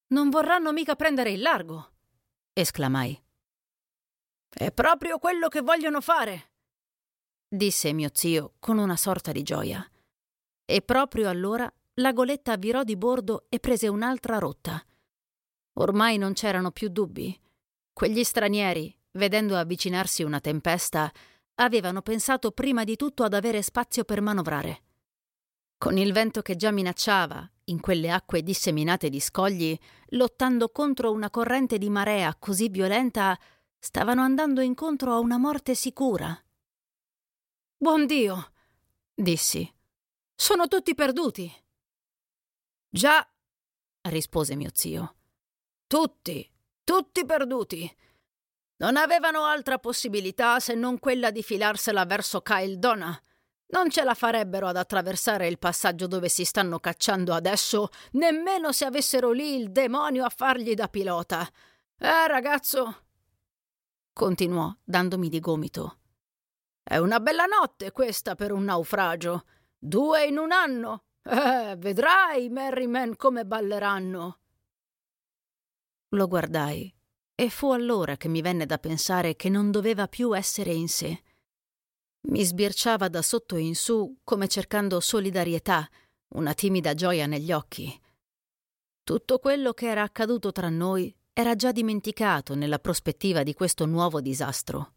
Non vorranno mica prendere il largo! esclamai. È proprio quello che vogliono fare! disse mio zio con una sorta di gioia. E proprio allora la goletta virò di bordo e prese un'altra rotta. Ormai non c'erano più dubbi. Quegli stranieri, vedendo avvicinarsi una tempesta, avevano pensato prima di tutto ad avere spazio per manovrare. Con il vento che già minacciava, in quelle acque disseminate di scogli, lottando contro una corrente di marea così violenta, stavano andando incontro a una morte sicura. Buon Dio, dissi. Sono tutti perduti. Già, rispose mio zio. Tutti, tutti perduti. Non avevano altra possibilità se non quella di filarsela verso Donna. Non ce la farebbero ad attraversare il passaggio dove si stanno cacciando adesso, nemmeno se avessero lì il demonio a fargli da pilota. Eh, ragazzo? continuò, dandomi di gomito. È una bella notte questa per un naufragio. Due in un anno. Eh, vedrai i Merrymen come balleranno. Lo guardai e fu allora che mi venne da pensare che non doveva più essere in sé. Mi sbirciava da sotto in su come cercando solidarietà, una timida gioia negli occhi. Tutto quello che era accaduto tra noi era già dimenticato nella prospettiva di questo nuovo disastro.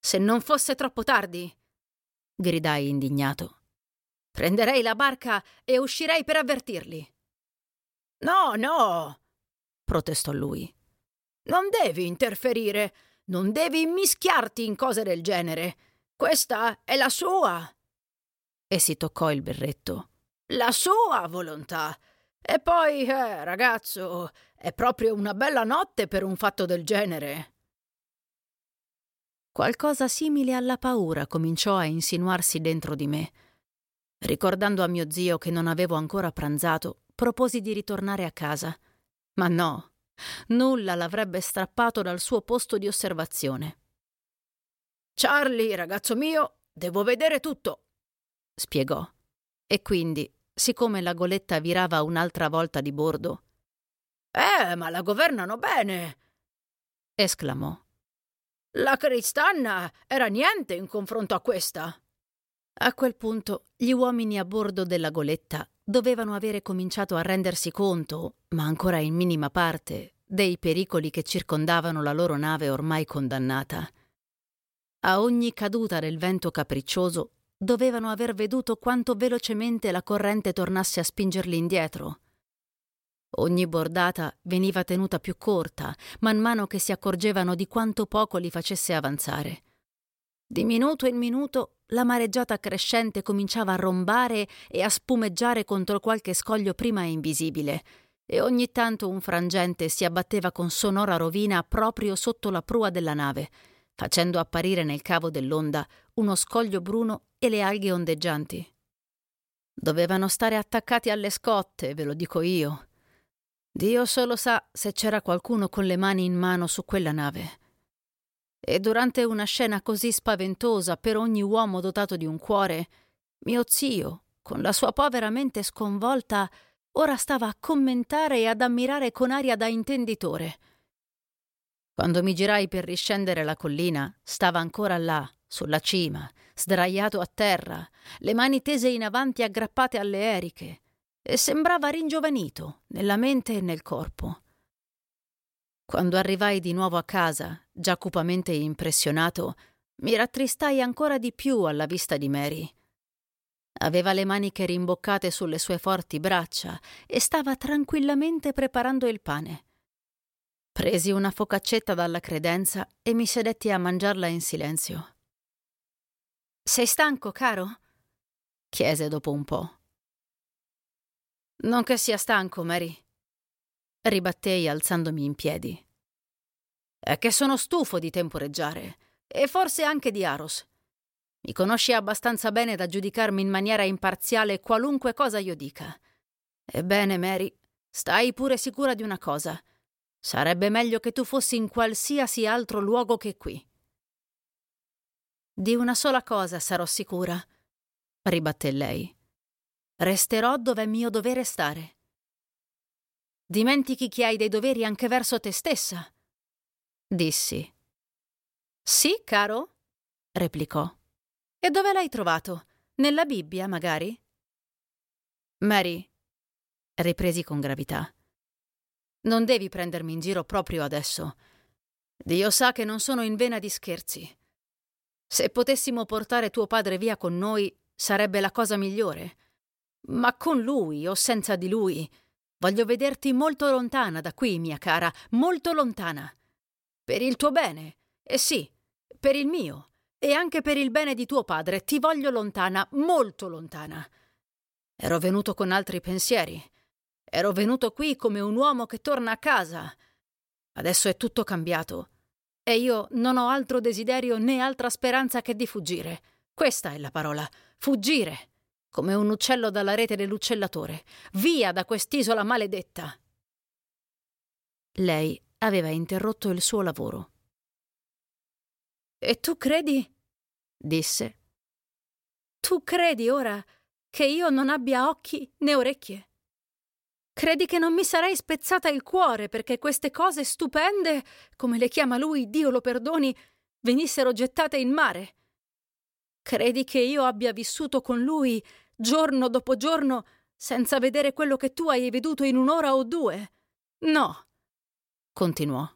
Se non fosse troppo tardi, gridai indignato, prenderei la barca e uscirei per avvertirli. No, no, protestò lui. Non devi interferire, non devi immischiarti in cose del genere. Questa è la sua. E si toccò il berretto. La sua volontà. E poi, eh, ragazzo, è proprio una bella notte per un fatto del genere. Qualcosa simile alla paura cominciò a insinuarsi dentro di me. Ricordando a mio zio che non avevo ancora pranzato, proposi di ritornare a casa. Ma no, nulla l'avrebbe strappato dal suo posto di osservazione. Charlie, ragazzo mio, devo vedere tutto, spiegò. E quindi, siccome la goletta virava un'altra volta di bordo. Eh, ma la governano bene! esclamò. La Cristanna era niente in confronto a questa. A quel punto gli uomini a bordo della goletta dovevano avere cominciato a rendersi conto, ma ancora in minima parte, dei pericoli che circondavano la loro nave ormai condannata. A ogni caduta del vento capriccioso dovevano aver veduto quanto velocemente la corrente tornasse a spingerli indietro. Ogni bordata veniva tenuta più corta, man mano che si accorgevano di quanto poco li facesse avanzare. Di minuto in minuto la mareggiata crescente cominciava a rombare e a spumeggiare contro qualche scoglio prima invisibile, e ogni tanto un frangente si abbatteva con sonora rovina proprio sotto la prua della nave, facendo apparire nel cavo dell'onda uno scoglio bruno e le alghe ondeggianti. Dovevano stare attaccati alle scotte, ve lo dico io. Dio solo sa se c'era qualcuno con le mani in mano su quella nave. E durante una scena così spaventosa per ogni uomo dotato di un cuore, mio zio, con la sua povera mente sconvolta, ora stava a commentare e ad ammirare con aria da intenditore. Quando mi girai per riscendere la collina, stava ancora là, sulla cima, sdraiato a terra, le mani tese in avanti aggrappate alle eriche, e sembrava ringiovanito nella mente e nel corpo. Quando arrivai di nuovo a casa, già cupamente impressionato, mi rattristai ancora di più alla vista di Mary. Aveva le maniche rimboccate sulle sue forti braccia e stava tranquillamente preparando il pane. Presi una focaccetta dalla credenza e mi sedetti a mangiarla in silenzio. Sei stanco, caro? chiese dopo un po'. Non che sia stanco, Mary, ribattei alzandomi in piedi. È che sono stufo di temporeggiare, e forse anche di Aros. Mi conosci abbastanza bene da giudicarmi in maniera imparziale qualunque cosa io dica. Ebbene, Mary, stai pure sicura di una cosa. Sarebbe meglio che tu fossi in qualsiasi altro luogo che qui. Di una sola cosa sarò sicura, ribatté lei. Resterò dove è mio dovere stare. Dimentichi che hai dei doveri anche verso te stessa, dissi. Sì, caro? replicò. E dove l'hai trovato? Nella Bibbia, magari? Mary, ripresi con gravità. Non devi prendermi in giro proprio adesso. Dio sa che non sono in vena di scherzi. Se potessimo portare tuo padre via con noi, sarebbe la cosa migliore. Ma con lui o senza di lui, voglio vederti molto lontana da qui, mia cara, molto lontana. Per il tuo bene, e sì, per il mio, e anche per il bene di tuo padre, ti voglio lontana, molto lontana. Ero venuto con altri pensieri. Ero venuto qui come un uomo che torna a casa. Adesso è tutto cambiato. E io non ho altro desiderio né altra speranza che di fuggire. Questa è la parola. Fuggire. Come un uccello dalla rete dell'uccellatore. Via da quest'isola maledetta. Lei aveva interrotto il suo lavoro. E tu credi? disse. Tu credi ora che io non abbia occhi né orecchie? Credi che non mi sarei spezzata il cuore perché queste cose stupende, come le chiama lui, Dio lo perdoni, venissero gettate in mare? Credi che io abbia vissuto con lui, giorno dopo giorno, senza vedere quello che tu hai veduto in un'ora o due? No, continuò.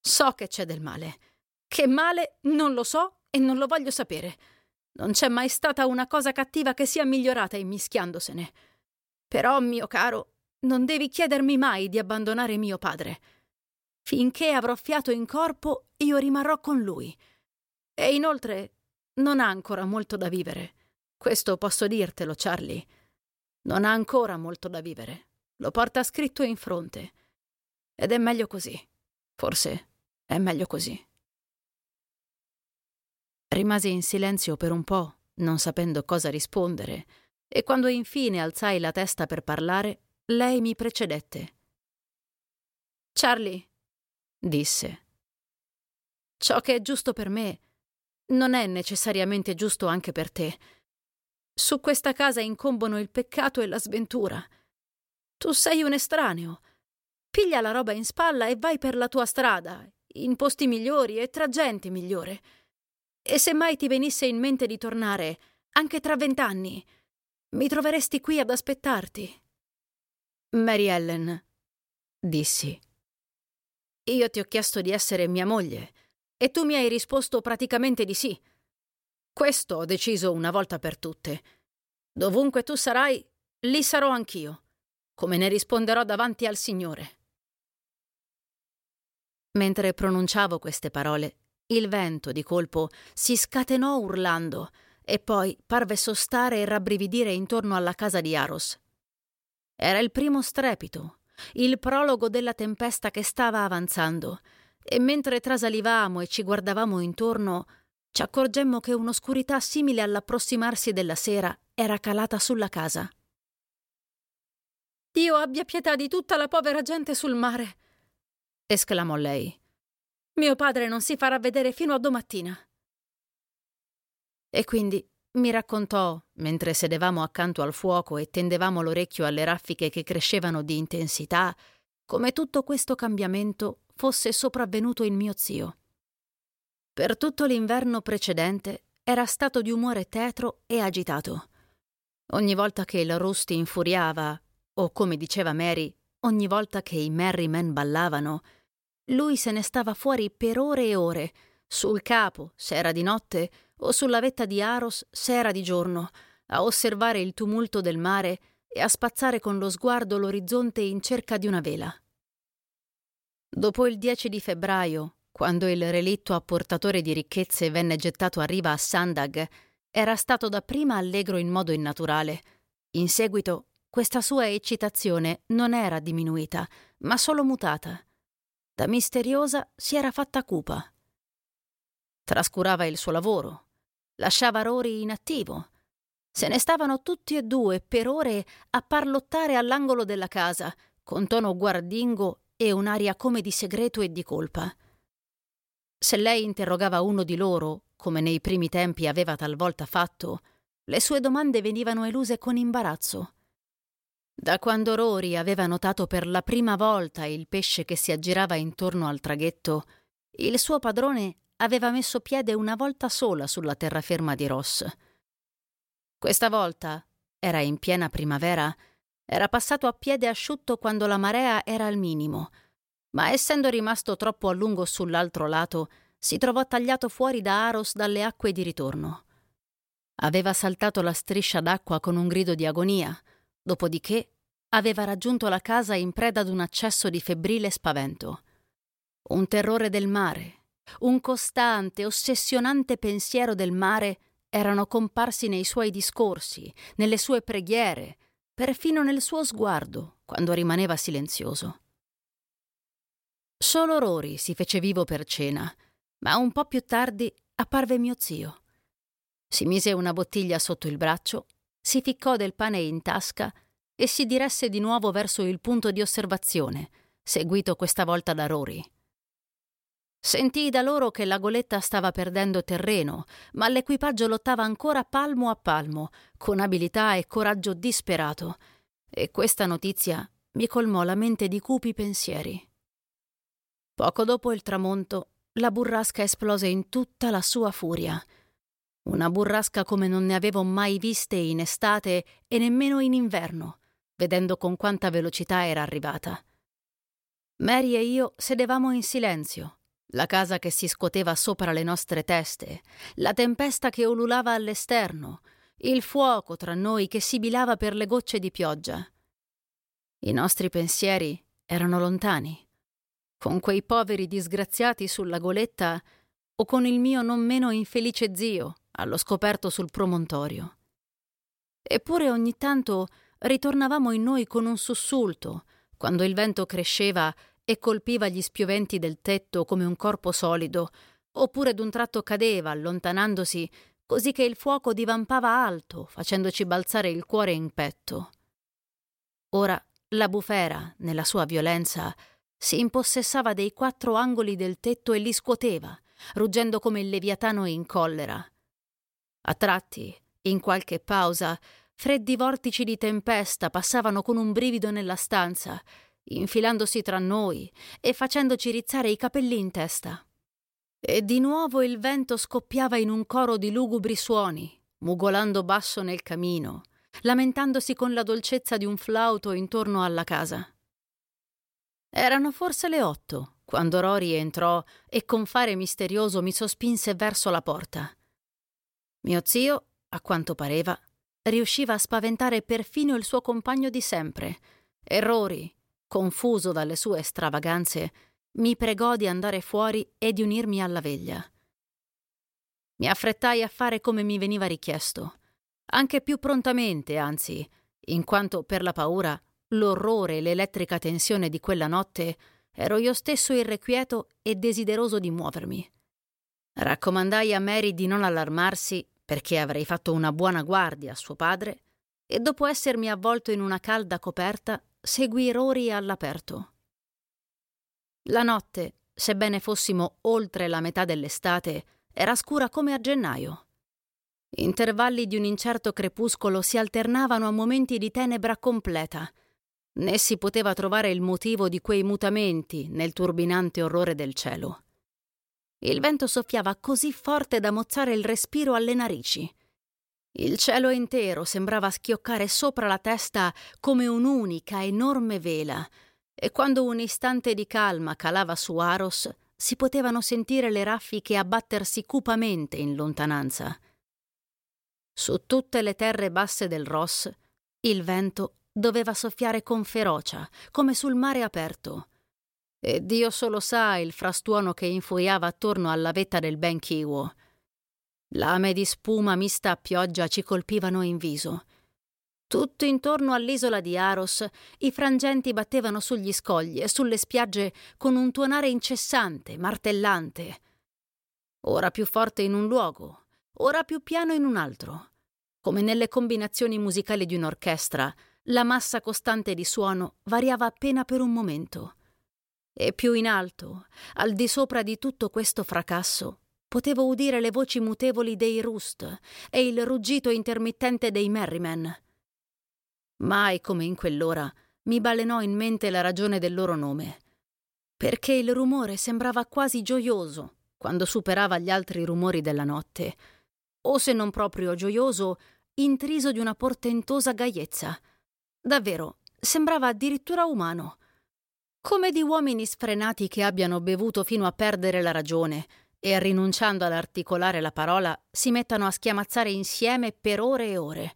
So che c'è del male. Che male non lo so e non lo voglio sapere. Non c'è mai stata una cosa cattiva che sia migliorata immischiandosene. Però, mio caro, non devi chiedermi mai di abbandonare mio padre. Finché avrò fiato in corpo, io rimarrò con lui. E inoltre, non ha ancora molto da vivere. Questo posso dirtelo, Charlie. Non ha ancora molto da vivere. Lo porta scritto in fronte. Ed è meglio così. Forse è meglio così. Rimasi in silenzio per un po', non sapendo cosa rispondere, e quando infine alzai la testa per parlare, lei mi precedette. Charlie, disse, ciò che è giusto per me non è necessariamente giusto anche per te. Su questa casa incombono il peccato e la sventura. Tu sei un estraneo. Piglia la roba in spalla e vai per la tua strada, in posti migliori e tra gente migliore. E se mai ti venisse in mente di tornare, anche tra vent'anni, mi troveresti qui ad aspettarti. Mary Ellen, dissi. Io ti ho chiesto di essere mia moglie e tu mi hai risposto praticamente di sì. Questo ho deciso una volta per tutte. Dovunque tu sarai, lì sarò anch'io, come ne risponderò davanti al Signore. Mentre pronunciavo queste parole, il vento, di colpo, si scatenò urlando e poi parve sostare e rabbrividire intorno alla casa di Aros. Era il primo strepito, il prologo della tempesta che stava avanzando, e mentre trasalivamo e ci guardavamo intorno, ci accorgemmo che un'oscurità simile all'approssimarsi della sera era calata sulla casa. Dio abbia pietà di tutta la povera gente sul mare, esclamò lei. Mio padre non si farà vedere fino a domattina. E quindi mi raccontò, mentre sedevamo accanto al fuoco e tendevamo l'orecchio alle raffiche che crescevano di intensità, come tutto questo cambiamento fosse sopravvenuto in mio zio. Per tutto l'inverno precedente era stato di umore tetro e agitato. Ogni volta che il Rusty infuriava, o come diceva Mary, ogni volta che i Merry Men ballavano, lui se ne stava fuori per ore e ore, sul capo, se era di notte, o sulla vetta di Aros, se era di giorno, a osservare il tumulto del mare e a spazzare con lo sguardo l'orizzonte in cerca di una vela. Dopo il 10 di febbraio, quando il relitto apportatore di ricchezze venne gettato a riva a Sandag, era stato dapprima allegro in modo innaturale. In seguito, questa sua eccitazione non era diminuita, ma solo mutata. Da misteriosa si era fatta cupa. Trascurava il suo lavoro, lasciava Rory inattivo. Se ne stavano tutti e due per ore a parlottare all'angolo della casa, con tono guardingo e un'aria come di segreto e di colpa. Se lei interrogava uno di loro, come nei primi tempi aveva talvolta fatto, le sue domande venivano eluse con imbarazzo. Da quando Rory aveva notato per la prima volta il pesce che si aggirava intorno al traghetto, il suo padrone aveva messo piede una volta sola sulla terraferma di Ross. Questa volta, era in piena primavera, era passato a piede asciutto quando la marea era al minimo – ma essendo rimasto troppo a lungo sull'altro lato, si trovò tagliato fuori da Aros dalle acque di ritorno. Aveva saltato la striscia d'acqua con un grido di agonia, dopodiché aveva raggiunto la casa in preda ad un accesso di febbrile spavento. Un terrore del mare, un costante, ossessionante pensiero del mare erano comparsi nei suoi discorsi, nelle sue preghiere, perfino nel suo sguardo, quando rimaneva silenzioso. Solo Rory si fece vivo per cena, ma un po' più tardi apparve mio zio. Si mise una bottiglia sotto il braccio, si ficcò del pane in tasca e si diresse di nuovo verso il punto di osservazione, seguito questa volta da Rory. Sentii da loro che la goletta stava perdendo terreno, ma l'equipaggio lottava ancora palmo a palmo, con abilità e coraggio disperato, e questa notizia mi colmò la mente di cupi pensieri. Poco dopo il tramonto, la burrasca esplose in tutta la sua furia. Una burrasca come non ne avevo mai viste in estate e nemmeno in inverno, vedendo con quanta velocità era arrivata. Mary e io sedevamo in silenzio, la casa che si scoteva sopra le nostre teste, la tempesta che ululava all'esterno, il fuoco tra noi che sibilava per le gocce di pioggia. I nostri pensieri erano lontani con quei poveri disgraziati sulla goletta o con il mio non meno infelice zio allo scoperto sul promontorio. Eppure ogni tanto ritornavamo in noi con un sussulto, quando il vento cresceva e colpiva gli spioventi del tetto come un corpo solido, oppure d'un tratto cadeva, allontanandosi, così che il fuoco divampava alto, facendoci balzare il cuore in petto. Ora la bufera, nella sua violenza, si impossessava dei quattro angoli del tetto e li scuoteva, ruggendo come il leviatano in collera. A tratti, in qualche pausa, freddi vortici di tempesta passavano con un brivido nella stanza, infilandosi tra noi e facendoci rizzare i capelli in testa. E di nuovo il vento scoppiava in un coro di lugubri suoni, mugolando basso nel camino, lamentandosi con la dolcezza di un flauto intorno alla casa. Erano forse le otto quando Rory entrò e con fare misterioso mi sospinse verso la porta. Mio zio, a quanto pareva, riusciva a spaventare perfino il suo compagno di sempre, e Rory, confuso dalle sue stravaganze, mi pregò di andare fuori e di unirmi alla veglia. Mi affrettai a fare come mi veniva richiesto, anche più prontamente, anzi, in quanto per la paura l'orrore e l'elettrica tensione di quella notte, ero io stesso irrequieto e desideroso di muovermi. Raccomandai a Mary di non allarmarsi perché avrei fatto una buona guardia a suo padre e dopo essermi avvolto in una calda coperta seguì Rory all'aperto. La notte, sebbene fossimo oltre la metà dell'estate, era scura come a gennaio. Intervalli di un incerto crepuscolo si alternavano a momenti di tenebra completa né si poteva trovare il motivo di quei mutamenti nel turbinante orrore del cielo. Il vento soffiava così forte da mozzare il respiro alle narici. Il cielo intero sembrava schioccare sopra la testa come un'unica enorme vela, e quando un istante di calma calava su Aros, si potevano sentire le raffiche abbattersi cupamente in lontananza. Su tutte le terre basse del Ross, il vento doveva soffiare con ferocia, come sul mare aperto. E Dio solo sa il frastuono che infuriava attorno alla vetta del Ben Kiwo. Lame di spuma mista a pioggia ci colpivano in viso. Tutto intorno all'isola di Aros i frangenti battevano sugli scogli e sulle spiagge con un tuonare incessante, martellante. Ora più forte in un luogo, ora più piano in un altro. Come nelle combinazioni musicali di un'orchestra, la massa costante di suono variava appena per un momento. E più in alto, al di sopra di tutto questo fracasso, potevo udire le voci mutevoli dei Rust e il ruggito intermittente dei Merriman. Mai come in quell'ora mi balenò in mente la ragione del loro nome, perché il rumore sembrava quasi gioioso quando superava gli altri rumori della notte, o se non proprio gioioso, intriso di una portentosa gaiezza. Davvero, sembrava addirittura umano, come di uomini sfrenati che abbiano bevuto fino a perdere la ragione e, rinunciando ad articolare la parola, si mettano a schiamazzare insieme per ore e ore.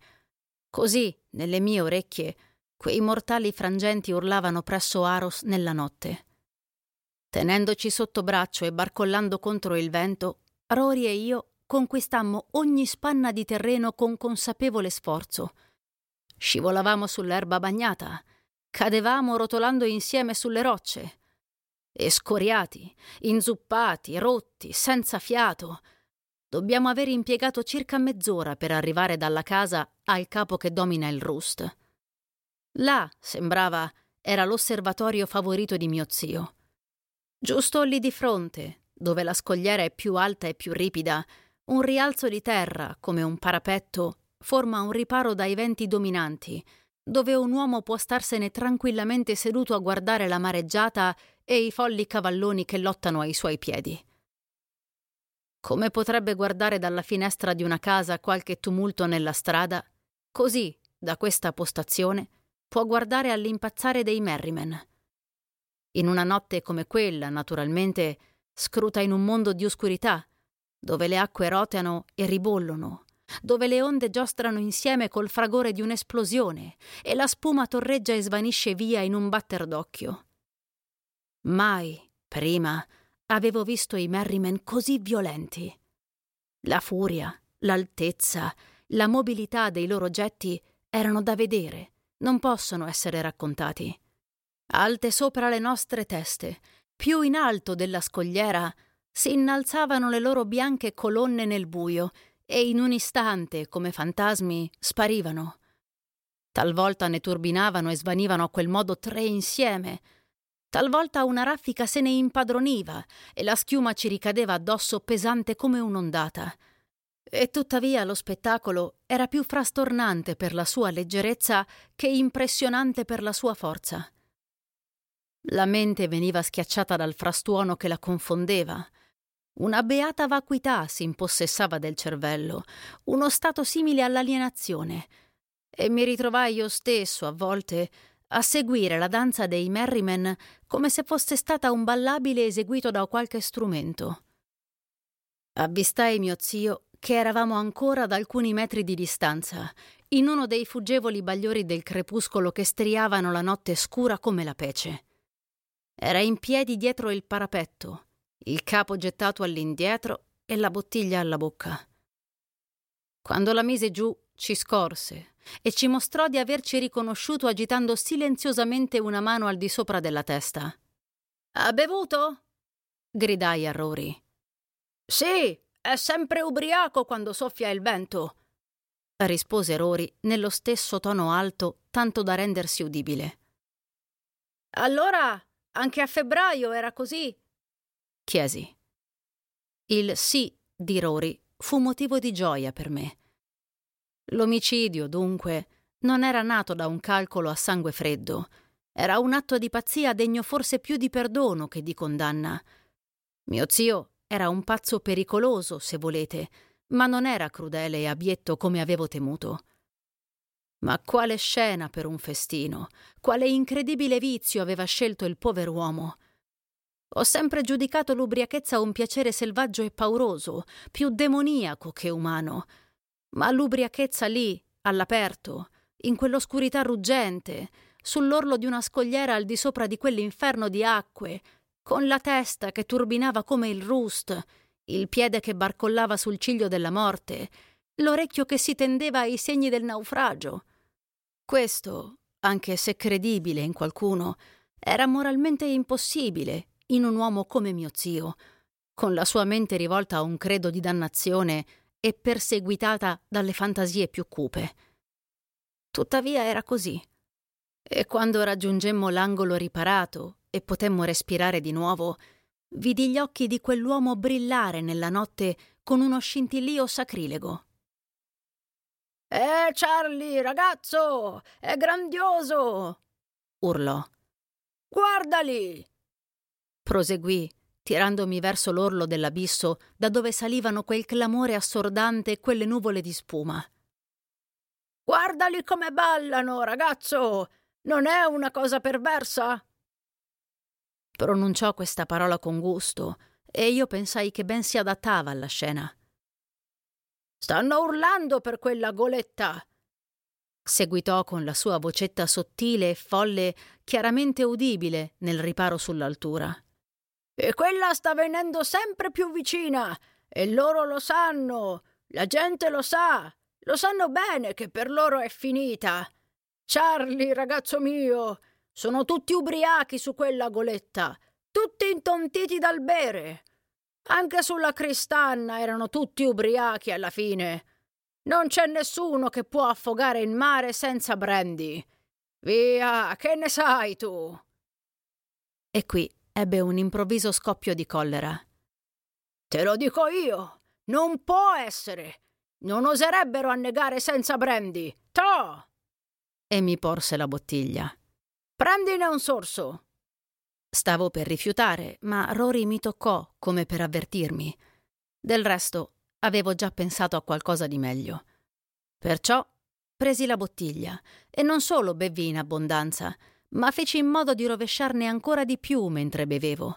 Così, nelle mie orecchie, quei mortali frangenti urlavano presso Aros nella notte. Tenendoci sotto braccio e barcollando contro il vento, Rory e io conquistammo ogni spanna di terreno con consapevole sforzo. Scivolavamo sull'erba bagnata, cadevamo rotolando insieme sulle rocce. E scoriati, inzuppati, rotti, senza fiato, Dobbiamo aver impiegato circa mezz'ora per arrivare dalla casa al capo che domina il Rust. Là, sembrava, era l'osservatorio favorito di mio zio. Giusto lì di fronte, dove la scogliera è più alta e più ripida, un rialzo di terra, come un parapetto, forma un riparo dai venti dominanti, dove un uomo può starsene tranquillamente seduto a guardare la mareggiata e i folli cavalloni che lottano ai suoi piedi. Come potrebbe guardare dalla finestra di una casa qualche tumulto nella strada, così, da questa postazione, può guardare all'impazzare dei Merriman. In una notte come quella, naturalmente, scruta in un mondo di oscurità, dove le acque roteano e ribollono, dove le onde giostrano insieme col fragore di un'esplosione e la spuma torreggia e svanisce via in un batter d'occhio. Mai, prima, avevo visto i Merriman così violenti. La furia, l'altezza, la mobilità dei loro getti erano da vedere, non possono essere raccontati. Alte sopra le nostre teste, più in alto della scogliera, si innalzavano le loro bianche colonne nel buio e in un istante, come fantasmi, sparivano. Talvolta ne turbinavano e svanivano a quel modo tre insieme, Talvolta una raffica se ne impadroniva e la schiuma ci ricadeva addosso pesante come un'ondata. E tuttavia lo spettacolo era più frastornante per la sua leggerezza che impressionante per la sua forza. La mente veniva schiacciata dal frastuono che la confondeva. Una beata vacuità si impossessava del cervello, uno stato simile all'alienazione. E mi ritrovai io stesso, a volte, a seguire la danza dei Merriman come se fosse stata un ballabile eseguito da qualche strumento. Avvistai mio zio che eravamo ancora ad alcuni metri di distanza, in uno dei fuggevoli bagliori del crepuscolo che striavano la notte scura come la pece. Era in piedi dietro il parapetto, il capo gettato all'indietro e la bottiglia alla bocca. Quando la mise giù, ci scorse e ci mostrò di averci riconosciuto agitando silenziosamente una mano al di sopra della testa. Ha bevuto? gridai a Rory. Sì, è sempre ubriaco quando soffia il vento, rispose Rory nello stesso tono alto, tanto da rendersi udibile. Allora, anche a febbraio era così? Chiesi. Il sì di Rory fu motivo di gioia per me. L'omicidio, dunque, non era nato da un calcolo a sangue freddo, era un atto di pazzia degno forse più di perdono che di condanna. Mio zio era un pazzo pericoloso, se volete, ma non era crudele e abietto come avevo temuto. Ma quale scena per un festino, quale incredibile vizio aveva scelto il pover'uomo. Ho sempre giudicato l'ubriachezza un piacere selvaggio e pauroso, più demoniaco che umano. Ma l'ubriachezza lì, all'aperto, in quell'oscurità ruggente, sull'orlo di una scogliera al di sopra di quell'inferno di acque, con la testa che turbinava come il rust, il piede che barcollava sul ciglio della morte, l'orecchio che si tendeva ai segni del naufragio. Questo, anche se credibile in qualcuno, era moralmente impossibile in un uomo come mio zio, con la sua mente rivolta a un credo di dannazione e perseguitata dalle fantasie più cupe. Tuttavia era così. E quando raggiungemmo l'angolo riparato e potemmo respirare di nuovo, vidi gli occhi di quell'uomo brillare nella notte con uno scintillio sacrilego. Eh, Charlie, ragazzo, è grandioso! urlò. Guardali! Proseguì, tirandomi verso l'orlo dell'abisso da dove salivano quel clamore assordante e quelle nuvole di spuma. Guardali come ballano, ragazzo! Non è una cosa perversa? Pronunciò questa parola con gusto e io pensai che ben si adattava alla scena. Stanno urlando per quella goletta! seguitò con la sua vocetta sottile e folle chiaramente udibile nel riparo sull'altura. E quella sta venendo sempre più vicina, e loro lo sanno, la gente lo sa, lo sanno bene che per loro è finita. Charlie, ragazzo mio, sono tutti ubriachi su quella goletta, tutti intontiti dal bere. Anche sulla Cristanna erano tutti ubriachi alla fine. Non c'è nessuno che può affogare il mare senza brandy. Via, che ne sai tu? E qui ebbe un improvviso scoppio di collera. Te lo dico io, non può essere. Non oserebbero annegare senza brandy. To! E mi porse la bottiglia. Prendine un sorso. Stavo per rifiutare, ma Rory mi toccò come per avvertirmi. Del resto, avevo già pensato a qualcosa di meglio. Perciò presi la bottiglia e non solo bevi in abbondanza, ma feci in modo di rovesciarne ancora di più mentre bevevo.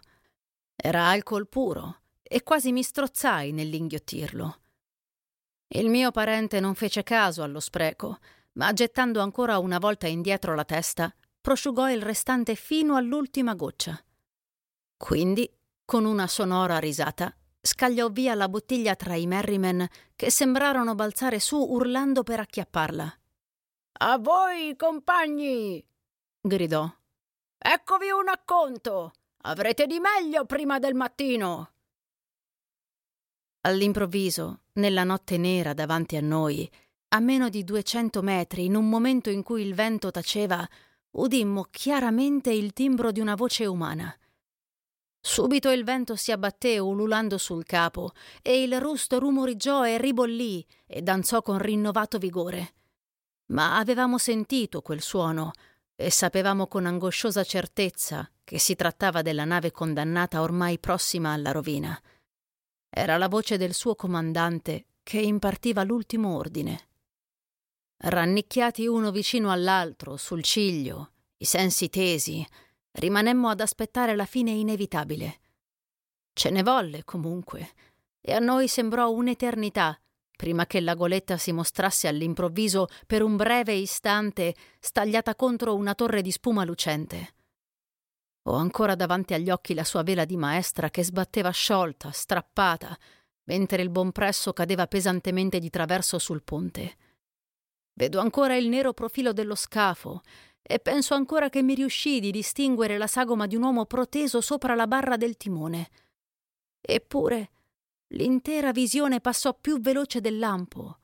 Era alcol puro e quasi mi strozzai nell'inghiottirlo. Il mio parente non fece caso allo spreco, ma gettando ancora una volta indietro la testa, prosciugò il restante fino all'ultima goccia. Quindi, con una sonora risata, scagliò via la bottiglia tra i Merriman che sembrarono balzare su urlando per acchiapparla. A voi, compagni! Gridò. Eccovi un acconto! Avrete di meglio prima del mattino! All'improvviso, nella notte nera davanti a noi, a meno di duecento metri, in un momento in cui il vento taceva, udimmo chiaramente il timbro di una voce umana. Subito il vento si abbatté ululando sul capo e il rusto rumoriggiò e ribollì e danzò con rinnovato vigore. Ma avevamo sentito quel suono e sapevamo con angosciosa certezza che si trattava della nave condannata ormai prossima alla rovina. Era la voce del suo comandante che impartiva l'ultimo ordine. Rannicchiati uno vicino all'altro, sul ciglio, i sensi tesi, rimanemmo ad aspettare la fine inevitabile. Ce ne volle, comunque, e a noi sembrò un'eternità prima che la goletta si mostrasse all'improvviso per un breve istante stagliata contro una torre di spuma lucente. Ho ancora davanti agli occhi la sua vela di maestra che sbatteva sciolta, strappata, mentre il bompresso cadeva pesantemente di traverso sul ponte. Vedo ancora il nero profilo dello scafo e penso ancora che mi riuscì di distinguere la sagoma di un uomo proteso sopra la barra del timone. Eppure l'intera visione passò più veloce del lampo.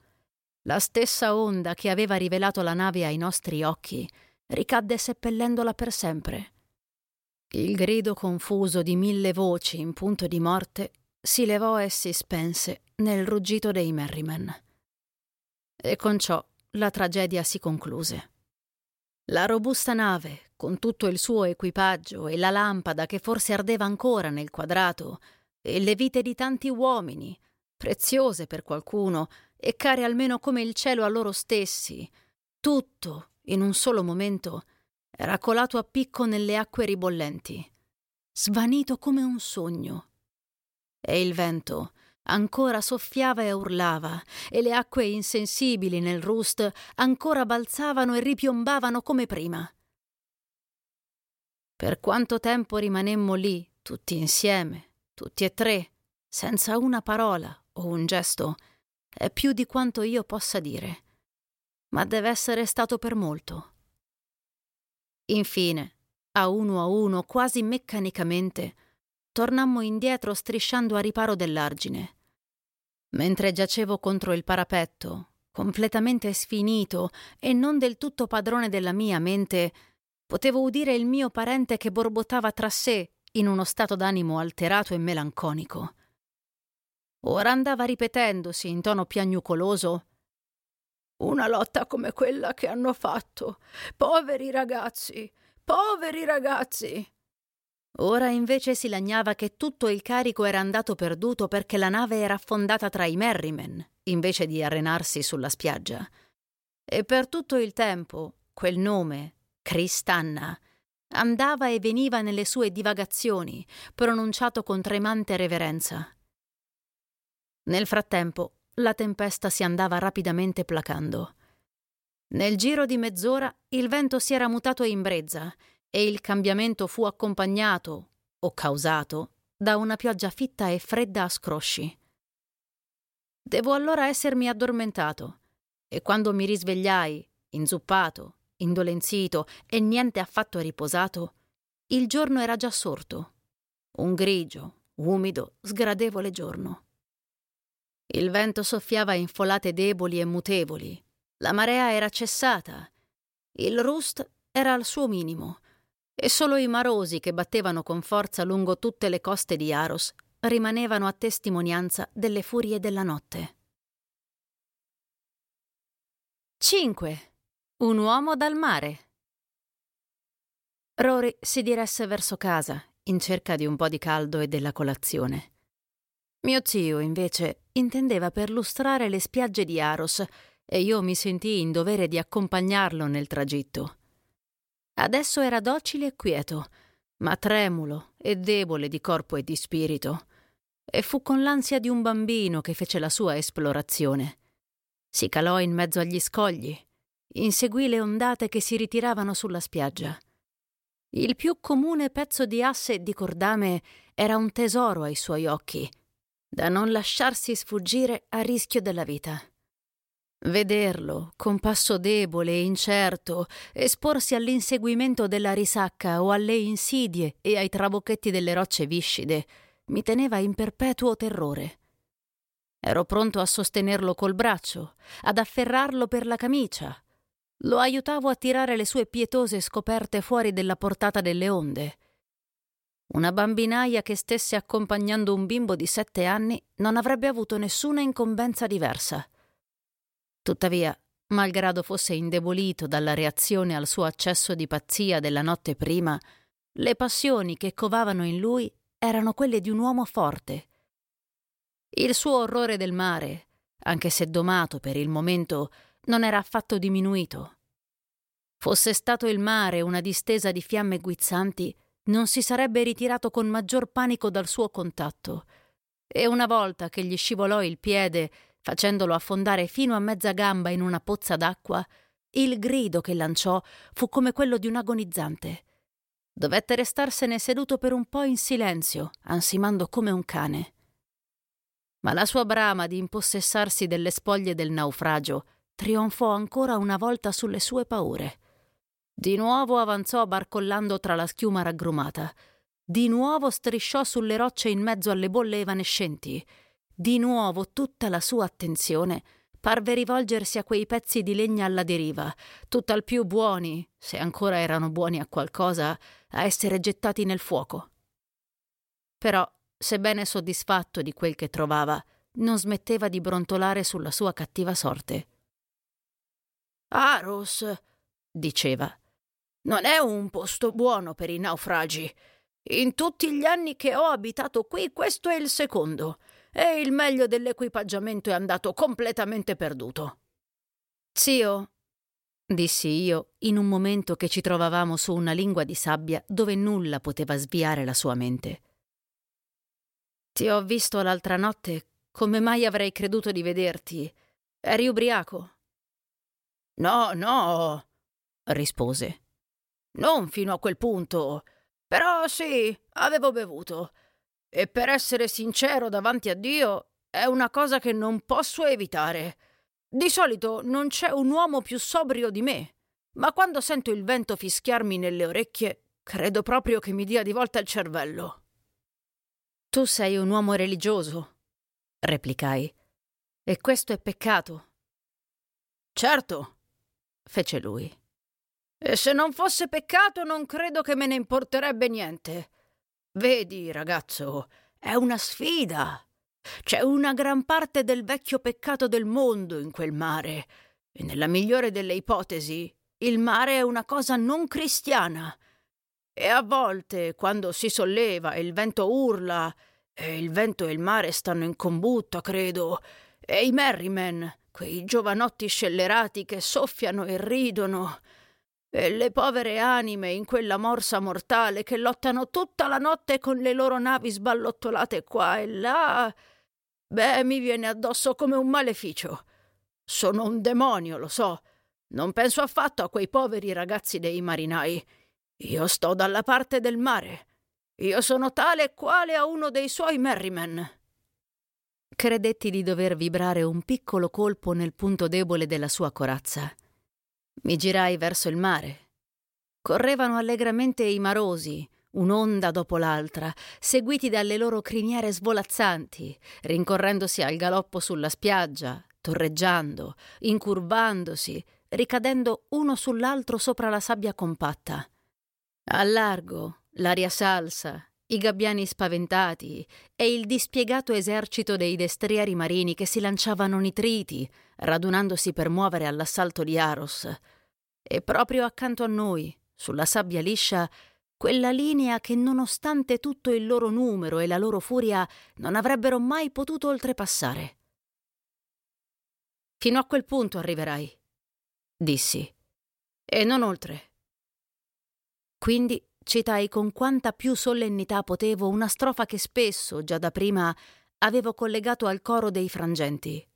La stessa onda che aveva rivelato la nave ai nostri occhi ricadde seppellendola per sempre. Il grido confuso di mille voci in punto di morte si levò e si spense nel ruggito dei Merriman. E con ciò la tragedia si concluse. La robusta nave, con tutto il suo equipaggio e la lampada che forse ardeva ancora nel quadrato, e le vite di tanti uomini, preziose per qualcuno e care almeno come il cielo a loro stessi, tutto, in un solo momento, era colato a picco nelle acque ribollenti. svanito come un sogno. E il vento ancora soffiava e urlava, e le acque insensibili nel rust ancora balzavano e ripiombavano come prima. Per quanto tempo rimanemmo lì, tutti insieme, tutti e tre, senza una parola o un gesto, è più di quanto io possa dire, ma deve essere stato per molto. Infine, a uno a uno, quasi meccanicamente, tornammo indietro strisciando a riparo dell'argine. Mentre giacevo contro il parapetto, completamente sfinito e non del tutto padrone della mia mente, potevo udire il mio parente che borbottava tra sé in uno stato d'animo alterato e melanconico. Ora andava ripetendosi in tono piagnucoloso Una lotta come quella che hanno fatto. Poveri ragazzi, poveri ragazzi. Ora invece si lagnava che tutto il carico era andato perduto perché la nave era affondata tra i Merriman, invece di arenarsi sulla spiaggia. E per tutto il tempo quel nome, Cristanna, andava e veniva nelle sue divagazioni, pronunciato con tremante reverenza. Nel frattempo la tempesta si andava rapidamente placando. Nel giro di mezz'ora il vento si era mutato in brezza e il cambiamento fu accompagnato, o causato, da una pioggia fitta e fredda a scrosci. Devo allora essermi addormentato, e quando mi risvegliai, inzuppato, indolenzito e niente affatto riposato, il giorno era già sorto, un grigio, umido, sgradevole giorno. Il vento soffiava in folate deboli e mutevoli, la marea era cessata, il rust era al suo minimo, e solo i marosi che battevano con forza lungo tutte le coste di Aros rimanevano a testimonianza delle furie della notte. 5. Un uomo dal mare. Rory si diresse verso casa, in cerca di un po' di caldo e della colazione. Mio zio, invece, intendeva perlustrare le spiagge di Aros e io mi sentii in dovere di accompagnarlo nel tragitto. Adesso era docile e quieto, ma tremulo e debole di corpo e di spirito, e fu con l'ansia di un bambino che fece la sua esplorazione. Si calò in mezzo agli scogli, inseguì le ondate che si ritiravano sulla spiaggia. Il più comune pezzo di asse e di cordame era un tesoro ai suoi occhi, da non lasciarsi sfuggire a rischio della vita. Vederlo, con passo debole e incerto, esporsi all'inseguimento della risacca o alle insidie e ai trabocchetti delle rocce viscide, mi teneva in perpetuo terrore. Ero pronto a sostenerlo col braccio, ad afferrarlo per la camicia, lo aiutavo a tirare le sue pietose scoperte fuori della portata delle onde. Una bambinaia che stesse accompagnando un bimbo di sette anni non avrebbe avuto nessuna incombenza diversa. Tuttavia, malgrado fosse indebolito dalla reazione al suo accesso di pazzia della notte prima, le passioni che covavano in lui erano quelle di un uomo forte. Il suo orrore del mare, anche se domato per il momento, non era affatto diminuito. Fosse stato il mare una distesa di fiamme guizzanti, non si sarebbe ritirato con maggior panico dal suo contatto. E una volta che gli scivolò il piede, facendolo affondare fino a mezza gamba in una pozza d'acqua, il grido che lanciò fu come quello di un agonizzante. Dovette restarsene seduto per un po' in silenzio, ansimando come un cane. Ma la sua brama di impossessarsi delle spoglie del naufragio trionfò ancora una volta sulle sue paure. Di nuovo avanzò barcollando tra la schiuma raggrumata. Di nuovo strisciò sulle rocce in mezzo alle bolle evanescenti. Di nuovo tutta la sua attenzione parve rivolgersi a quei pezzi di legna alla deriva, tutt'al più buoni, se ancora erano buoni a qualcosa, a essere gettati nel fuoco. Però, sebbene soddisfatto di quel che trovava, non smetteva di brontolare sulla sua cattiva sorte. Aros, diceva, non è un posto buono per i naufragi. In tutti gli anni che ho abitato qui, questo è il secondo, e il meglio dell'equipaggiamento è andato completamente perduto. Zio, dissi io in un momento che ci trovavamo su una lingua di sabbia dove nulla poteva sviare la sua mente. Ti ho visto l'altra notte, come mai avrei creduto di vederti? Eri ubriaco? No, no, rispose. Non fino a quel punto. Però sì, avevo bevuto. E per essere sincero davanti a Dio, è una cosa che non posso evitare. Di solito non c'è un uomo più sobrio di me, ma quando sento il vento fischiarmi nelle orecchie, credo proprio che mi dia di volta il cervello. Tu sei un uomo religioso, replicai, e questo è peccato. Certo, fece lui. E se non fosse peccato non credo che me ne importerebbe niente. Vedi, ragazzo, è una sfida. C'è una gran parte del vecchio peccato del mondo in quel mare, e nella migliore delle ipotesi, il mare è una cosa non cristiana. E a volte, quando si solleva e il vento urla, e il vento e il mare stanno in combutta, credo, e i merrymen, quei giovanotti scellerati che soffiano e ridono, e le povere anime in quella morsa mortale che lottano tutta la notte con le loro navi sballottolate qua e là. Beh, mi viene addosso come un maleficio. Sono un demonio, lo so. Non penso affatto a quei poveri ragazzi dei marinai. Io sto dalla parte del mare. Io sono tale e quale a uno dei suoi merrymen. Credetti di dover vibrare un piccolo colpo nel punto debole della sua corazza. Mi girai verso il mare. Correvano allegramente i marosi, un'onda dopo l'altra, seguiti dalle loro criniere svolazzanti, rincorrendosi al galoppo sulla spiaggia, torreggiando, incurvandosi, ricadendo uno sull'altro sopra la sabbia compatta. A largo, l'aria salsa, i gabbiani spaventati e il dispiegato esercito dei destrieri marini che si lanciavano nitriti, radunandosi per muovere all'assalto di Aros. E proprio accanto a noi, sulla sabbia liscia, quella linea che nonostante tutto il loro numero e la loro furia non avrebbero mai potuto oltrepassare. Fino a quel punto arriverai, dissi, e non oltre. Quindi citai con quanta più solennità potevo una strofa che spesso, già da prima, avevo collegato al coro dei frangenti.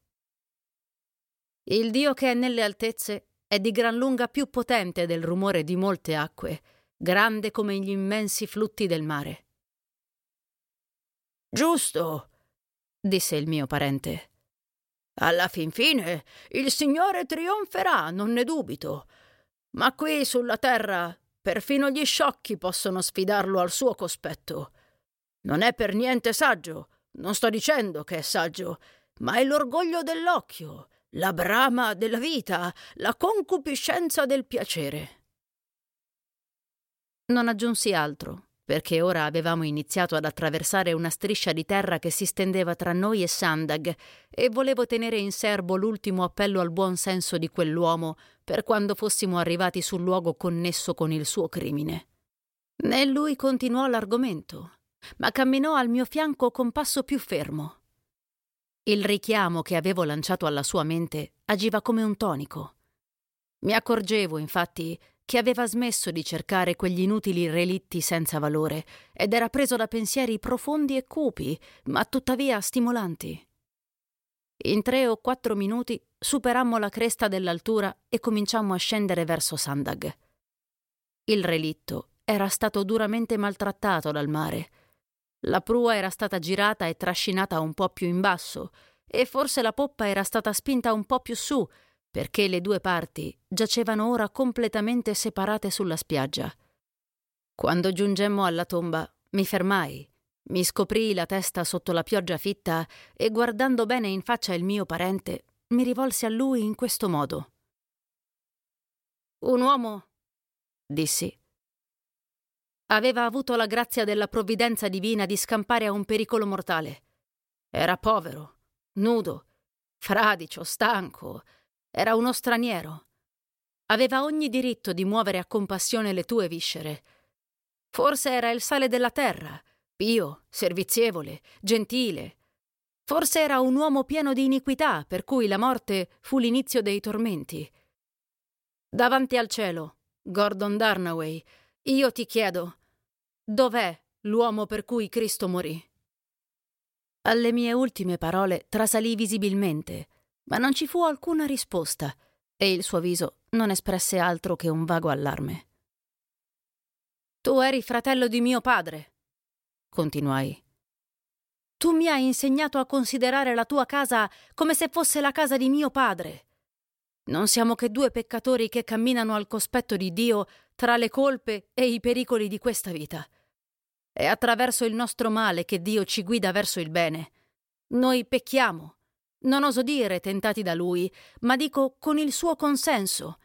Il Dio che è nelle altezze è di gran lunga più potente del rumore di molte acque, grande come gli immensi flutti del mare. Giusto, disse il mio parente. Alla fin fine il Signore trionferà, non ne dubito. Ma qui sulla terra Perfino gli sciocchi possono sfidarlo al suo cospetto. Non è per niente saggio, non sto dicendo che è saggio, ma è l'orgoglio dell'occhio, la brama della vita, la concupiscenza del piacere. Non aggiunsi altro, perché ora avevamo iniziato ad attraversare una striscia di terra che si stendeva tra noi e Sandag, e volevo tenere in serbo l'ultimo appello al buon senso di quell'uomo per quando fossimo arrivati sul luogo connesso con il suo crimine. Né lui continuò l'argomento, ma camminò al mio fianco con passo più fermo. Il richiamo che avevo lanciato alla sua mente agiva come un tonico. Mi accorgevo, infatti, che aveva smesso di cercare quegli inutili relitti senza valore ed era preso da pensieri profondi e cupi, ma tuttavia stimolanti. In tre o quattro minuti superammo la cresta dell'altura e cominciammo a scendere verso Sandag. Il relitto era stato duramente maltrattato dal mare. La prua era stata girata e trascinata un po' più in basso, e forse la poppa era stata spinta un po' più su perché le due parti giacevano ora completamente separate sulla spiaggia. Quando giungemmo alla tomba, mi fermai, mi scoprii la testa sotto la pioggia fitta e guardando bene in faccia il mio parente, mi rivolsi a lui in questo modo. Un uomo, dissi, aveva avuto la grazia della provvidenza divina di scampare a un pericolo mortale. Era povero, nudo, fradicio, stanco, era uno straniero. Aveva ogni diritto di muovere a compassione le tue viscere. Forse era il sale della terra, pio, servizievole, gentile. Forse era un uomo pieno di iniquità, per cui la morte fu l'inizio dei tormenti. Davanti al cielo, Gordon Darnaway, io ti chiedo, dov'è l'uomo per cui Cristo morì? Alle mie ultime parole trasalì visibilmente, ma non ci fu alcuna risposta e il suo viso non espresse altro che un vago allarme. Tu eri fratello di mio padre, continuai. Tu mi hai insegnato a considerare la tua casa come se fosse la casa di mio padre. Non siamo che due peccatori che camminano al cospetto di Dio tra le colpe e i pericoli di questa vita. È attraverso il nostro male che Dio ci guida verso il bene. Noi pecchiamo. Non oso dire tentati da Lui, ma dico con il suo consenso.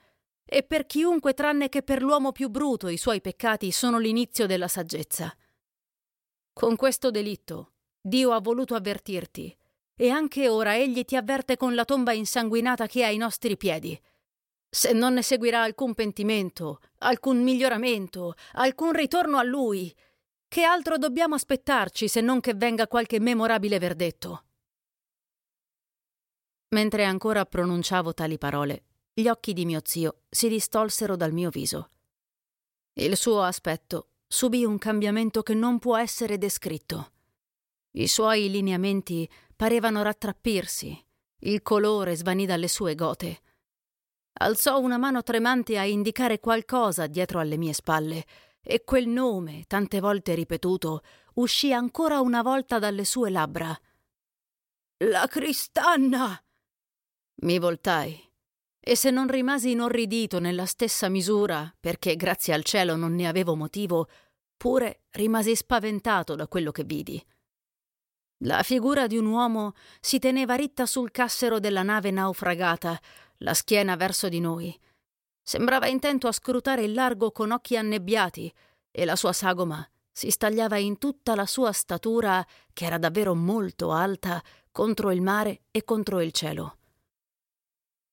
E per chiunque tranne che per l'uomo più bruto i suoi peccati sono l'inizio della saggezza. Con questo delitto Dio ha voluto avvertirti, e anche ora egli ti avverte con la tomba insanguinata che è ai nostri piedi. Se non ne seguirà alcun pentimento, alcun miglioramento, alcun ritorno a lui, che altro dobbiamo aspettarci se non che venga qualche memorabile verdetto? Mentre ancora pronunciavo tali parole, gli occhi di mio zio si distolsero dal mio viso. Il suo aspetto subì un cambiamento che non può essere descritto. I suoi lineamenti parevano rattrappirsi, il colore svanì dalle sue gote. Alzò una mano tremante a indicare qualcosa dietro alle mie spalle, e quel nome, tante volte ripetuto, uscì ancora una volta dalle sue labbra. La Cristanna! Mi voltai, e se non rimasi inorridito nella stessa misura, perché grazie al cielo non ne avevo motivo, pure rimasi spaventato da quello che vidi. La figura di un uomo si teneva ritta sul cassero della nave naufragata, la schiena verso di noi. Sembrava intento a scrutare il largo con occhi annebbiati, e la sua sagoma si stagliava in tutta la sua statura, che era davvero molto alta, contro il mare e contro il cielo.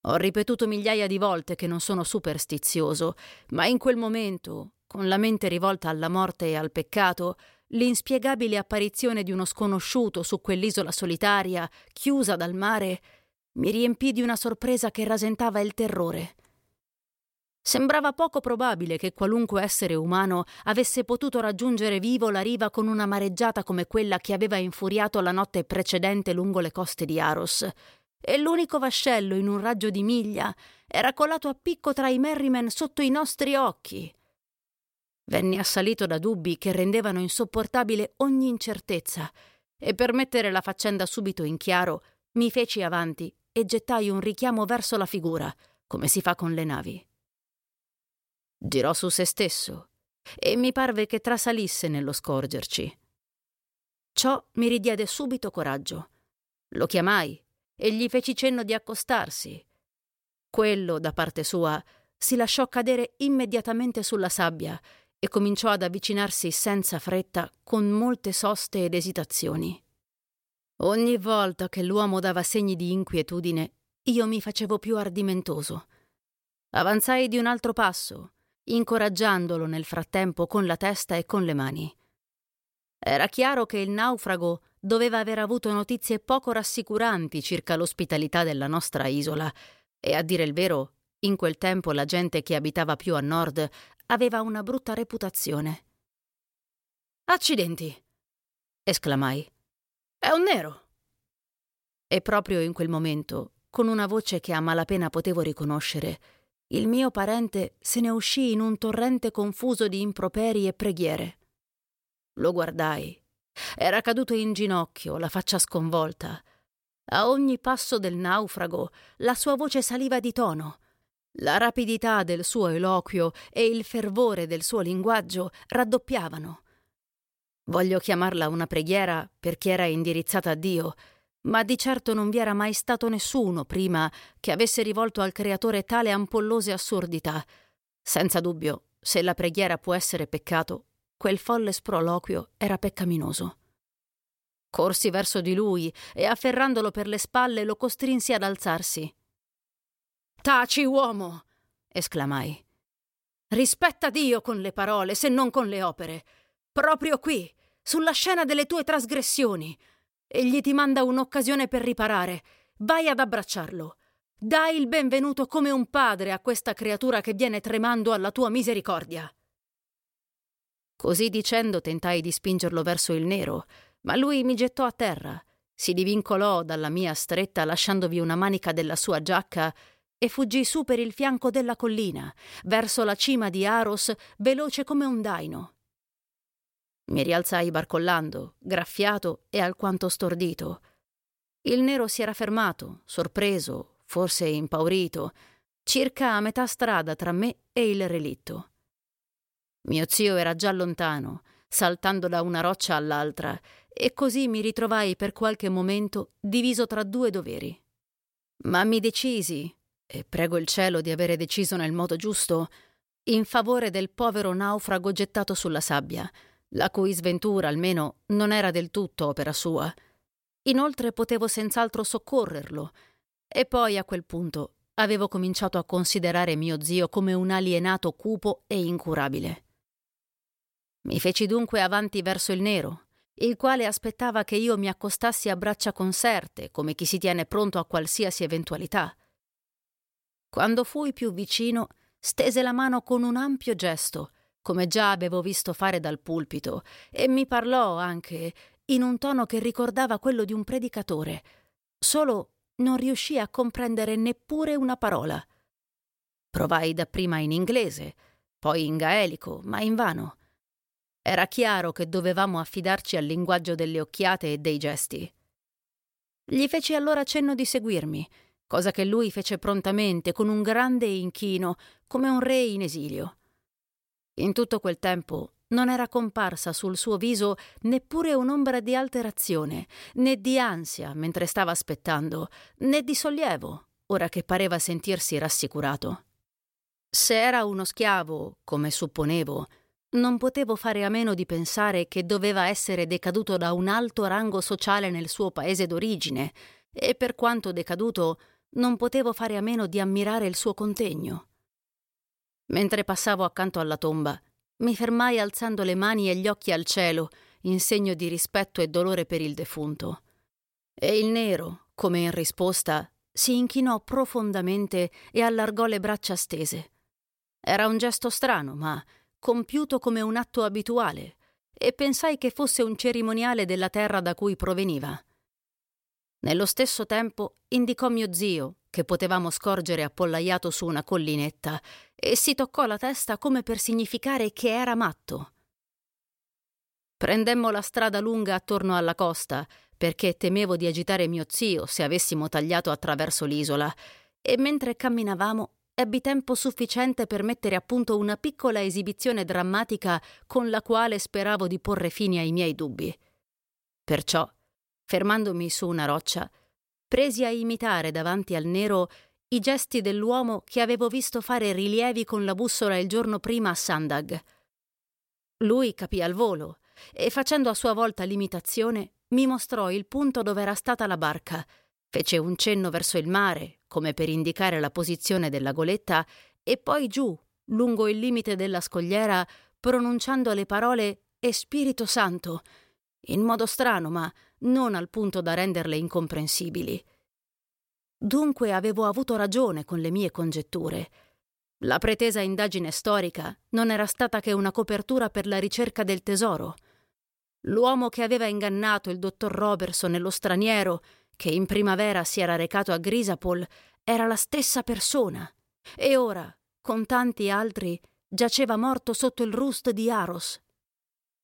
Ho ripetuto migliaia di volte che non sono superstizioso, ma in quel momento, con la mente rivolta alla morte e al peccato, L'inspiegabile apparizione di uno sconosciuto su quell'isola solitaria, chiusa dal mare, mi riempì di una sorpresa che rasentava il terrore. Sembrava poco probabile che qualunque essere umano avesse potuto raggiungere vivo la riva con una mareggiata come quella che aveva infuriato la notte precedente lungo le coste di Aros, e l'unico vascello in un raggio di miglia era colato a picco tra i Merriman sotto i nostri occhi. Venni assalito da dubbi che rendevano insopportabile ogni incertezza e per mettere la faccenda subito in chiaro mi feci avanti e gettai un richiamo verso la figura, come si fa con le navi. Girò su se stesso e mi parve che trasalisse nello scorgerci. Ciò mi ridiede subito coraggio. Lo chiamai e gli feci cenno di accostarsi. Quello, da parte sua, si lasciò cadere immediatamente sulla sabbia e cominciò ad avvicinarsi senza fretta, con molte soste ed esitazioni. Ogni volta che l'uomo dava segni di inquietudine, io mi facevo più ardimentoso. Avanzai di un altro passo, incoraggiandolo nel frattempo con la testa e con le mani. Era chiaro che il naufrago doveva aver avuto notizie poco rassicuranti circa l'ospitalità della nostra isola, e a dire il vero, in quel tempo la gente che abitava più a nord aveva una brutta reputazione. Accidenti! esclamai. È un nero! E proprio in quel momento, con una voce che a malapena potevo riconoscere, il mio parente se ne uscì in un torrente confuso di improperi e preghiere. Lo guardai. Era caduto in ginocchio, la faccia sconvolta. A ogni passo del naufrago la sua voce saliva di tono la rapidità del suo eloquio e il fervore del suo linguaggio raddoppiavano. Voglio chiamarla una preghiera perché era indirizzata a Dio, ma di certo non vi era mai stato nessuno prima che avesse rivolto al Creatore tale ampollose assurdità. Senza dubbio, se la preghiera può essere peccato, quel folle sproloquio era peccaminoso. Corsi verso di lui e afferrandolo per le spalle lo costrinsi ad alzarsi. Taci, uomo! esclamai. Rispetta Dio con le parole, se non con le opere. Proprio qui, sulla scena delle tue trasgressioni. Egli ti manda un'occasione per riparare. Vai ad abbracciarlo. Dai il benvenuto come un padre a questa creatura che viene tremando alla tua misericordia. Così dicendo tentai di spingerlo verso il nero, ma lui mi gettò a terra, si divincolò dalla mia stretta lasciandovi una manica della sua giacca e fuggì su per il fianco della collina, verso la cima di Aros, veloce come un daino. Mi rialzai barcollando, graffiato e alquanto stordito. Il nero si era fermato, sorpreso, forse impaurito, circa a metà strada tra me e il relitto. Mio zio era già lontano, saltando da una roccia all'altra, e così mi ritrovai per qualche momento diviso tra due doveri. Ma mi decisi, e prego il cielo di avere deciso nel modo giusto, in favore del povero naufrago gettato sulla sabbia, la cui sventura almeno non era del tutto opera sua. Inoltre potevo senz'altro soccorrerlo, e poi a quel punto avevo cominciato a considerare mio zio come un alienato cupo e incurabile. Mi feci dunque avanti verso il nero, il quale aspettava che io mi accostassi a braccia conserte, come chi si tiene pronto a qualsiasi eventualità. Quando fui più vicino, stese la mano con un ampio gesto, come già avevo visto fare dal pulpito, e mi parlò anche in un tono che ricordava quello di un predicatore, solo non riuscii a comprendere neppure una parola. Provai dapprima in inglese, poi in gaelico, ma invano. Era chiaro che dovevamo affidarci al linguaggio delle occhiate e dei gesti. Gli feci allora cenno di seguirmi, cosa che lui fece prontamente con un grande inchino, come un re in esilio. In tutto quel tempo non era comparsa sul suo viso neppure un'ombra di alterazione, né di ansia mentre stava aspettando, né di sollievo, ora che pareva sentirsi rassicurato. Se era uno schiavo, come supponevo, non potevo fare a meno di pensare che doveva essere decaduto da un alto rango sociale nel suo paese d'origine, e per quanto decaduto non potevo fare a meno di ammirare il suo contegno. Mentre passavo accanto alla tomba, mi fermai alzando le mani e gli occhi al cielo, in segno di rispetto e dolore per il defunto. E il nero, come in risposta, si inchinò profondamente e allargò le braccia stese. Era un gesto strano, ma compiuto come un atto abituale, e pensai che fosse un cerimoniale della terra da cui proveniva. Nello stesso tempo indicò mio zio, che potevamo scorgere appollaiato su una collinetta, e si toccò la testa come per significare che era matto. Prendemmo la strada lunga attorno alla costa, perché temevo di agitare mio zio se avessimo tagliato attraverso l'isola, e mentre camminavamo ebbi tempo sufficiente per mettere a punto una piccola esibizione drammatica con la quale speravo di porre fine ai miei dubbi. Perciò, fermandomi su una roccia, presi a imitare davanti al nero i gesti dell'uomo che avevo visto fare rilievi con la bussola il giorno prima a Sandag. Lui capì al volo e, facendo a sua volta l'imitazione, mi mostrò il punto dove era stata la barca Fece un cenno verso il mare, come per indicare la posizione della goletta, e poi giù, lungo il limite della scogliera, pronunciando le parole E Spirito Santo, in modo strano, ma non al punto da renderle incomprensibili. Dunque avevo avuto ragione con le mie congetture. La pretesa indagine storica non era stata che una copertura per la ricerca del tesoro. L'uomo che aveva ingannato il dottor Robertson e lo straniero che in primavera si era recato a Grisapol, era la stessa persona, e ora, con tanti altri, giaceva morto sotto il rust di Aros.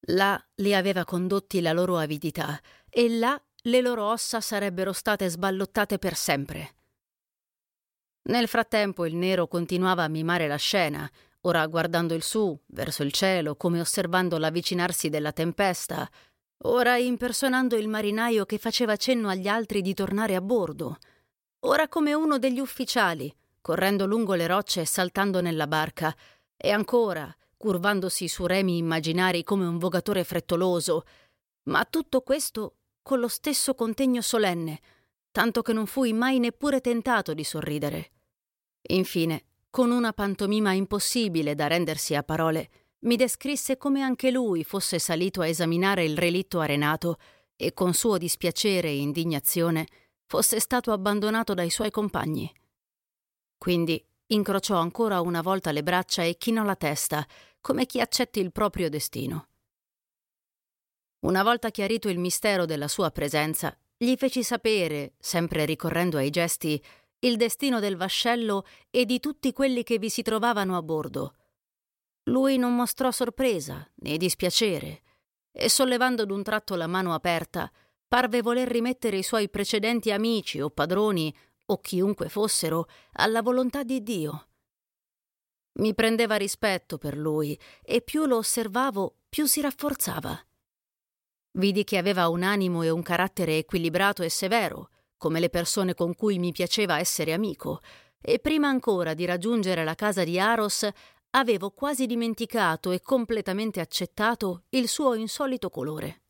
Là li aveva condotti la loro avidità, e là le loro ossa sarebbero state sballottate per sempre. Nel frattempo il nero continuava a mimare la scena, ora guardando il su, verso il cielo, come osservando l'avvicinarsi della tempesta, ora impersonando il marinaio che faceva cenno agli altri di tornare a bordo, ora come uno degli ufficiali, correndo lungo le rocce e saltando nella barca, e ancora curvandosi su remi immaginari come un vogatore frettoloso, ma tutto questo con lo stesso contegno solenne, tanto che non fui mai neppure tentato di sorridere. Infine, con una pantomima impossibile da rendersi a parole, mi descrisse come anche lui fosse salito a esaminare il relitto arenato e con suo dispiacere e indignazione fosse stato abbandonato dai suoi compagni. quindi incrociò ancora una volta le braccia e chinò la testa, come chi accetti il proprio destino. Una volta chiarito il mistero della sua presenza, gli feci sapere, sempre ricorrendo ai gesti, il destino del vascello e di tutti quelli che vi si trovavano a bordo. Lui non mostrò sorpresa né dispiacere, e sollevando d'un tratto la mano aperta, parve voler rimettere i suoi precedenti amici o padroni o chiunque fossero alla volontà di Dio. Mi prendeva rispetto per lui e più lo osservavo, più si rafforzava. Vidi che aveva un animo e un carattere equilibrato e severo, come le persone con cui mi piaceva essere amico, e prima ancora di raggiungere la casa di Aros avevo quasi dimenticato e completamente accettato il suo insolito colore.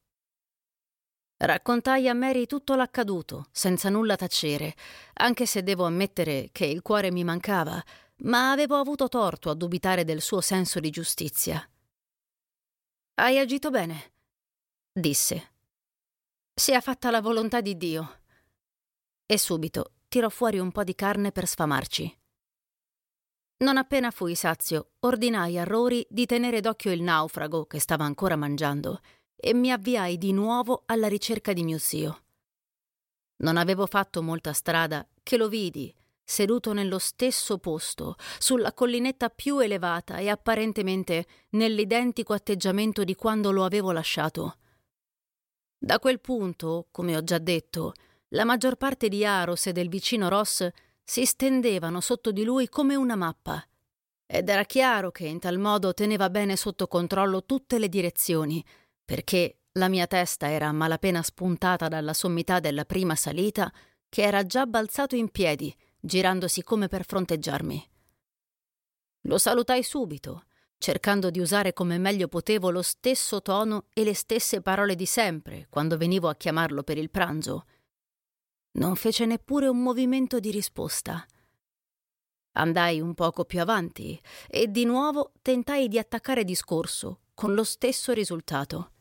Raccontai a Mary tutto l'accaduto, senza nulla tacere, anche se devo ammettere che il cuore mi mancava, ma avevo avuto torto a dubitare del suo senso di giustizia. Hai agito bene, disse. Sia fatta la volontà di Dio. E subito tirò fuori un po' di carne per sfamarci. Non appena fui sazio, ordinai a Rory di tenere d'occhio il naufrago che stava ancora mangiando e mi avviai di nuovo alla ricerca di mio zio. Non avevo fatto molta strada che lo vidi, seduto nello stesso posto, sulla collinetta più elevata e apparentemente nell'identico atteggiamento di quando lo avevo lasciato. Da quel punto, come ho già detto, la maggior parte di Aros e del vicino Ross si stendevano sotto di lui come una mappa. Ed era chiaro che in tal modo teneva bene sotto controllo tutte le direzioni, perché la mia testa era a malapena spuntata dalla sommità della prima salita, che era già balzato in piedi, girandosi come per fronteggiarmi. Lo salutai subito, cercando di usare come meglio potevo lo stesso tono e le stesse parole di sempre quando venivo a chiamarlo per il pranzo, non fece neppure un movimento di risposta. Andai un poco più avanti e di nuovo tentai di attaccare discorso, con lo stesso risultato.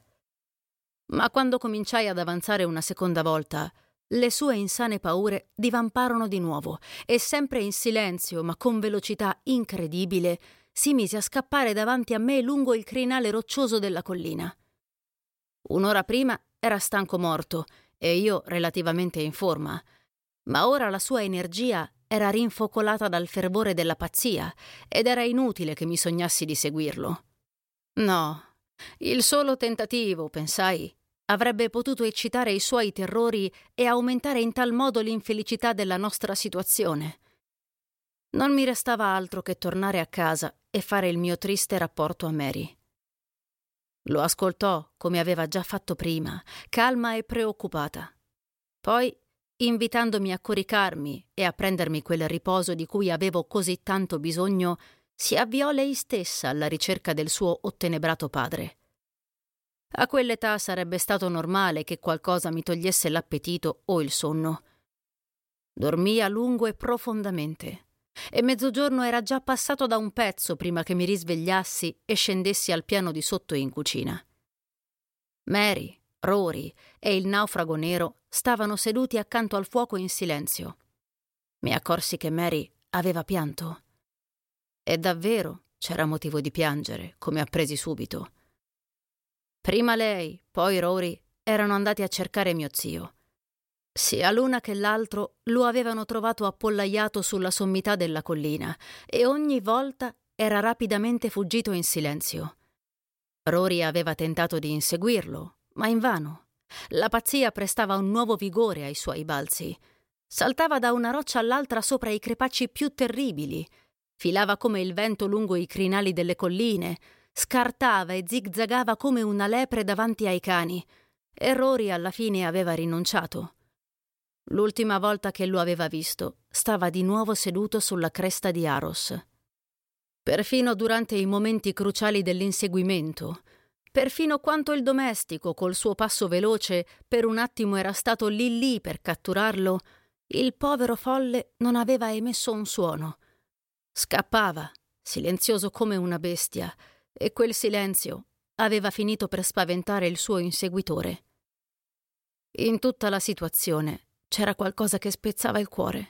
Ma quando cominciai ad avanzare una seconda volta, le sue insane paure divamparono di nuovo e sempre in silenzio, ma con velocità incredibile, si mise a scappare davanti a me lungo il crinale roccioso della collina. Un'ora prima era stanco morto e io relativamente in forma, ma ora la sua energia era rinfocolata dal fervore della pazzia ed era inutile che mi sognassi di seguirlo. No, il solo tentativo, pensai, avrebbe potuto eccitare i suoi terrori e aumentare in tal modo l'infelicità della nostra situazione. Non mi restava altro che tornare a casa e fare il mio triste rapporto a Mary. Lo ascoltò, come aveva già fatto prima, calma e preoccupata. Poi, invitandomi a coricarmi e a prendermi quel riposo di cui avevo così tanto bisogno, si avviò lei stessa alla ricerca del suo ottenebrato padre. A quell'età sarebbe stato normale che qualcosa mi togliesse l'appetito o il sonno. Dormì a lungo e profondamente e mezzogiorno era già passato da un pezzo prima che mi risvegliassi e scendessi al piano di sotto in cucina. Mary, Rory e il naufrago nero stavano seduti accanto al fuoco in silenzio. Mi accorsi che Mary aveva pianto. E davvero c'era motivo di piangere, come appresi subito. Prima lei, poi Rory erano andati a cercare mio zio sia l'una che l'altro lo avevano trovato appollaiato sulla sommità della collina e ogni volta era rapidamente fuggito in silenzio. Rory aveva tentato di inseguirlo, ma invano. La pazzia prestava un nuovo vigore ai suoi balzi. Saltava da una roccia all'altra sopra i crepacci più terribili, filava come il vento lungo i crinali delle colline, scartava e zigzagava come una lepre davanti ai cani. E Rory alla fine aveva rinunciato. L'ultima volta che lo aveva visto, stava di nuovo seduto sulla cresta di Aros. Perfino durante i momenti cruciali dell'inseguimento, perfino quanto il domestico, col suo passo veloce, per un attimo era stato lì lì per catturarlo, il povero folle non aveva emesso un suono. Scappava, silenzioso come una bestia, e quel silenzio aveva finito per spaventare il suo inseguitore. In tutta la situazione c'era qualcosa che spezzava il cuore.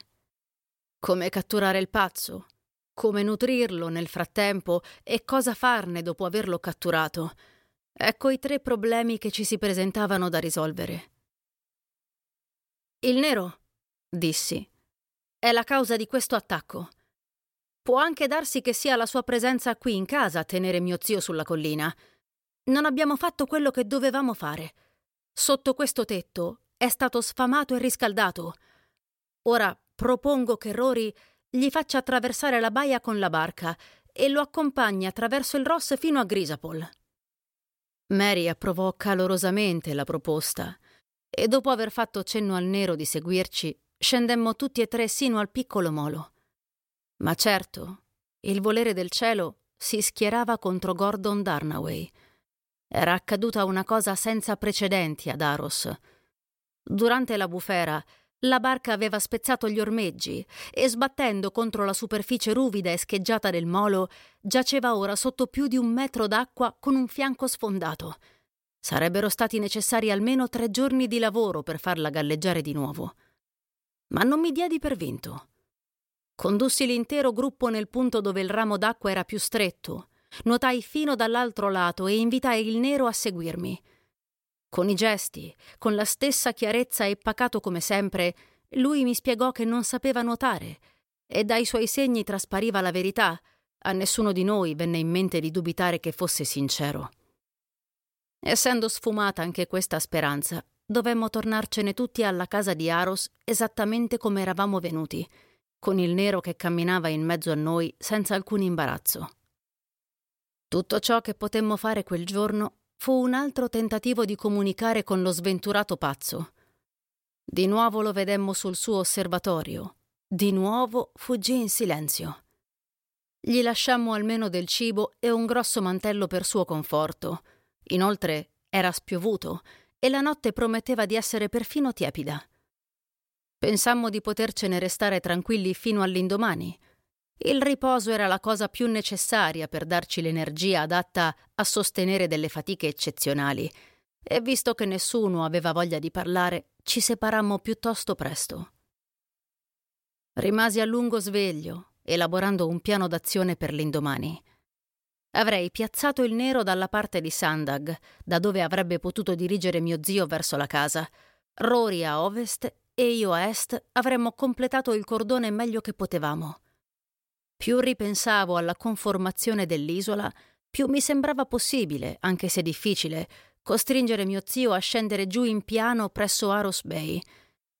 come catturare il pazzo, come nutrirlo nel frattempo e cosa farne dopo averlo catturato. Ecco i tre problemi che ci si presentavano da risolvere. Il nero, dissi, è la causa di questo attacco. Può anche darsi che sia la sua presenza qui in casa a tenere mio zio sulla collina. Non abbiamo fatto quello che dovevamo fare. Sotto questo tetto è stato sfamato e riscaldato. Ora propongo che Rory gli faccia attraversare la baia con la barca e lo accompagni attraverso il Ross fino a Grisapol. Mary approvò calorosamente la proposta e dopo aver fatto cenno al nero di seguirci, scendemmo tutti e tre sino al piccolo molo. Ma certo, il volere del cielo si schierava contro Gordon Darnaway. Era accaduta una cosa senza precedenti ad Aros. Durante la bufera, la barca aveva spezzato gli ormeggi e sbattendo contro la superficie ruvida e scheggiata del molo, giaceva ora sotto più di un metro d'acqua con un fianco sfondato. Sarebbero stati necessari almeno tre giorni di lavoro per farla galleggiare di nuovo. Ma non mi diedi per vinto. Condussi l'intero gruppo nel punto dove il ramo d'acqua era più stretto, nuotai fino dall'altro lato e invitai il nero a seguirmi. Con i gesti, con la stessa chiarezza e pacato come sempre, lui mi spiegò che non sapeva nuotare e dai suoi segni traspariva la verità. A nessuno di noi venne in mente di dubitare che fosse sincero. Essendo sfumata anche questa speranza, dovemmo tornarcene tutti alla casa di Aros esattamente come eravamo venuti, con il nero che camminava in mezzo a noi senza alcun imbarazzo. Tutto ciò che potemmo fare quel giorno fu un altro tentativo di comunicare con lo sventurato pazzo. Di nuovo lo vedemmo sul suo osservatorio. Di nuovo fuggì in silenzio. Gli lasciammo almeno del cibo e un grosso mantello per suo conforto. Inoltre era spiovuto e la notte prometteva di essere perfino tiepida. Pensammo di potercene restare tranquilli fino all'indomani, il riposo era la cosa più necessaria per darci l'energia adatta a sostenere delle fatiche eccezionali, e visto che nessuno aveva voglia di parlare, ci separammo piuttosto presto. Rimasi a lungo sveglio, elaborando un piano d'azione per l'indomani. Avrei piazzato il nero dalla parte di Sandag, da dove avrebbe potuto dirigere mio zio verso la casa. Rory a ovest e io a est avremmo completato il cordone meglio che potevamo. Più ripensavo alla conformazione dell'isola, più mi sembrava possibile, anche se difficile, costringere mio zio a scendere giù in piano presso Aros Bay.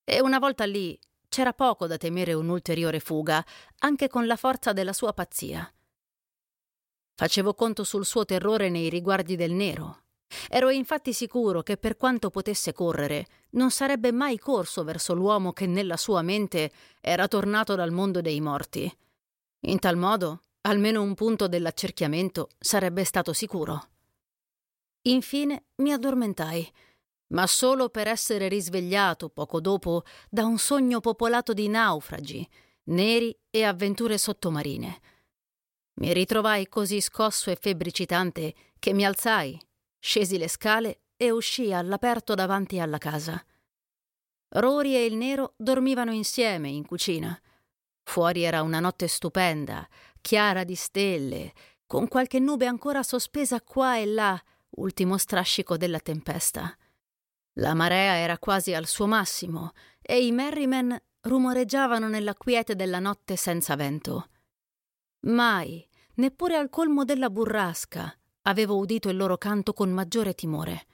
E una volta lì c'era poco da temere un'ulteriore fuga, anche con la forza della sua pazzia. Facevo conto sul suo terrore nei riguardi del nero. Ero infatti sicuro che per quanto potesse correre, non sarebbe mai corso verso l'uomo che nella sua mente era tornato dal mondo dei morti. In tal modo, almeno un punto dell'accerchiamento sarebbe stato sicuro. Infine mi addormentai, ma solo per essere risvegliato poco dopo da un sogno popolato di naufragi, neri e avventure sottomarine. Mi ritrovai così scosso e febbricitante che mi alzai, scesi le scale e uscii all'aperto davanti alla casa. Rory e il nero dormivano insieme in cucina. Fuori era una notte stupenda, chiara di stelle, con qualche nube ancora sospesa qua e là, ultimo strascico della tempesta. La marea era quasi al suo massimo e i Merriman rumoreggiavano nella quiete della notte senza vento. Mai, neppure al colmo della burrasca, avevo udito il loro canto con maggiore timore.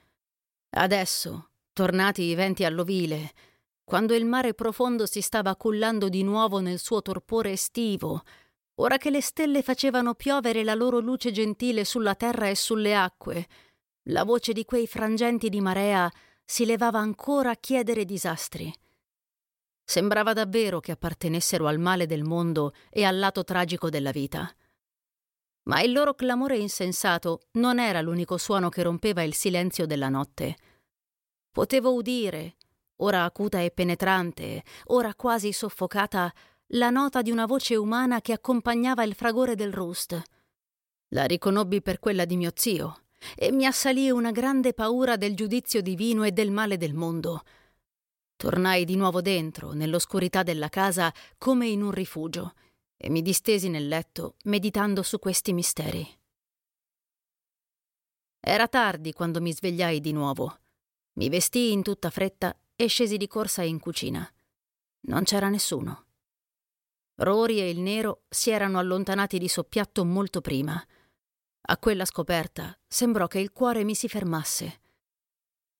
Adesso, tornati i venti all'ovile, quando il mare profondo si stava cullando di nuovo nel suo torpore estivo, ora che le stelle facevano piovere la loro luce gentile sulla terra e sulle acque, la voce di quei frangenti di marea si levava ancora a chiedere disastri. Sembrava davvero che appartenessero al male del mondo e al lato tragico della vita. Ma il loro clamore insensato non era l'unico suono che rompeva il silenzio della notte. Potevo udire, ora acuta e penetrante, ora quasi soffocata, la nota di una voce umana che accompagnava il fragore del rust. La riconobbi per quella di mio zio e mi assalì una grande paura del giudizio divino e del male del mondo. Tornai di nuovo dentro, nell'oscurità della casa, come in un rifugio, e mi distesi nel letto, meditando su questi misteri. Era tardi quando mi svegliai di nuovo. Mi vestii in tutta fretta e scesi di corsa in cucina. Non c'era nessuno. Rory e il nero si erano allontanati di soppiatto molto prima. A quella scoperta sembrò che il cuore mi si fermasse.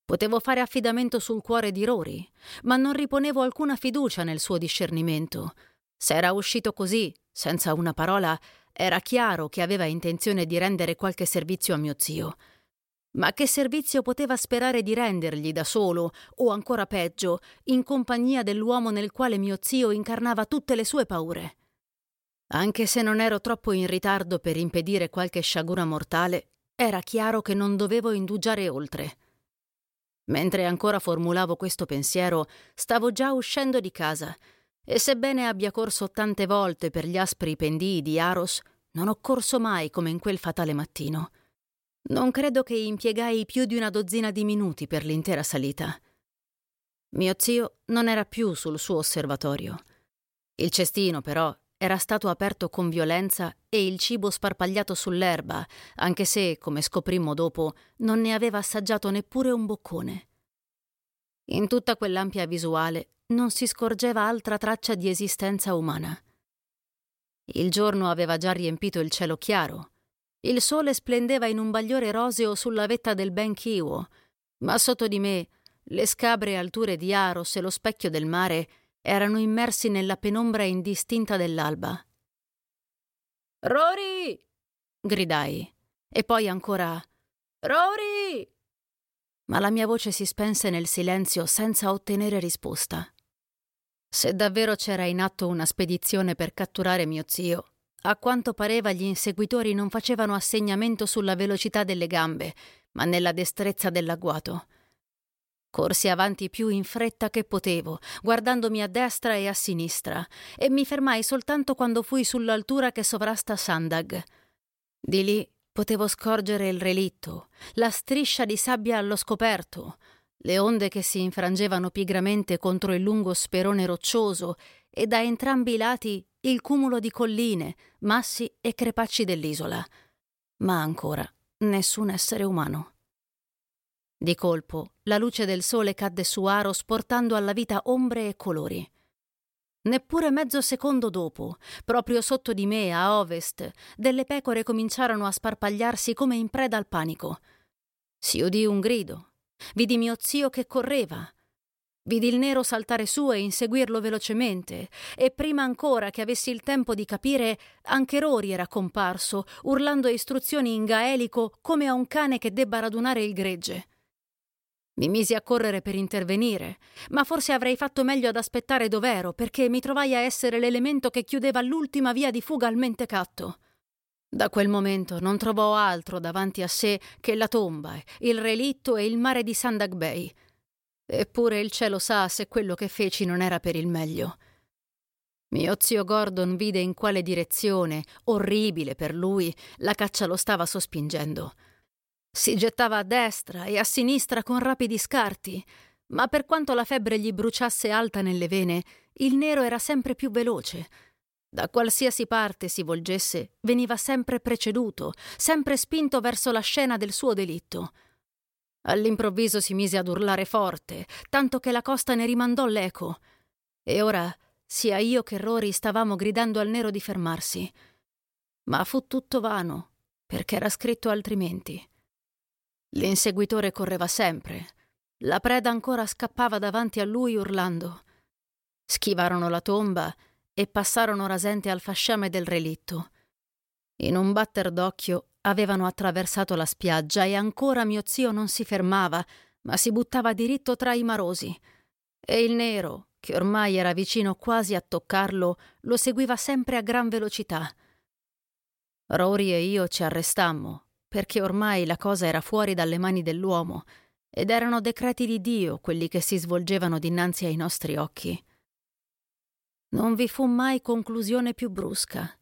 Potevo fare affidamento sul cuore di Rory, ma non riponevo alcuna fiducia nel suo discernimento. Se era uscito così, senza una parola, era chiaro che aveva intenzione di rendere qualche servizio a mio zio. Ma che servizio poteva sperare di rendergli da solo, o ancora peggio, in compagnia dell'uomo nel quale mio zio incarnava tutte le sue paure? Anche se non ero troppo in ritardo per impedire qualche sciagura mortale, era chiaro che non dovevo indugiare oltre. Mentre ancora formulavo questo pensiero, stavo già uscendo di casa, e sebbene abbia corso tante volte per gli aspri pendii di Aros, non ho corso mai come in quel fatale mattino. Non credo che impiegai più di una dozzina di minuti per l'intera salita. Mio zio non era più sul suo osservatorio. Il cestino, però, era stato aperto con violenza e il cibo sparpagliato sull'erba, anche se, come scoprimmo dopo, non ne aveva assaggiato neppure un boccone. In tutta quell'ampia visuale non si scorgeva altra traccia di esistenza umana. Il giorno aveva già riempito il cielo chiaro il sole splendeva in un bagliore roseo sulla vetta del Ben Kiwo, ma sotto di me le scabre alture di Aros e lo specchio del mare erano immersi nella penombra indistinta dell'alba. Rory! gridai, e poi ancora Rory! Ma la mia voce si spense nel silenzio senza ottenere risposta. Se davvero c'era in atto una spedizione per catturare mio zio, a quanto pareva gli inseguitori non facevano assegnamento sulla velocità delle gambe, ma nella destrezza dell'agguato. Corsi avanti più in fretta che potevo, guardandomi a destra e a sinistra, e mi fermai soltanto quando fui sull'altura che sovrasta Sandag. Di lì potevo scorgere il relitto, la striscia di sabbia allo scoperto, le onde che si infrangevano pigramente contro il lungo sperone roccioso e da entrambi i lati il cumulo di colline, massi e crepacci dell'isola. Ma ancora nessun essere umano. Di colpo la luce del sole cadde su Aros portando alla vita ombre e colori. Neppure mezzo secondo dopo, proprio sotto di me, a ovest, delle pecore cominciarono a sparpagliarsi come in preda al panico. Si udì un grido. Vidi mio zio che correva, Vidi il nero saltare su e inseguirlo velocemente, e prima ancora che avessi il tempo di capire, anche Rory era comparso, urlando istruzioni in gaelico come a un cane che debba radunare il gregge. Mi misi a correre per intervenire, ma forse avrei fatto meglio ad aspettare dov'ero, perché mi trovai a essere l'elemento che chiudeva l'ultima via di fuga al mentecatto. Da quel momento non trovò altro davanti a sé che la tomba, il relitto e il mare di Sandag Bay Eppure il cielo sa se quello che feci non era per il meglio. Mio zio Gordon vide in quale direzione, orribile per lui, la caccia lo stava sospingendo. Si gettava a destra e a sinistra con rapidi scarti, ma per quanto la febbre gli bruciasse alta nelle vene, il nero era sempre più veloce. Da qualsiasi parte si volgesse, veniva sempre preceduto, sempre spinto verso la scena del suo delitto. All'improvviso si mise ad urlare forte, tanto che la costa ne rimandò l'eco. E ora sia io che Rory stavamo gridando al nero di fermarsi. Ma fu tutto vano, perché era scritto altrimenti. L'inseguitore correva sempre. La preda ancora scappava davanti a lui urlando. Schivarono la tomba e passarono rasente al fasciame del relitto. In un batter d'occhio Avevano attraversato la spiaggia e ancora mio zio non si fermava, ma si buttava diritto tra i marosi. E il nero, che ormai era vicino quasi a toccarlo, lo seguiva sempre a gran velocità. Rory e io ci arrestammo, perché ormai la cosa era fuori dalle mani dell'uomo, ed erano decreti di Dio quelli che si svolgevano dinanzi ai nostri occhi. Non vi fu mai conclusione più brusca.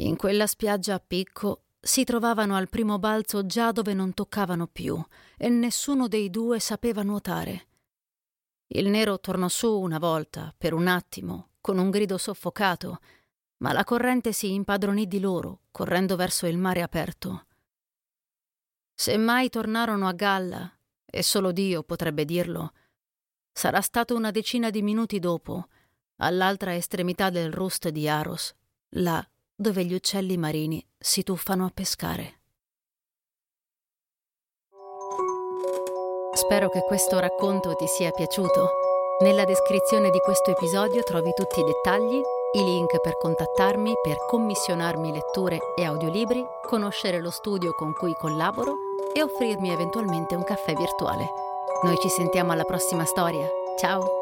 In quella spiaggia a picco si trovavano al primo balzo già dove non toccavano più e nessuno dei due sapeva nuotare. Il nero tornò su una volta, per un attimo, con un grido soffocato, ma la corrente si impadronì di loro, correndo verso il mare aperto. Se mai tornarono a galla, e solo Dio potrebbe dirlo, sarà stato una decina di minuti dopo, all'altra estremità del rust di Aros, là dove gli uccelli marini si tuffano a pescare. Spero che questo racconto ti sia piaciuto. Nella descrizione di questo episodio trovi tutti i dettagli, i link per contattarmi, per commissionarmi letture e audiolibri, conoscere lo studio con cui collaboro e offrirmi eventualmente un caffè virtuale. Noi ci sentiamo alla prossima storia. Ciao!